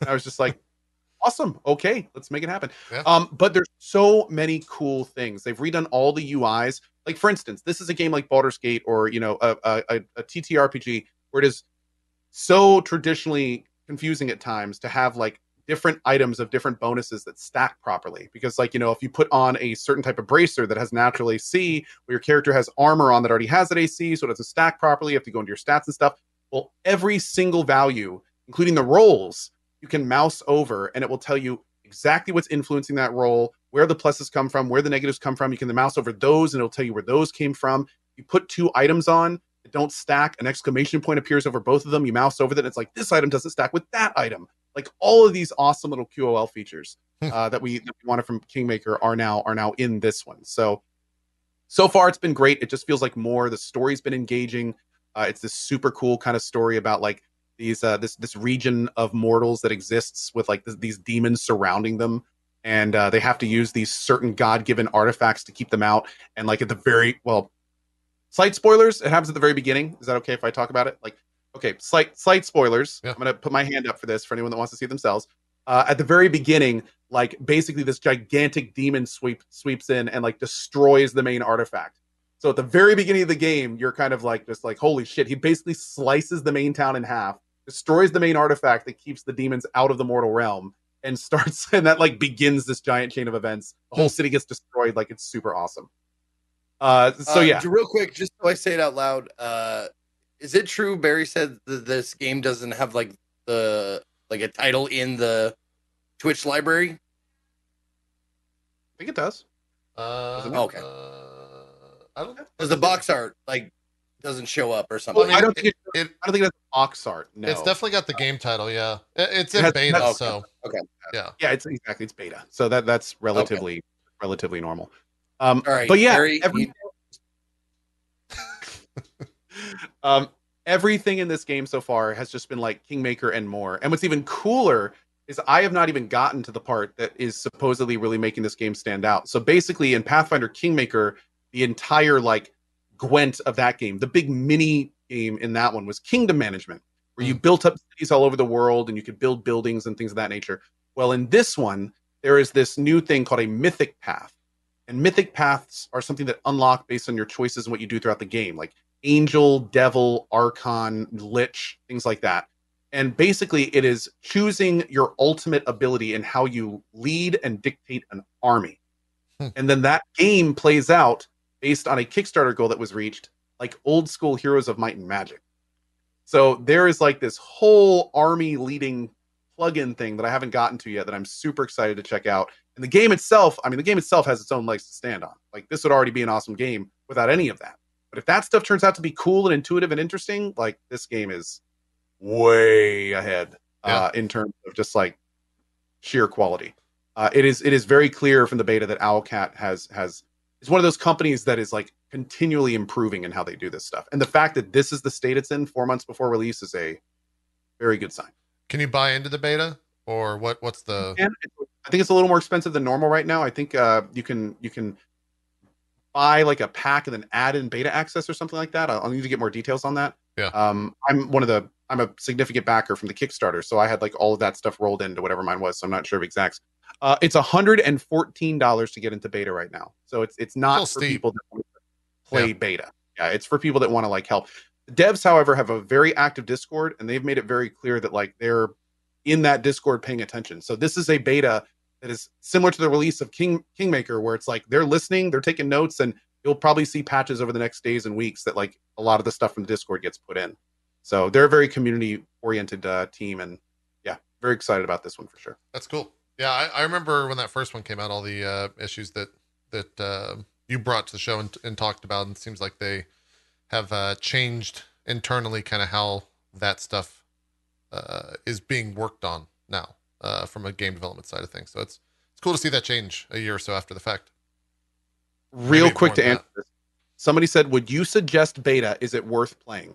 And I was just like, "Awesome. Okay, let's make it happen." Yeah. Um, but there's so many cool things. They've redone all the UIs. Like for instance, this is a game like Baldur's Gate or you know a, a, a, a TTRPG where it is so traditionally confusing at times to have like different items of different bonuses that stack properly. Because like you know if you put on a certain type of bracer that has natural AC where your character has armor on that already has that AC so it doesn't stack properly you have to go into your stats and stuff. Well every single value including the rolls you can mouse over and it will tell you exactly what's influencing that roll where the pluses come from where the negatives come from. You can mouse over those and it'll tell you where those came from. You put two items on that don't stack an exclamation point appears over both of them you mouse over that and it's like this item doesn't stack with that item like all of these awesome little QOL features Hmm. uh, that we that we wanted from Kingmaker are now are now in this one. So so far it's been great. It just feels like more. The story's been engaging. Uh, it's this super cool kind of story about like these uh, this this region of mortals that exists with like th- these demons surrounding them, and uh, they have to use these certain god given artifacts to keep them out. And like at the very well, slight spoilers. It happens at the very beginning. Is that okay if I talk about it? Like okay, slight slight spoilers. Yeah. I'm gonna put my hand up for this for anyone that wants to see themselves. Uh, at the very beginning, like basically this gigantic demon sweep sweeps in and like destroys the main artifact. So at the very beginning of the game, you're kind of like just like holy shit. He basically slices the main town in half, destroys the main artifact that keeps the demons out of the mortal realm, and starts and that like begins this giant chain of events. The whole city gets destroyed. Like it's super awesome. Uh, so Uh, yeah, j- real quick, just so I say it out loud, uh, is it true Barry said that this game doesn't have like the like a title in the Twitch library? I think it does. Uh, Okay. uh, I don't. Because the box art like doesn't show up or Well, something. I mean, I don't think it, It, I don't think that's box art. No, It's definitely got the game title. Yeah, It- it's It in has- beta, okay. so okay, yeah, yeah, it's exactly it's beta. So that that's relatively relatively normal. Um, All right, but yeah, Barry, every, you- um, everything in this game so far has just been like Kingmaker and more. And what's even cooler is I have not even gotten to the part that is supposedly really making this game stand out. So basically, in Pathfinder Kingmaker, the entire like Gwent of that game, the big mini game in that one was kingdom management, where you built up cities all over the world and you could build buildings and things of that nature. Well, in this one, there is this new thing called a mythic path. And mythic paths are something that unlock based on your choices and what you do throughout the game, like angel, devil, archon, lich, things like that. And basically, it is choosing your ultimate ability and how you lead and dictate an army. Hmm. And then that game plays out based on a Kickstarter goal that was reached, like old school Heroes of Might and Magic. So there is like this whole army leading plugin thing that I haven't gotten to yet that I'm super excited to check out. And the game itself, I mean, the game itself has its own legs to stand on. Like this would already be an awesome game without any of that. But if that stuff turns out to be cool and intuitive and interesting, like this game is way ahead uh, in terms of just like sheer quality. Uh, it is it is very clear from the beta that Owlcat has has is one of those companies that is like continually improving in how they do this stuff. And the fact that this is the state it's in four months before release is a very good sign. can you buy into the beta or what? What's the? I think it's a little more expensive than normal right now. I think uh, you can you can buy like a pack and then add in beta access or something like that. I'll, I'll need to get more details on that. Yeah. Um, I'm one of the I'm a significant backer from the Kickstarter, so I had like all of that stuff rolled into whatever mine was. So I'm not sure of exacts. Uh, it's hundred and fourteen dollars to get into beta right now. So it's it's not Still for steep. people that want to play Yeah. beta. Yeah, it's for people that want to like help. Devs, however, have a very active Discord, and they've made it very clear that like they're in that Discord paying attention. So this is a beta that is similar to the release of King Kingmaker, where it's like they're listening, they're taking notes, and you'll probably see patches over the next days and weeks that like a lot of the stuff from the Discord gets put in. So they're a very community oriented uh, team, and yeah, very excited about this one for sure. That's cool. Yeah, I, I remember when that first one came out, all the uh, issues that that uh, you brought to the show and, and talked about, and it seems like they have uh, changed internally, kind of how that stuff uh, is being worked on now uh, from a game development side of things. So it's it's cool to see that change a year or so after the fact. Real Maybe quick to answer this. Somebody said, Would you suggest beta? Is it worth playing?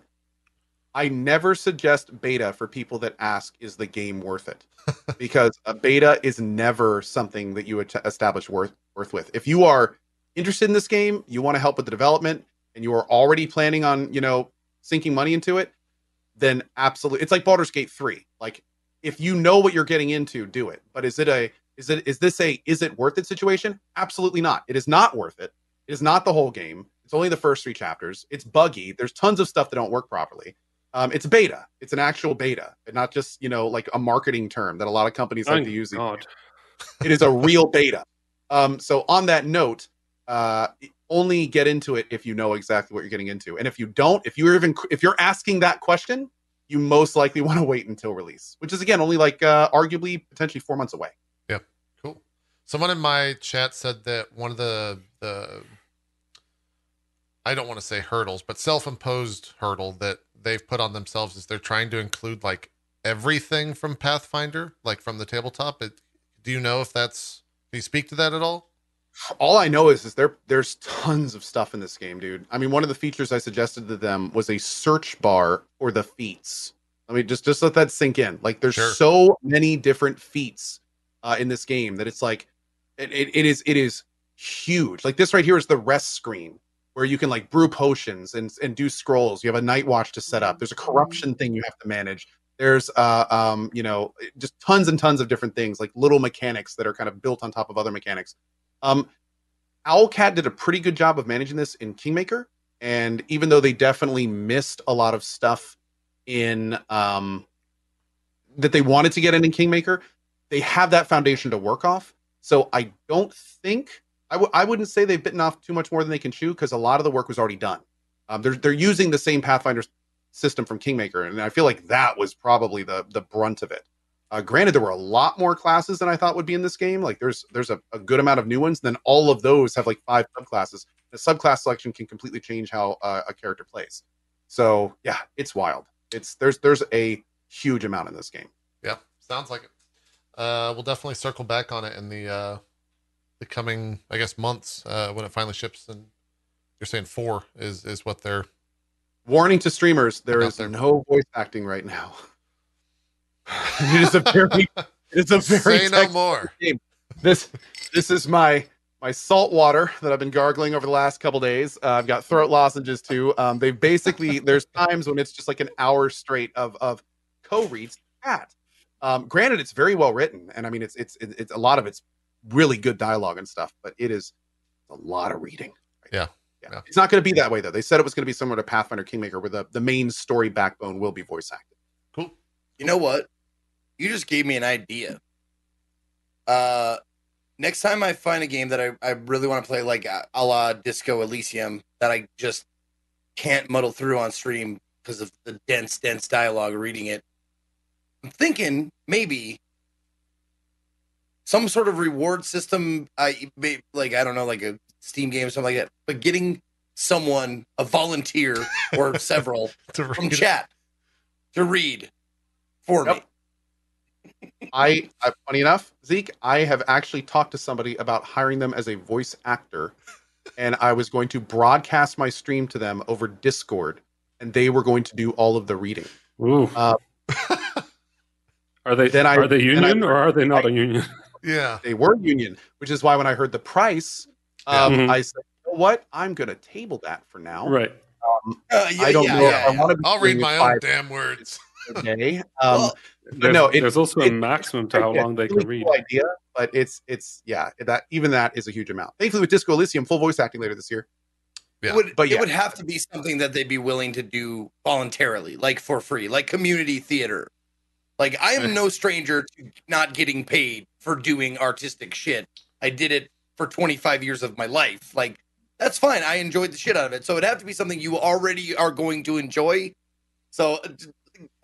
I never suggest beta for people that ask, Is the game worth it? because a beta is never something that you would establish worth worth with. If you are interested in this game, you want to help with the development, and you are already planning on, you know, sinking money into it, then absolutely it's like Baldur's Gate 3. Like if you know what you're getting into, do it. But is it a is it is this a is it worth it situation? Absolutely not. It is not worth it. It is not the whole game. It's only the first three chapters. It's buggy. There's tons of stuff that don't work properly. Um, it's beta. It's an actual beta, and not just you know like a marketing term that a lot of companies like Thank to use. God. it is a real beta. Um, so on that note, uh, only get into it if you know exactly what you're getting into, and if you don't, if you're even if you're asking that question, you most likely want to wait until release, which is again only like uh, arguably potentially four months away. Yeah, cool. Someone in my chat said that one of the the I don't want to say hurdles, but self-imposed hurdle that they've put on themselves is they're trying to include like everything from Pathfinder, like from the tabletop. It, do you know if that's can you speak to that at all? All I know is is there there's tons of stuff in this game, dude. I mean, one of the features I suggested to them was a search bar for the feats. I mean, just just let that sink in. Like, there's Sure. so many different feats uh, in this game that it's like it, it, it is it is huge. Like this right here is the rest screen where you can like brew potions and and do scrolls. You have a night watch to set up. There's a corruption thing you have to manage. There's uh um you know just tons and tons of different things like little mechanics that are kind of built on top of other mechanics. Um, Owlcat did a pretty good job of managing this in Kingmaker, and even though they definitely missed a lot of stuff in um that they wanted to get in in Kingmaker, they have that foundation to work off. So I don't think I w- I wouldn't say they've bitten off too much more than they can chew because a lot of the work was already done. Um, they're they're using the same Pathfinder system from Kingmaker, and I feel like that was probably the the brunt of it. Uh, granted, there were a lot more classes than I thought would be in this game. Like there's there's a, a good amount of new ones. and Then all of those have like five subclasses. The subclass selection can completely change how uh, a character plays. So yeah, it's wild. It's there's there's a huge amount in this game. Yeah, sounds like it. Uh, we'll definitely circle back on it in the uh, the coming, I guess, months uh, when it finally ships. And you're saying four is is what they're Warning to streamers: There is there. no voice acting right now. it is a very it's a very say no text- more. this this is my my salt water that I've been gargling over the last couple days. Uh, I've got throat lozenges too. Um, they basically there's times when it's just like an hour straight of of co-reads at. Um, granted, it's very well written, and I mean it's it's it's, it's a lot of it's really good dialogue and stuff, but it is a lot of reading. Yeah. Yeah. Yeah. It's not going to be that way though. They said it was going to be similar to Pathfinder Kingmaker, where the, the main story backbone will be voice acted. Cool. You know what? You just gave me an idea. Uh, next time I find a game that I, I really want to play, like a la Disco Elysium, that I just can't muddle through on stream because of the dense, dense dialogue reading it. I'm thinking maybe some sort of reward system. I may- like I don't know, like a Steam game or something like that. But getting someone, a volunteer or several from chat to read for Yep. me. I, I funny enough, Zeke, I have actually talked to somebody about hiring them as a voice actor, and I was going to broadcast my stream to them over Discord, and they were going to do all of the reading. Ooh. Uh, are they then I- are they then I- union or are they not a union? Yeah. They were union, which is why when I heard the price, um, Yeah. Mhm. I said, you know what? I'm going to table that for now. right. Uh, yeah, I don't yeah, know yeah, I yeah. want to I'll read my own damn words. A day. Um, Well, but There's, no, it, there's also a maximum to how long they really can read. cool idea, but it's it's yeah that even that is a huge amount. Thankfully, with Disco Elysium, full voice acting later this year. Yeah. It would, But it would have to be something that they'd be willing to do voluntarily, like for free, like community theater. Like I am no stranger to not getting paid for doing artistic shit. I did it for 25 years of my life. Like that's fine. I enjoyed the shit out of it. So it'd have to be something you already are going to enjoy. So uh,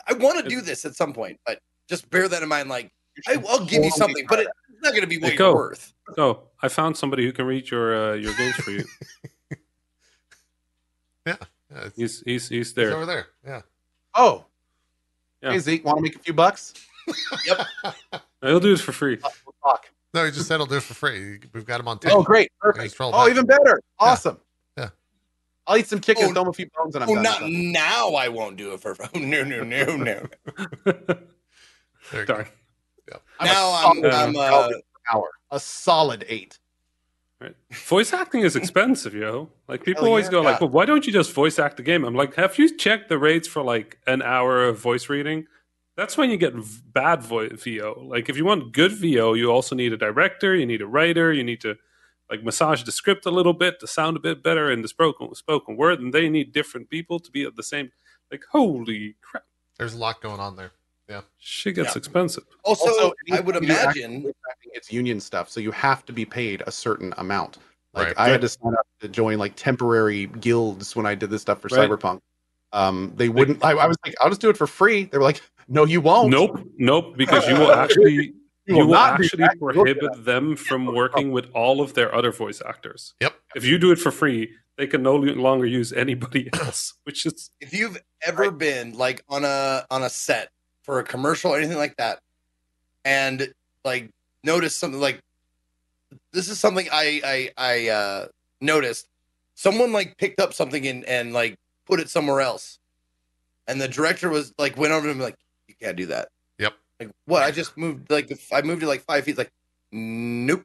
I want to do this at some point, but just bear that in mind. Like I, I'll give you something, but it's not going to be what Hey, you're go. worth. Oh, I found somebody who can read your uh, your games for you. Yeah, it's, He's he's he's it's there. over there. Yeah. Oh, Yeah. hey Zeke, want to make a few bucks? Yep. He'll do it for free. Uh, We'll talk. No, he just said he'll do it for free. We've got him on tape. Oh, great, perfect. Oh, back. even better. Awesome. Yeah. I'll eat some chicken, Oh, throw him a few bones, and I'm Oh, done. not So- now. I won't do it for. Oh, no, no, no, no. There you go. Darn. I'm a now I'm, solid I'm uh, hour, a solid eight. Right. Voice acting is expensive, yo. Like people Hell always yeah. go like, "Well, why don't you just voice act the game?" I'm like, "Have you checked the rates for like an hour of voice reading?" That's when you get v- bad vo- VO. Like if you want good VO, you also need a director, you need a writer, you need to like massage the script a little bit to sound a bit better in the spoken spoken word, and they need different people to be at the same. Like holy crap, There's a lot going on there. Yeah. she gets Yeah. expensive. also, Also, I would anytime you do imagine. acting, voice acting, it's union stuff, so you have to be paid a certain amount. Like Right. I had to sign up to join like temporary guilds when I did this stuff for Right. Cyberpunk. Um, they wouldn't. I, I was like, I'll just do it for free. They were like, No, you won't. Nope, nope, because you will actually You you will will not do actually that. Prohibit them from working with all of their other voice actors. Yep. If you do it for free, they can no longer use anybody else, which is if you've ever been like on a on a set for a commercial or anything like that and like noticed something like this is something i i i uh noticed someone like picked up something and and like put it somewhere else and the director was like went over to him like you can't do that Yep. Like what? I just moved like if i moved it like five feet like nope.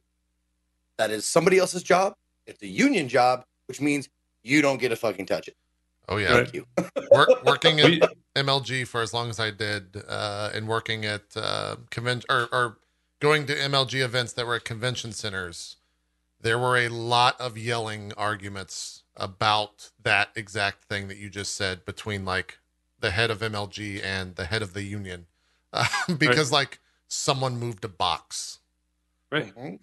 That is somebody else's job. It's a union job which means you don't get to fucking touch it. Oh yeah. thank you. Work, working at MLG for as long as I did, uh, and working at uh, convention or, or going to MLG events that were at convention centers, there were a lot of yelling arguments about that exact thing that you just said between like the head of MLG and the head of the union, uh, because like someone moved a box. right Mhm.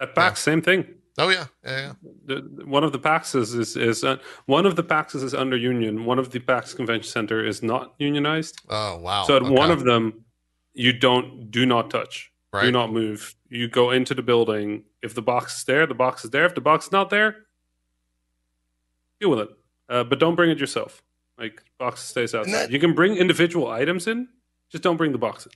at PAX, same thing. Oh yeah, yeah, yeah. The, one of the PAXs is is uh, one of the PAXs is under union. One of the PAX Convention Center is not unionized. Oh wow. so at Okay. one of them, you don't do not touch, do not move. You go into the building. If the box is there, the box is there. If the box is not there, deal with it. Uh, but don't bring it yourself. Like box stays outside. that- you can bring individual items in, just don't bring the box in.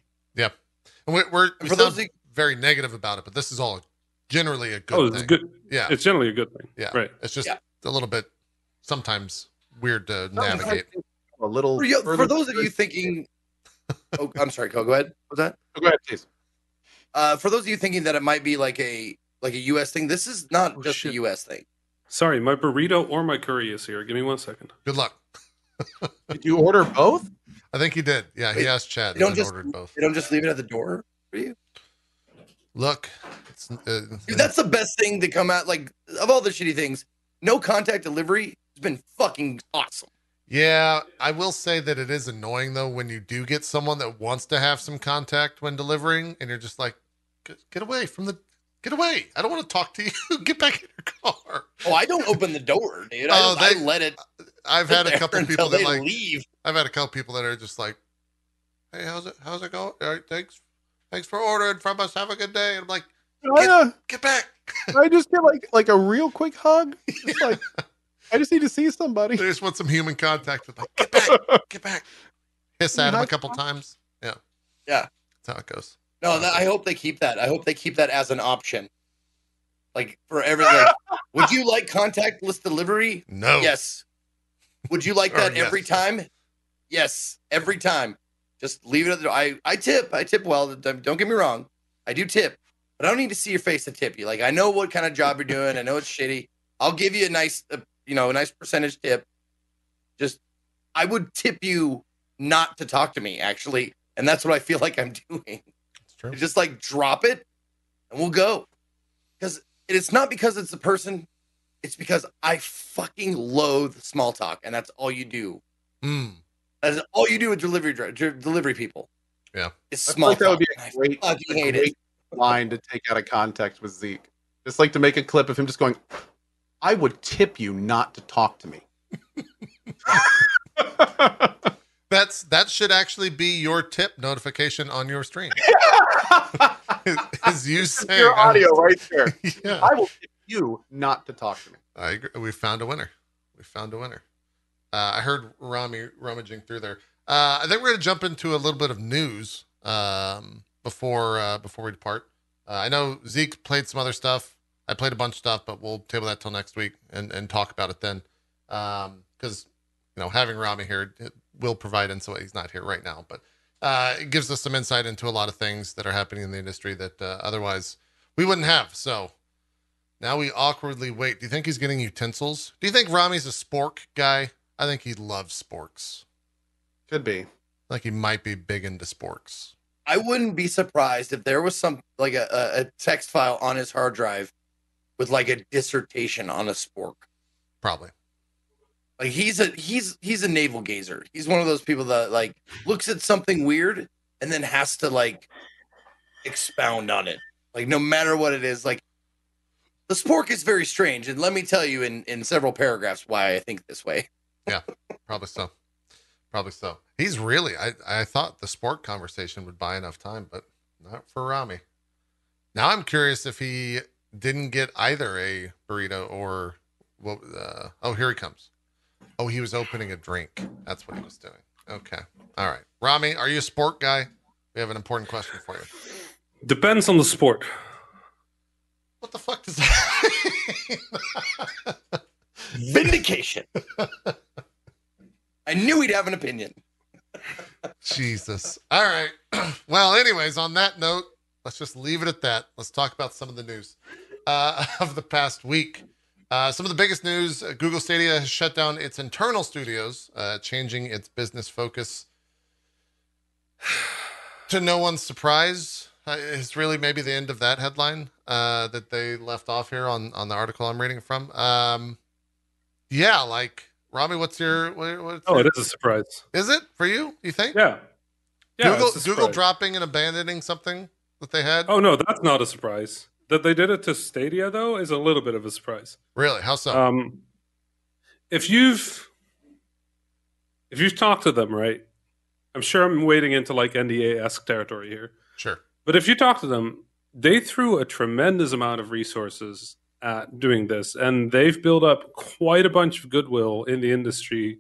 And we, we're we For sound those that- very negative about it, but this is all generally a good oh, thing. it's good. Yeah, It's generally a good thing. yeah. Right. It's just Yeah. a little bit sometimes weird to No, navigate. A little. For, you, for those of you thinking, oh, I'm sorry, Cole. Go ahead. What's that? Oh, go ahead, please. Uh, for those of you thinking that it might be like a like a U.S. thing, this is not Oh, just shit. a U.S. thing. Sorry, my burrito or my curry is here. Give me one second. Good luck. Did you order both? I think he did. Yeah, he asked Chad you don't just- ordered both. They don't just leave it at the door for you. Look, it's, uh, Dude, that's the best thing to come out. Like of all the shitty things, no contact delivery has been fucking awesome. Yeah, I will say that it is annoying though when you do get someone that wants to have some contact when delivering, and you're just like, "Get, get away from the, get away! I don't want to talk to you. get back in your car. Oh, I don't open the door, dude. I, Oh, they- I let it. I've had a couple people that like, leave. I've had a couple people that are just like, hey, how's it, how's it going? All right, thanks, thanks for ordering from us. Have a good day. And I'm like, I, uh, get back. I just get like like a real quick hug. Just like I just need to see somebody. They just want some human contact with like, get back, get back. Hiss at him a couple times. Yeah, Yeah. that's how it goes. No, that, I hope they keep that. I hope they keep that as an option. Like for everything. Like, would you like contactless delivery? No. Yes. Would you like Or that every yes. time? Yes, every time. Just leave it at the door. I, I tip. I tip well. Don't don't get me wrong. I do tip, but I don't need to see your face to tip you. Like I know what kind of job you're doing. I know it's shitty. I'll give you a nice, uh, you know, a nice percentage tip. Just, I would tip you not to talk to me actually, and that's what I feel like I'm doing. It's true. Just like drop it, and we'll go. Because it's not because it's the person. It's because I fucking loathe small talk, and that's all you do. Mm. That is all you do with delivery dri- dri- delivery people. Yeah. it's I feel small like that talk. would be and a I great, fucking a hate great it. line to take out of context with Zeke. Just like to make a clip of him just going, I would tip you not to talk to me. That's that should actually be your tip notification on your stream. Is you saying Your audio right there. Yeah, I will tip you not to talk to me. I agree. We found a winner. We found a winner. Uh, I heard Rami rummaging through there. Uh, I think we're going to jump into a little bit of news um, before uh, before we depart. Uh, I know Zeke played some other stuff. I played a bunch of stuff, but we'll table that till next week and, and talk about it then. Because you know, having Rami here will provide insight. He's not here right now, but uh, it gives us some insight into a lot of things that are happening in the industry that uh, otherwise we wouldn't have. So now we awkwardly wait. Do you think he's getting utensils? Do you think Rami's a spork guy? I think he loves sporks. Could be. I think he might be big into sporks. I wouldn't be surprised if there was some like a, a, a text file on his hard drive with like a dissertation on a spork. Probably. Like he's a he's he's a navel gazer. He's one of those people that like looks at something weird and then has to like expound on it. Like no matter what it is, like the spork is very strange. And let me tell you in in several paragraphs why I think this way. Yeah, probably so. Probably so. He's really. I I thought the sport conversation would buy enough time, but not for Rami. Now I'm curious if he didn't get either a burrito or what. Uh, oh, here he comes. Oh, he was opening a drink. That's what he was doing. Okay. All right. Rami, are you a sport guy? We have an important question for you. Depends on the sport. What the fuck does that mean? Vindication. I knew he'd have an opinion. Jesus. All right. well, anyways, on that note, let's just leave it at that. Let's talk about some of the news uh, of the past week. Uh, some of the biggest news uh, Google Stadia has shut down its internal studios, uh, changing its business focus. to no one's surprise, it's really maybe the end of that headline uh, that they left off here on, on the article I'm reading from. Um, yeah, like, Rami, what's your. What's Oh, your- it is a surprise. is it for you? You think? Yeah. Yeah. Google Google dropping and abandoning something that they had. Oh no, that's not a surprise. That they did it to Stadia though is a little bit of a surprise. Really? How so? Um, if you've if you've talked to them, right? I'm sure I'm wading into like NDA esque territory here. sure. But if you talk to them, they threw a tremendous amount of resources at doing this, and they've built up quite a bunch of goodwill in the industry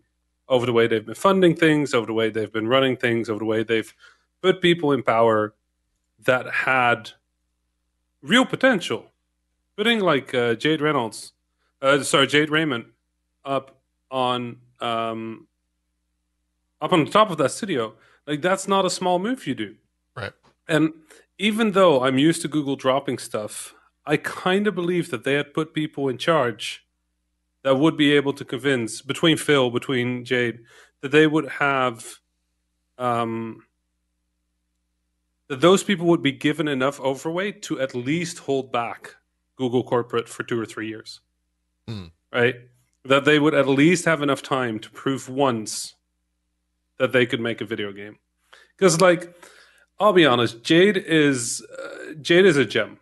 over the way they've been funding things, over the way they've been running things, over the way they've put people in power that had real potential. Putting like uh, Jade Reynolds, uh, sorry, Jade Raymond, up on um, up on the top of that studio, like that's not a small move you do. And even though I'm used to Google dropping stuff, I kind of believe that they had put people in charge that would be able to convince between Phil, between Jade, that they would have um, that those people would be given enough overweight to at least hold back Google corporate for two or three years. Hmm. Right? That they would at least have enough time to prove once that they could make a video game. Because, like, I'll be honest, Jade is uh, Jade is a gem,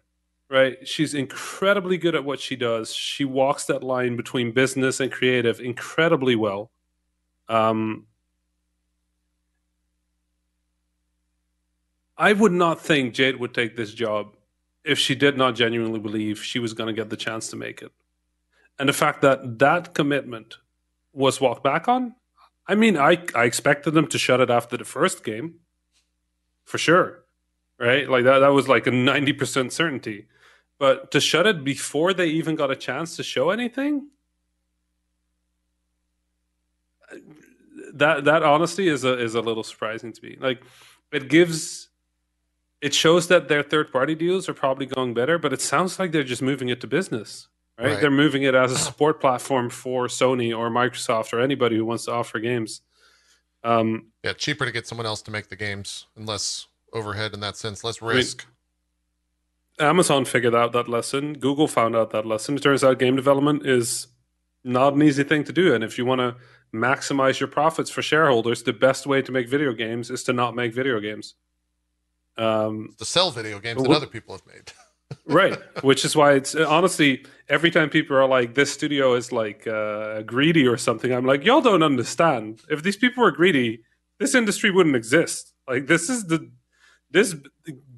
right? She's incredibly good at what she does. She walks that line between business and creative incredibly well. Um, I would not think Jade would take this job if she did not genuinely believe she was going to get the chance to make it. And the fact that that commitment was walked back on, I mean, I, I expected them to shut it after the first game, for sure, right? Like that, that was like a 90% certainty. But to shut it before they even got a chance to show anything, that that honesty is a is a little surprising to me. Like it gives it shows that their third party deals are probably going better, but it sounds like they're just moving it to business. Right? Right. They're moving it as a support platform for Sony or Microsoft or anybody who wants to offer games. Um, Yeah, cheaper to get someone else to make the games and less overhead in that sense, less mean, risk. Amazon figured out that lesson. Google found out that lesson. It turns out game development is not an easy thing to do. And if you want to maximize your profits for shareholders, the best way to make video games is to not make video games. Um, to sell video games But that what- other people have made. right which is why it's honestly every time people are like this studio is like uh, greedy or something i'm like y'all don't understand. If these people were greedy this industry wouldn't exist. Like this is the this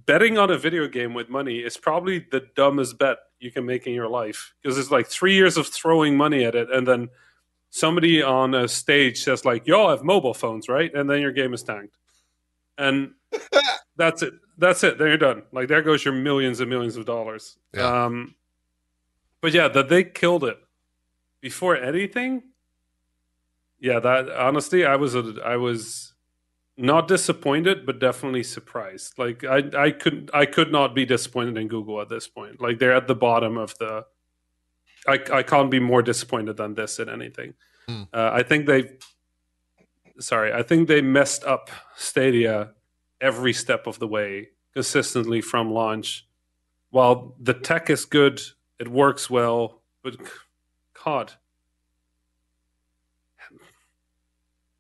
betting on a video game with money is probably the dumbest bet you can make in your life. Because it's like three years of throwing money at it and then somebody on a stage says like y'all have mobile phones right? And then your game is tanked. And that's it that's it. Then you're done. Like there goes your millions and millions of dollars. Yeah. um but yeah that they killed it before anything. Yeah that honestly i was a, i was not disappointed but definitely surprised. Like i i couldn't i could not be disappointed in google at this point. Like they're at the bottom of the i i can't be more disappointed than this in anything. Hmm. uh, i think they sorry i think they messed up stadia every step of the way consistently from launch while the tech is good it works well but god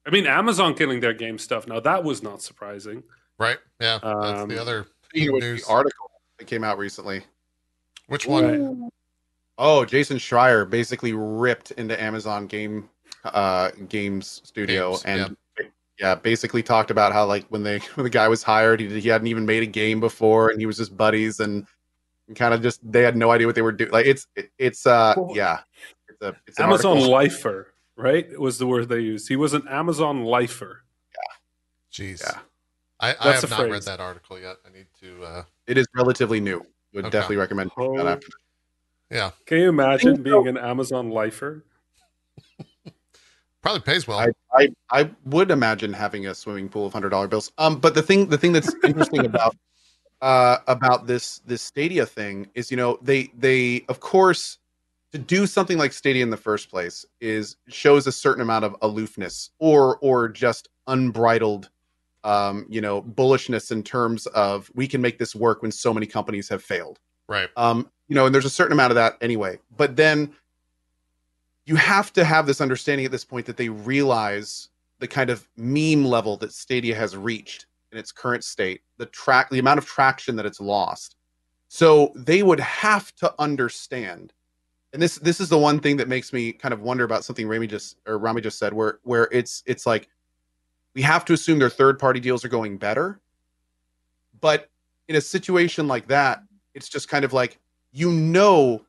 i mean amazon killing their game stuff now that was not surprising Right? Yeah. That's Um, the other Speaking of news. the article that came out recently. Which one? Right. Oh, Jason Schreier basically ripped into Amazon game uh games studio Games, and yeah. Basically talked about how like when they when the guy was hired, he, he hadn't even made a game before and he was just buddies and, kind of just they had no idea what they were doing. Like it's it, it's uh Well, yeah. It's a it's amazon article. lifer right was the word they used he was an amazon lifer Yeah. Jeez. Yeah. I, I have a not read that article yet. I need to uh It is relatively new. Would Okay. definitely recommend checking that Oh. after. yeah. can you imagine being an amazon lifer Probably pays well. I, I I would imagine having a swimming pool of hundred dollar bills. Um, but the thing the thing that's interesting about uh about this this Stadia thing is you know they they of course to do something like Stadia in the first place is shows a certain amount of aloofness or or just unbridled um you know bullishness in terms of we can make this work when so many companies have failed right. um you know and there's a certain amount of that anyway but then you have to have this understanding at this point that they realize the kind of meme level that stadia has reached in its current state the track the amount of traction that it's lost So they would have to understand. And this this is the one thing that makes me kind of wonder about something Rami just or Rami just said, where where it's it's like we have to assume their third party deals are going better. But in a situation like that, it's just kind of like you know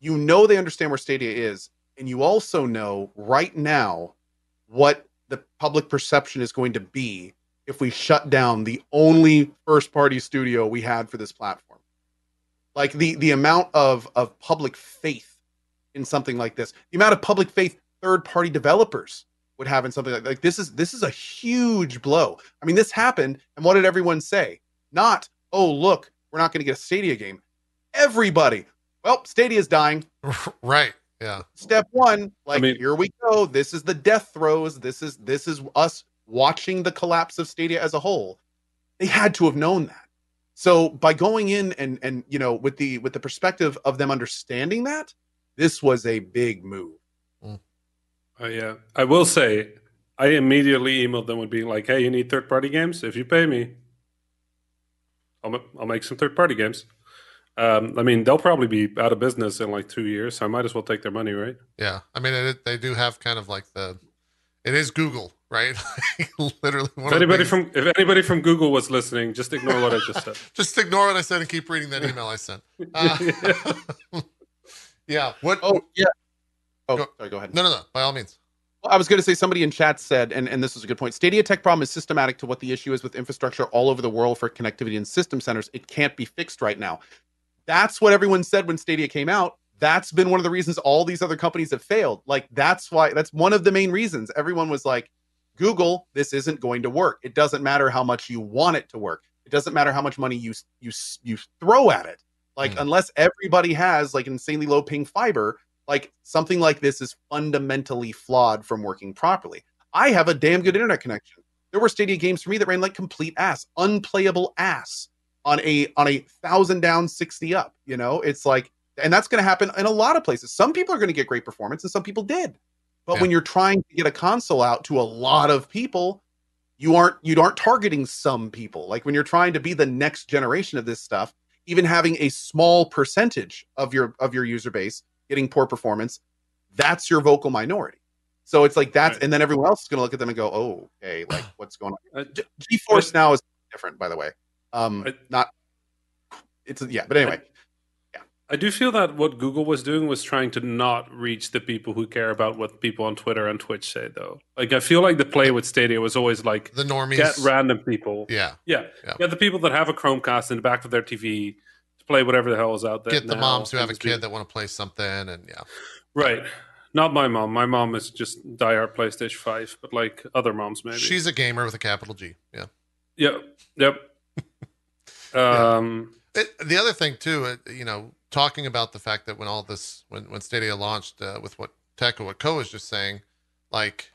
you know they understand where Stadia is, and you also know right now what the public perception is going to be if we shut down the only first party studio we had for this platform. Like the the amount of of public faith in something like this, the amount of public faith third party developers would have in something like, like this is this is a huge blow. I mean, this happened, and what did everyone say? Not, oh look, we're not going to get a Stadia game. Everybody, well, Stadia's dying. right. Yeah. Step one, like I mean- here we go. This is the death throes. This is this is us watching the collapse of Stadia as a whole. They had to have known that. So by going in and and you know with the with the perspective of them understanding that, this was a big move. Oh yeah, I will say, I immediately emailed them with being like, "Hey, you need third party games? If you pay me, I'll I'll make some third party games." Um, I mean, they'll probably be out of business in like two years, so I might as well take their money, right? Yeah. I mean, it, they do have kind of like the, it is Google, right? Literally. One If of the anybody from if anybody from Google was listening, just ignore what I just said. Just ignore what I said and keep reading that email I sent. Uh, yeah. What? Oh yeah. Oh, Go- sorry. Go ahead. No, no, no. By all means. Well, I was going to say somebody in chat said, and, and this is a good point. Stadia tech problem is systematic to what the issue is with infrastructure all over the world for connectivity and system centers. It can't be fixed right now. That's what everyone said when Stadia came out. That's been one of the reasons all these other companies have failed. Like that's why that's one of the main reasons everyone was like, Google, this isn't going to work. It doesn't matter how much you want it to work. It doesn't matter how much money you you you throw at it. Like Hmm. unless everybody has like insanely low ping fiber, like something like this is fundamentally flawed from working properly. I have a damn good internet connection. There were Stadia games for me that ran like complete ass, unplayable ass on a on a thousand down, sixty up. You know, it's like, and that's going to happen in a lot of places. Some people are going to get great performance, and some people did. But Yeah. when you're trying to get a console out to a lot of people, you aren't you aren't targeting some people. Like when you're trying to be the next generation of this stuff, even having a small percentage of your of your user base getting poor performance, that's your vocal minority. So it's like that's, Right. and then everyone else is going to look at them and go, "Oh, okay, like what's going on?" Uh, G- GeForce now is different, by the way. Um, I- not it's yeah, but anyway, I do feel that what Google was doing was trying to not reach the people who care about what people on Twitter and Twitch say, though. Like, I feel like the play with Stadia was always like The normies. get random people. yeah. Yeah. Yeah. Get the people that have a Chromecast in the back of their TV to play whatever the hell is out there. Get the now moms who have a and just kid that want to play something, and yeah. Right. Not my mom. My mom is just diehard PlayStation 5, but like other moms, maybe. She's a gamer with a capital G. Yeah. Yep. Yep. Um, It, the other thing too, it, you know, talking about the fact that when all this, when when Stadia launched, uh, with what Tech or what Co was just saying, like,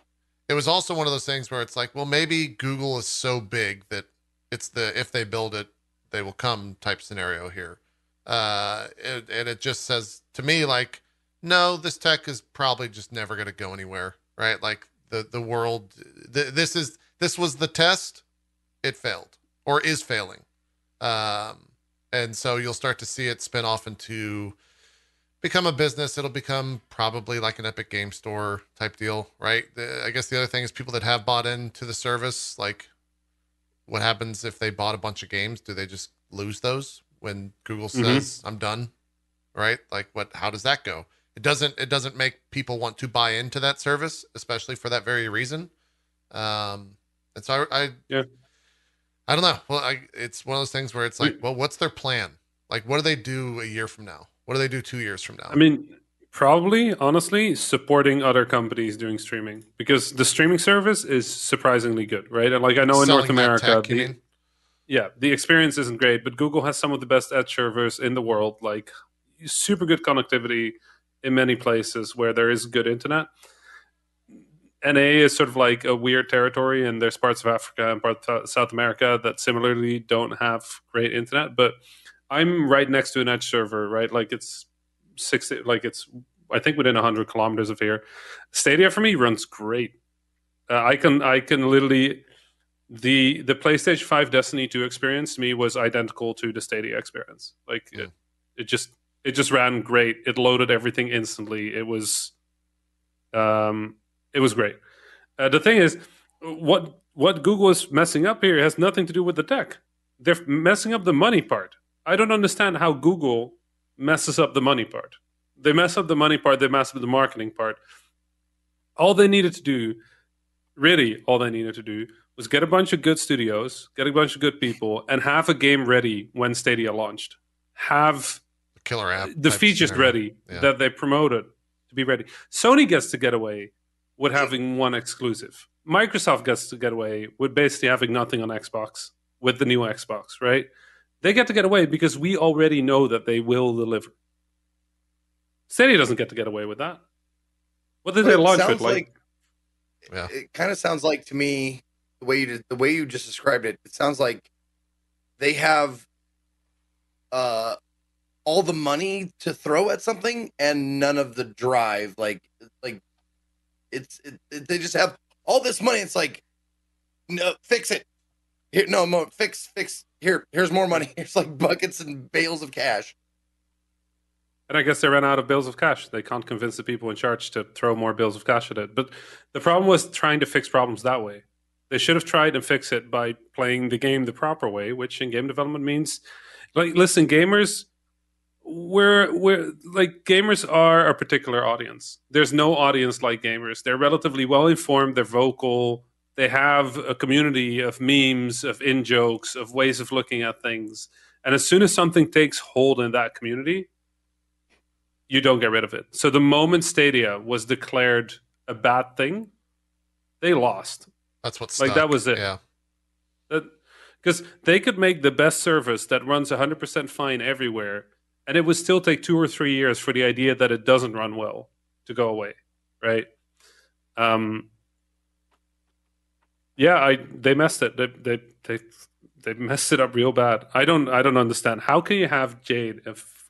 it was also one of those things where it's like, well, maybe Google is so big that it's the if they build it, they will come type scenario here, uh, it, and it just says to me like, no, this tech is probably just never going to go anywhere, right? Like the the world, th- this is this was the test, it failed or is failing. Um, and so you'll start to see it spin off into become a business. It'll become probably like an epic game store type deal right? The, i guess the other thing is people that have bought into the service like what happens if they bought a bunch of games? Do they just lose those when google Mhm. says i'm done right? Like what how does that go? It doesn't it doesn't make people want to buy into that service especially for that very reason. Um and so i, I Yeah. I don't know. Well, I, it's one of those things where it's like, mm. well, what's their plan? Like, what do they do a year from now? What do they do two years from now? I mean, probably, honestly, supporting other companies doing streaming because the streaming service is surprisingly good, right? And like I know in Selling North America, tech, the- yeah, the experience isn't great, but Google has some of the best edge servers in the world, like super good connectivity in many places where there is good internet. NA is sort of like a weird territory, and there's parts of Africa and parts of South America that similarly don't have great internet. But I'm right next to an edge server, right? Like it's sixty, like it's I think within hundred kilometers of here. Stadia for me runs great. Uh, I can I can literally the the PlayStation 5 Destiny 2 experience to me was identical to the Stadia experience. Like Mm. it, it just it just ran great. It loaded everything instantly. It was um it was great. Uh, the thing is what what Google is messing up here has nothing to do with the tech. They're messing up the money part. I don't understand how Google messes up the money part. They mess up the money part, they mess up the marketing part. All they needed to do, really all they needed to do was get a bunch of good studios, get a bunch of good people, and have a game ready when Stadia launched. Have Killer app. the features scenario. ready Yeah. that they promoted to be ready. Sony gets to get away with having one exclusive. Microsoft gets to get away with basically having nothing on Xbox with the new Xbox, right? They get to get away because we already know that they will deliver. Stadia doesn't get to get away with that. What did But they launch sounds with? Like, Yeah. It kind of sounds like to me the way you the way you just described it. It sounds like they have uh all the money to throw at something and none of the drive. Like like it's it, it- they just have all this money. It's like no, fix it. Here, no fix fix. Here, here's more money. It's like buckets and bales of cash. And I guess they ran out of bills of cash. They can't convince the people in charge to throw more bills of cash at it. But the problem was trying to fix problems that way. They should have tried and fix it by playing the game the proper way, which in game development means like listen, gamers we're we're like gamers are a particular audience. There's no audience like gamers. They're relatively well informed, they're vocal, they have a community of memes, of in jokes, of ways of looking at things. And as soon as something takes hold in that community, you don't get rid of it. So the moment Stadia was declared a bad thing, they lost. That's what's Like, that was it. Yeah. Because they could make the best service that runs 100% fine everywhere, and it would still take two or three years for the idea that it doesn't run well to go away, right? Um, yeah, I they messed it. They they they they messed it up real bad. I don't I don't understand. How can you have Jade if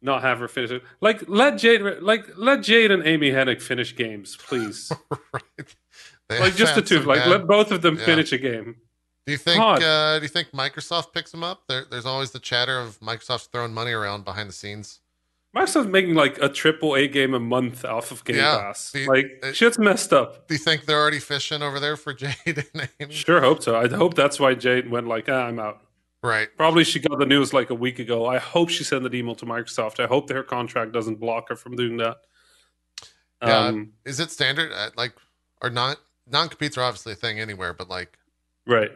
not have her finish it? Like let Jade like let Jade and Amy Hennig finish games, please. right. They like just the two. Like bad- let both of them yeah. finish a game. Do you think? Uh, do you think Microsoft picks them up? There, there's always the chatter of Microsoft's throwing money around behind the scenes. Microsoft's making like a triple A game a month off of Game Yeah, Pass. the- like it- shit's messed up. Do you think they're already fishing over there for Jade and Amy? Sure hope so. I hope that's why Jade went like, ah, I'm out. Right. Probably she got the news like a week ago. I hope she sent an email to Microsoft. I hope that her contract doesn't block her from doing that. Yeah, Um, Is it standard? Uh, like, or not? Non competes are obviously a thing anywhere, but like right.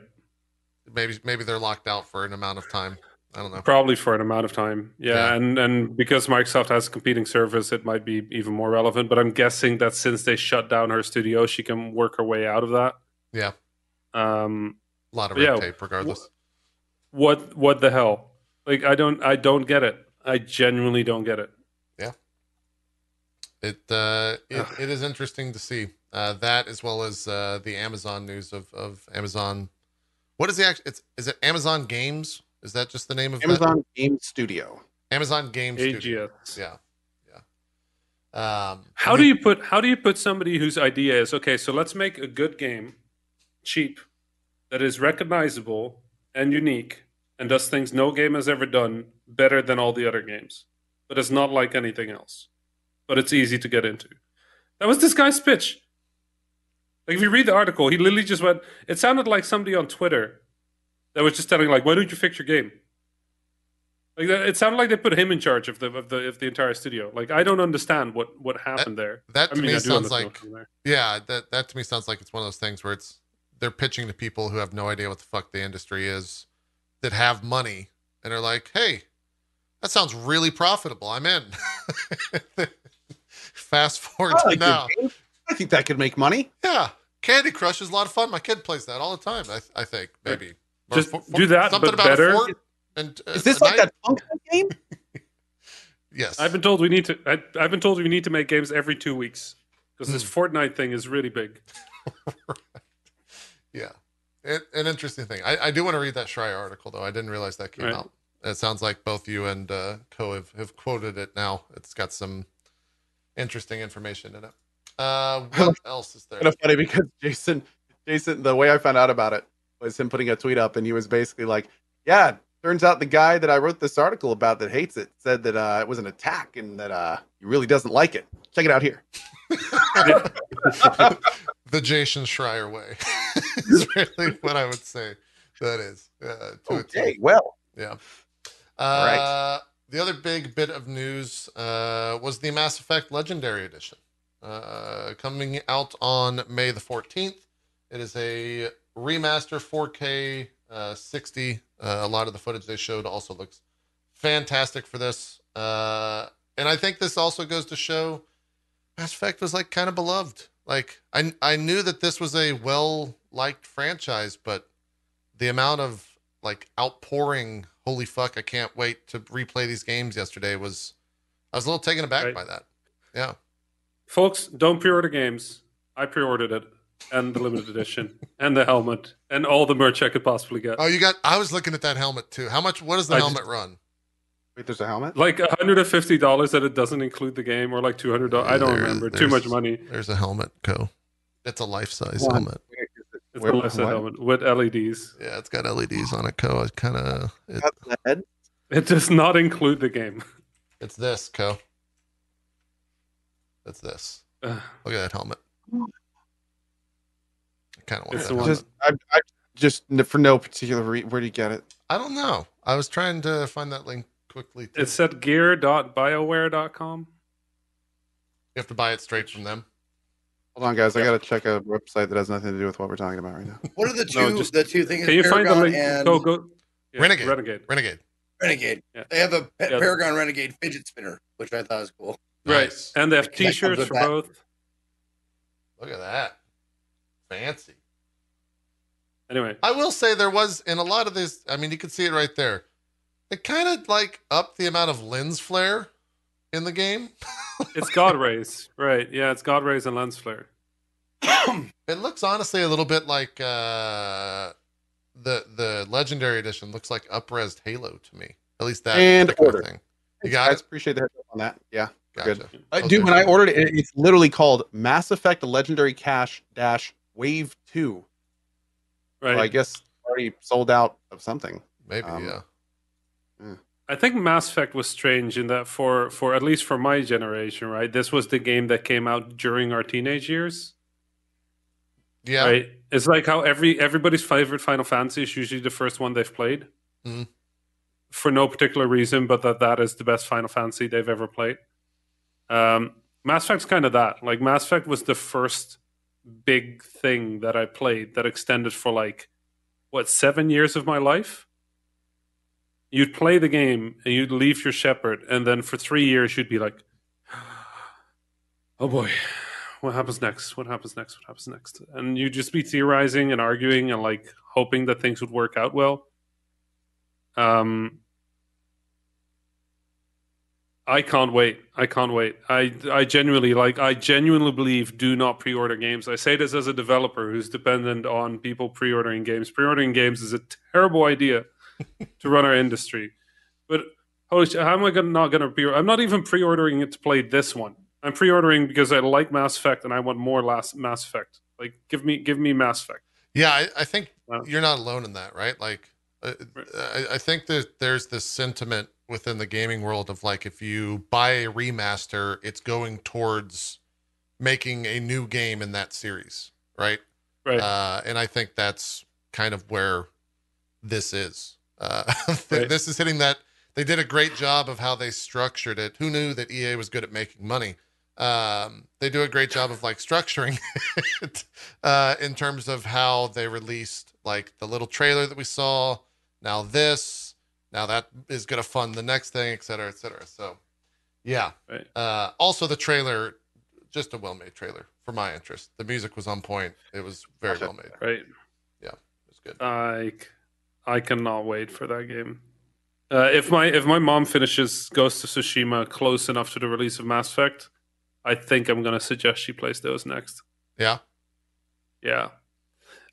Maybe maybe they're locked out for an amount of time. I don't know. Probably for an amount of time. Yeah, Yeah. and and because Microsoft has a competing service, it might be even more relevant. But I'm guessing that since they shut down her studio, she can work her way out of that. Yeah, Um, a lot of Yeah, red tape, regardless. what what the hell? Like I don't I don't get it. I genuinely don't get it. Yeah. It uh, it, it is interesting to see uh, that as well as uh, the Amazon news of, of Amazon. What is the act? It's is it Amazon Games? Is that just the name of that? Amazon Game Studio. Amazon Game Studio. AGS. Yeah, yeah. Um, How I do you put how do you put somebody whose idea is okay, so let's make a good game, cheap, that is recognizable and unique and does things no game has ever done better than all the other games. But it's not like anything else. But it's easy to get into. That was this guy's pitch. Like if you read the article, he literally just went it sounded like somebody on Twitter that was just telling like, why don't you fix your game? Like that, it sounded like they put him in charge of the of the of the entire studio. Like I don't understand what what happened there. that I to mean, me I do sounds like yeah. That that to me sounds like it's one of those things where it's they're pitching to people who have no idea what the fuck the industry is, that have money and are like, hey, that sounds really profitable. I'm in. Fast forward I to like your now. Game. I think that could make money. Yeah, Candy Crush is a lot of fun. My kid plays that all the time. I, I think maybe Or Just for- for- do that, Something but about better. a fort and uh, Is this a like night? that function game? Yes, I've been told we need to. I, I've been told we need to make games every two weeks because this Hmm. Fortnite thing is really big. Yeah, it, an interesting thing. I, I do want to read that Schreier article though. I didn't realize that came Right. out. It sounds like both you and uh, Co have, have quoted it now. It's got some interesting information in it. Uh, what else is there? Kind of funny because Jason Jason, the way I found out about it was him putting a tweet up, and he was basically like, "Yeah, turns out the guy that I wrote this article about that hates it said that uh, it was an attack and that uh, he really doesn't like it. Check it out here." the Jason Schreier way is really what I would say. That is. Uh, to a T. Okay, well, Yeah. Uh, right. The other big bit of news uh, was the Mass Effect Legendary Edition uh, coming out on May the 14th. It is a remaster 4K uh, 60. Uh, a lot of the footage they showed also looks fantastic for this. Uh, and I think this also goes to show Mass Effect was like kind of beloved. Like I I knew that this was a well liked franchise, but the amount of like outpouring holy fuck i can't wait to replay these games yesterday was i was a little taken aback Right. by that yeah Folks, don't pre-order games. I pre-ordered it, and the limited edition, and the helmet, and all the merch I could possibly get. oh you got i was looking at that helmet too how much what does the I helmet run wait, there's a helmet. Like hundred and fifty dollars that it doesn't include the game, or like two hundred dollars. I don't There- remember. Too much money. there's a helmet co it's a life-size One. helmet It's Where- a lifestyle what? helmet with LEDs. yeah it's got leds on it co i kind of it, Got the head. It does not include the game. it's this co it's this Ugh. look at that helmet i kind of want It's that helmet. Just, I, I just for no particular reason. Where do you get it? i don't know i was trying to find that link quickly too. It's at gear.bioware.com. you have to buy it straight from them Hold on, guys. I gotta check a website that has nothing to do with what we're talking about right now. What are the two No, just- the two things? Can you find the link? And Go go. Yeah, Renegade. Renegade. renegade Renegade. Yeah. They have a Pa- Yeah. Paragon Renegade fidget spinner, which I thought was cool. Right. Nice. And they have T-shirts for that. both. Look at that. Fancy. Anyway, I will say there was in a lot of this, I mean, you can see it right there. It kind of like upped the amount of lens flare in the game. it's God Rays. Right. Yeah, it's God Rays and Lens Flare. It looks honestly a little bit like uh the the legendary edition looks like upresed Halo to me. At least that And particular order. thing. You got guys, it? Appreciate the heads up on that. Yeah, Gotcha. good. Uh, dude, when I ordered it, it's literally called Mass Effect Legendary Cache Dash Wave Two. Right. So I guess already sold out of something. Maybe, um, yeah. I think Mass Effect was strange in that for for at least for my generation, right? This was the game that came out during our teenage years. Yeah. Right. It's like how every everybody's favorite Final Fantasy is usually the first one they've played. Mhm. For no particular reason, but that that is the best Final Fantasy they've ever played. Um, Mass Effect's kind of that. Like Mass Effect was the first big thing that I played that extended for like what seven years of my life. You'd play the game and you'd leave your Shepard, and then for three years you'd be like, "Oh boy, what happens next? What happens next? What happens next?" And you'd just be theorizing and arguing and like hoping that things would work out well. Um, I can't wait. I can't wait. I I genuinely like. I genuinely believe do not pre-order games. I say this as a developer who's dependent on people pre-ordering games. Pre-ordering games is a terrible idea to run our industry. But holy shit, how am I gonna, not going to pre? I'm not even pre-ordering it to play this one. I'm pre-ordering because I like Mass Effect and I want more last Mass Effect. Like, give me give me Mass Effect. Yeah, I, I think Wow. you're not alone in that, right? Like, uh, Right. I, I think that there's this sentiment within the gaming world of like, if you buy a remaster, it's going towards making a new game in that series, right? Right. Uh, and I think that's kind of where this is. Uh, Right. This is hitting that. They did a great job of how they structured it. Who knew that EA was good at making money? Um, they do a great job of like structuring it uh, in terms of how they released like the little trailer that we saw. Now this, now that is going to fund the next thing, et cetera, et cetera. So, yeah. Right. Uh, also, the trailer, just a well-made trailer for my interest. The music was on point. It was very well made. right. Yeah, it was good. I I cannot wait for that game. Uh, if my if my mom finishes Ghost of Tsushima close enough to the release of Mass Effect, I think I'm gonna suggest she plays those next. Yeah. Yeah.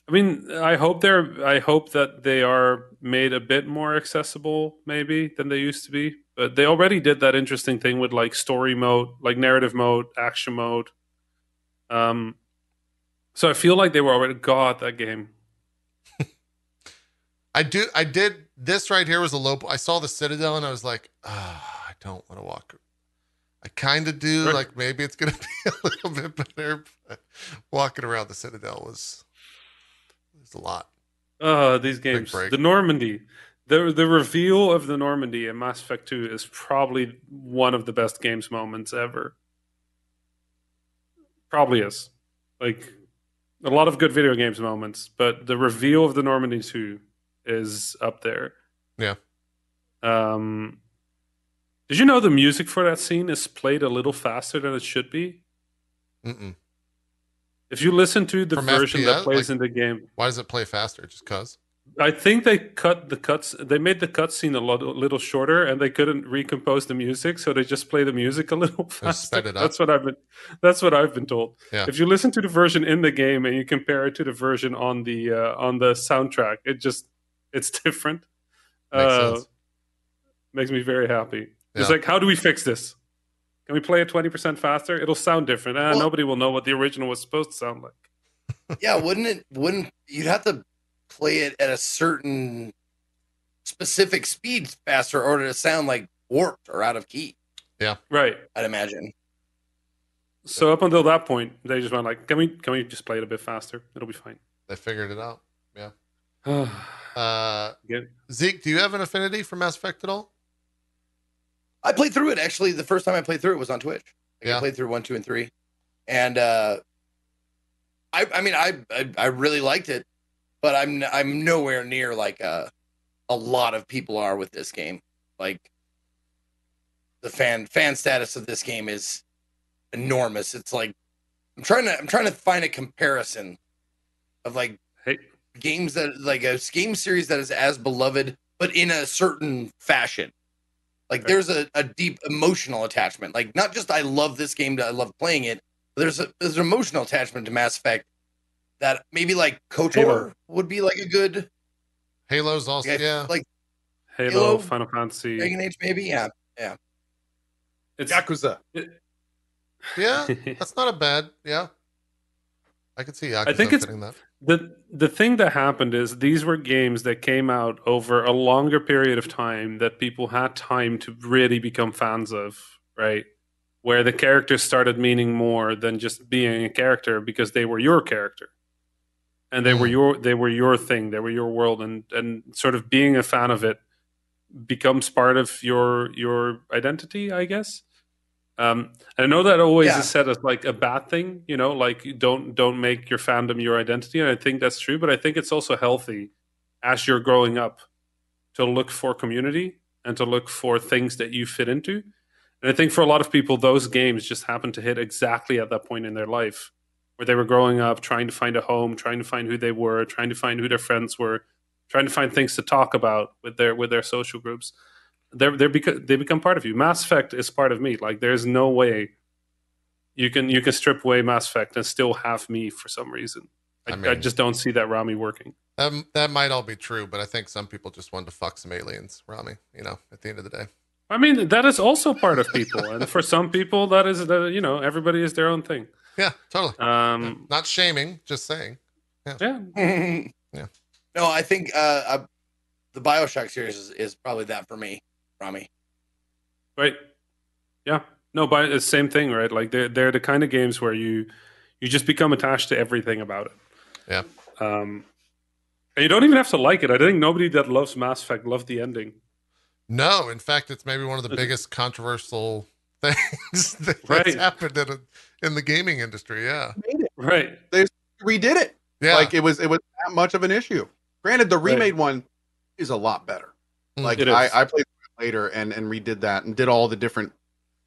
I mean, I hope they're I hope that they are made a bit more accessible maybe than they used to be. But they already did that interesting thing with like story mode, like narrative mode, action mode. Um So I feel like they were already God that game. I do. I did this right here was a low. I saw the Citadel and I was like, ah, I don't want to walk. I kind of do. Right. Like maybe it's gonna be a little bit better. But walking around the Citadel was a lot. Uh, these games. The Normandy. The the reveal of the Normandy in Mass Effect 2 is probably one of the best games moments ever. Probably is. Like a lot of good video games moments, but the reveal of the Normandy 2 is up there. Yeah. Um Did you know the music for that scene is played a little faster than it should be? Mm-mm. If you listen to the From version FPS, that plays like- in the game, Why does it play faster? Just cause. I think they cut the cuts. They made the cutscene a lot, a little shorter, and they couldn't recompose the music, so they just play the music a little faster. sped it up. That's what I've been. That's what I've been told. Yeah. If you listen to the version in the game and you compare it to the version on the uh, on the soundtrack, it just it's different. Makes Uh, sense. makes me very happy. It's like, how do we fix this? Can we play it twenty percent faster? It'll sound different. Ah, Well- nobody will know what the original was supposed to sound like. yeah, wouldn't it? Wouldn't you'd have to play it at a certain specific speed faster in order to sound like warped or out of key? Yeah, right. I'd imagine. So up until that point, they just went like, "Can we? Can we just play it a bit faster? It'll be fine." They figured it out. yeah. Uh, Zeke, do you have an affinity for Mass Effect at all? I played through it actually. The first time I played through it was on Twitch. Like, Yeah. I played through one, two, and three, and uh, I, I mean, I, I, I really liked it, but I'm, I'm nowhere near like uh, a lot of people are with this game. Like, the fan, fan status of this game is enormous. It's like I'm trying to, I'm trying to find a comparison of like Hey, games that like a game series that is as beloved but in a certain fashion like there's a, a deep emotional attachment like not just i love this game i love playing it but there's a there's an emotional attachment to mass effect that maybe like kotor Halo. would be like a good Halo's also like, yeah. like Halo, Halo, Final Fantasy. dragon age maybe yeah yeah. It's Yakuza. Yeah, that's not a bad. Yeah, I could see. Yakuza I think it's- fitting that. The the thing that happened is these were games that came out over a longer period of time that people had time to really become fans of, right? Where the characters started meaning more than just being a character because they were your character. And they were Mm. your they were your thing, they were your world and and sort of being a fan of it becomes part of your your identity, I guess. Um, and I know that always Yeah. is said as like a bad thing, you know, like don't don't make your fandom your identity, and I think that's true. But I think it's also healthy as you're growing up to look for community and to look for things that you fit into. And I think for a lot of people, those games just happen to hit exactly at that point in their life where they were growing up, trying to find a home, trying to find who they were, trying to find who their friends were, trying to find things to talk about with their with their social groups they're they're beca- they become part of you. Mass Effect is part of me. Like there's no way you can you can strip away Mass Effect and still have me for some reason. I, I I, just don't see that Rami working. Um, that might all be true, but I think some people just wanted to fuck some aliens, Rami. You know, at the end of the day. I mean that is also part of people, and for some people that is the you know everybody is their own thing. Yeah, totally. Um, Not shaming, just saying. yeah, Yeah. no i think uh, uh the bioshock series is, is probably that for me rami right, yeah. No, but it's the same thing, right? Like they're they're the kind of games where you you just become attached to everything about it. Yeah. Um, and you don't even have to like it. I think nobody that loves Mass Effect loved the ending. No, in fact, it's maybe one of the biggest controversial things that Right. that's happened in, a, in the gaming industry. Yeah, right. it. Right. Redid it. yeah. Like it was it was that much of an issue. Granted, the Right. remade one is a lot better. Mm. Like It I. I played it later and and redid that and did all the different.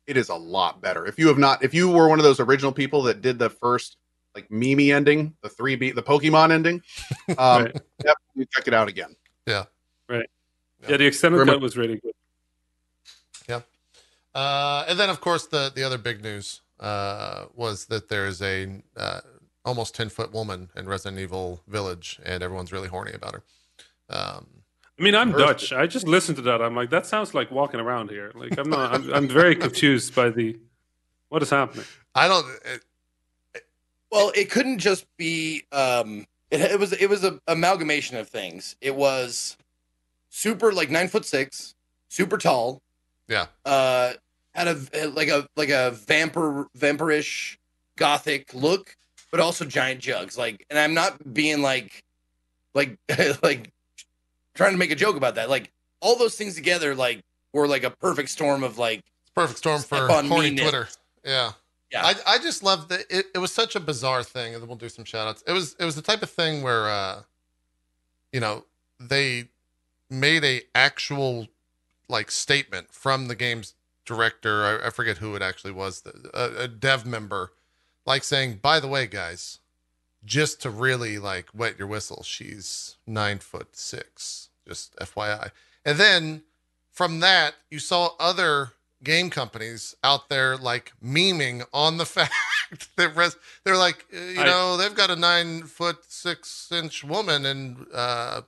It is a lot better. If you have not, if you were one of those original people that did the first like Mimi ending, the three B, the Pokemon ending, um, Right. definitely check it out again. Yeah, right. Yeah, yeah the extended Remember- cut was really good. Yeah, uh, and then, of course, the the other big news uh, was that there is a uh, almost ten foot woman in Resident Evil Village, and everyone's really horny about her. Um, I mean, I'm Dutch. I just listened to that. I'm like, that sounds like walking around here. Like, I'm not. I'm, I'm very confused by the what is happening. I don't. It, Well, it couldn't just be. Um, it, it was it was a amalgamation of things. It was super like nine foot six, super tall. Yeah. Uh, had a like a like a vampire vampirish gothic look, but also giant jugs. Like, and I'm not being like like like trying to make a joke about that. Like all those things together, like were like a perfect storm of like It's perfect storm for horny meanness. Twitter. Yeah. Yeah. I, I just love that it, it was such a bizarre thing, and then we'll do some shout outs. It was it was the type of thing where uh you know, they made a actual like statement from the game's director. I, I forget who it actually was, the, a, a dev member, like saying, by the way, guys, just to really like wet your whistle, she's nine foot six. Just FYI. And then from that, you saw other game companies out there like memeing on the fact that res- they're like, uh, you I- know, they've got a nine foot six inch woman, and uh,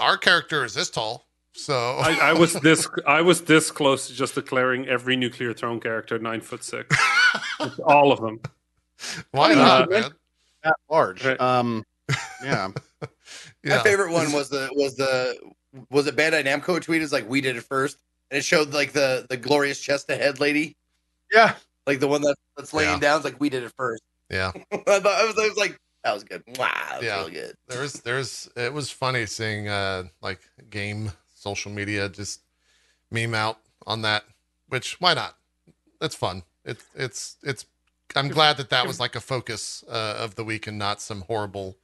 our character is this tall. So I, I was this I was this close to just declaring every nuclear throne character nine foot six. All of them. why Uh, not, man? That large. Right. Um, yeah. Yeah. My favorite one was the was the was it Bandai Namco tweet is like we did it first, and it showed like the the glorious chest ahead lady, Yeah. like the one that, that's laying Yeah. down. It's like we did it first. Yeah. I thought I was, I was like that was good. Wow, that was Yeah. really good. there's there's it was funny seeing uh like game social media just meme out on that which why not it's fun it's it's it's i'm glad that that was like a focus uh, of the week and not some horrible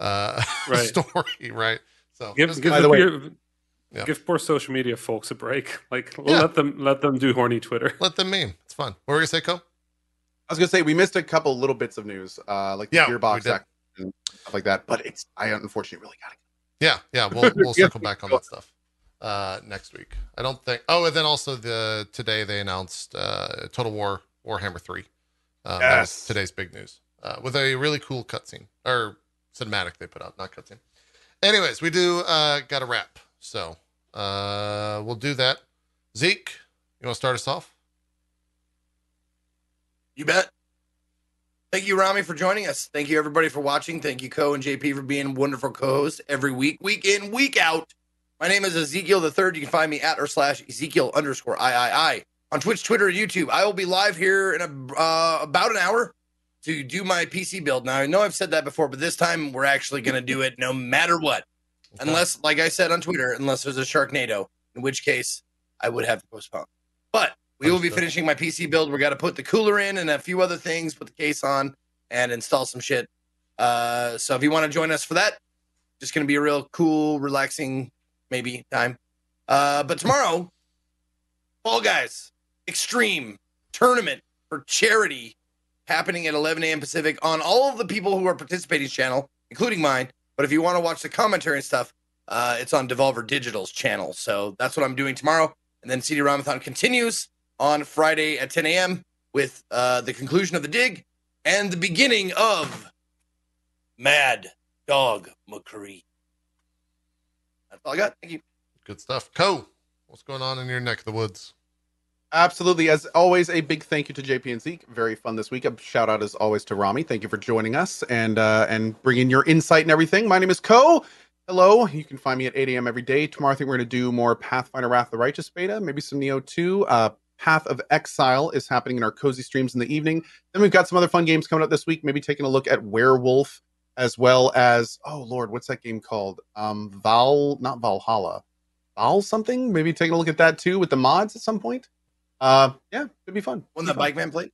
uh Right. story right so Give, give, By the the way- peer- Yeah. give poor social media folks a break. Like Yeah. let them let them do horny Twitter. let them meme it's fun what were you gonna say Cohh I was gonna say we missed a couple little bits of news, uh, like the Yeah, gearbox and stuff like that. But it's I unfortunately really gotta. yeah yeah we'll we'll circle back on that stuff uh next week i don't think oh and then also the today they announced uh total war warhammer 3 um, that was Yes. today's big news uh with a really cool cutscene or cinematic they put out not cutscene anyways we do uh got a wrap so uh we'll do that zeke you want to start us off You bet. Thank you, Rami, for joining us. Thank you, everybody, for watching. Thank you, Cohh and JP, for being wonderful co-hosts every week, week in, week out. My name is Ezekiel the Third. You can find me at or slash Ezekiel underscore III on Twitch, Twitter, and YouTube. I will be live here in a, uh, about an hour to do my PC build. Now I know I've said that before, but this time we're actually going to do it no matter what, unless, like I said on Twitter, unless there's a Sharknado, in which case I would have to postpone. But we will be finishing my PC build. We're got to put the cooler in and a few other things, put the case on, and install some shit. Uh, so if you want to join us for that, just going to be a real cool, relaxing, maybe time. Uh, but tomorrow, Fall Guys Extreme Tournament for charity happening at 11 a.m. Pacific on all of the people who are participating channel, including mine. But if you want to watch the commentary and stuff, uh, it's on Devolver Digital's channel. So that's what I'm doing tomorrow. And then CD Ramathon continues on Friday at 10 a.m. with uh, the conclusion of the dig and the beginning of Mad Dog McCree. That's all I got. Thank you. good stuff Cohh what's going on in your neck of the woods Absolutely. As always, a big thank you to JP and Zeke. Very fun this week. A shout out as always to Rami. Thank you for joining us and uh, and bringing your insight and everything. My name is Cohh. Hello. You can find me at 8 a.m. every day. Tomorrow, I think we're going to do more Pathfinder Wrath of the Righteous beta, maybe some Nioh 2. Uh, Path of Exile is happening in our cozy streams in the evening. Then we've got some other fun games coming up this week. Maybe taking a look at Werewolf as well as oh lord, what's that game called? Um, Val, not Valhalla, Val something. Maybe taking a look at that too with the mods at some point. Uh, yeah, it'd be fun. One It'd that. Bike Man played.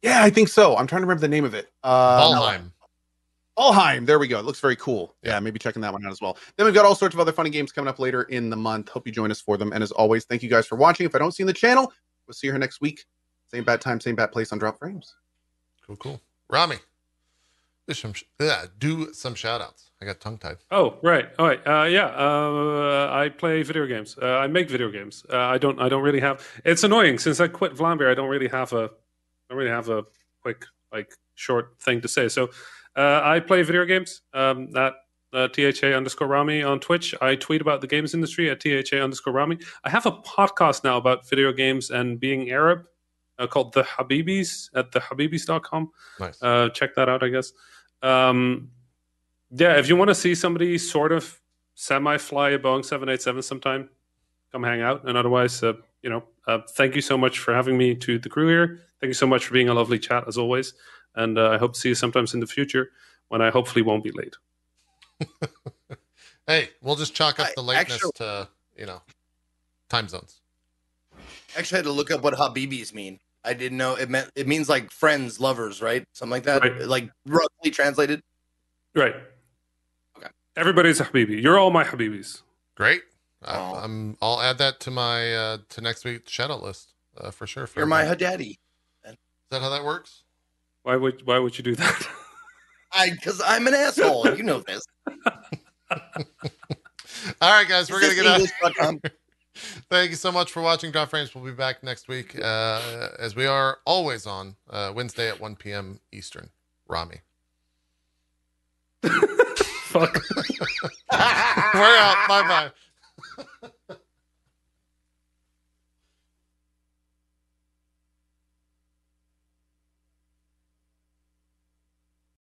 Yeah, I think so. I'm trying to remember the name of it. Uh, Valheim. Valheim. There we go. It looks very cool. Yeah. Yeah, maybe checking that one out as well. Then we've got all sorts of other funny games coming up later in the month. Hope you join us for them. And as always, thank you guys for watching. If I don't see you in the channel, we'll see you here next week. Same bad time, same bad place on Dropped Frames. Cool, cool. Rami, do some, sh- yeah, do some shout outs. I got tongue tied. Oh right, all right, uh, yeah. Uh, I play video games. Uh, I make video games. Uh, I don't. I don't really have. It's annoying since I quit Vlambeer. I don't really have a. I don't really have a quick, like, short thing to say. So, uh, I play video games. Um, at uh, tha underscore Rami on Twitch. I tweet about the games industry at tha underscore Rami. I have a podcast now about video games and being Arab. uh, called The Habibis at thehabibis.com. Nice. Uh, check that out, I guess. Um, yeah, if you want to see somebody sort of semi fly a Boeing 787 sometime, come hang out. And otherwise, uh, you know, uh, thank you so much for having me to the crew here. Thank you so much for being a lovely chat as always. And uh, I hope to see you sometimes in the future when I hopefully won't be late. hey, we'll just chalk up the lateness actually- to you know time zones. Actually, I had to look up what Habibis mean. I didn't know it meant. It means like friends, lovers, right? Something like that. Right. Like roughly translated. Right. Okay. Everybody's a Habibi. You're all my Habibis. Great. I, Oh. I'm. I'll add that to my uh, to next week's shadow list uh, for sure. For You're my everybody. daddy. Is that how that works? Why would Why would you do that? I because I'm an asshole. You know this. All right, guys, we're gonna get out. Thank you so much for watching Dropped Frames. We'll be back next week, uh, as we are always on uh, Wednesday at 1 p.m. Eastern. Rami. Fuck. We're out. Bye bye.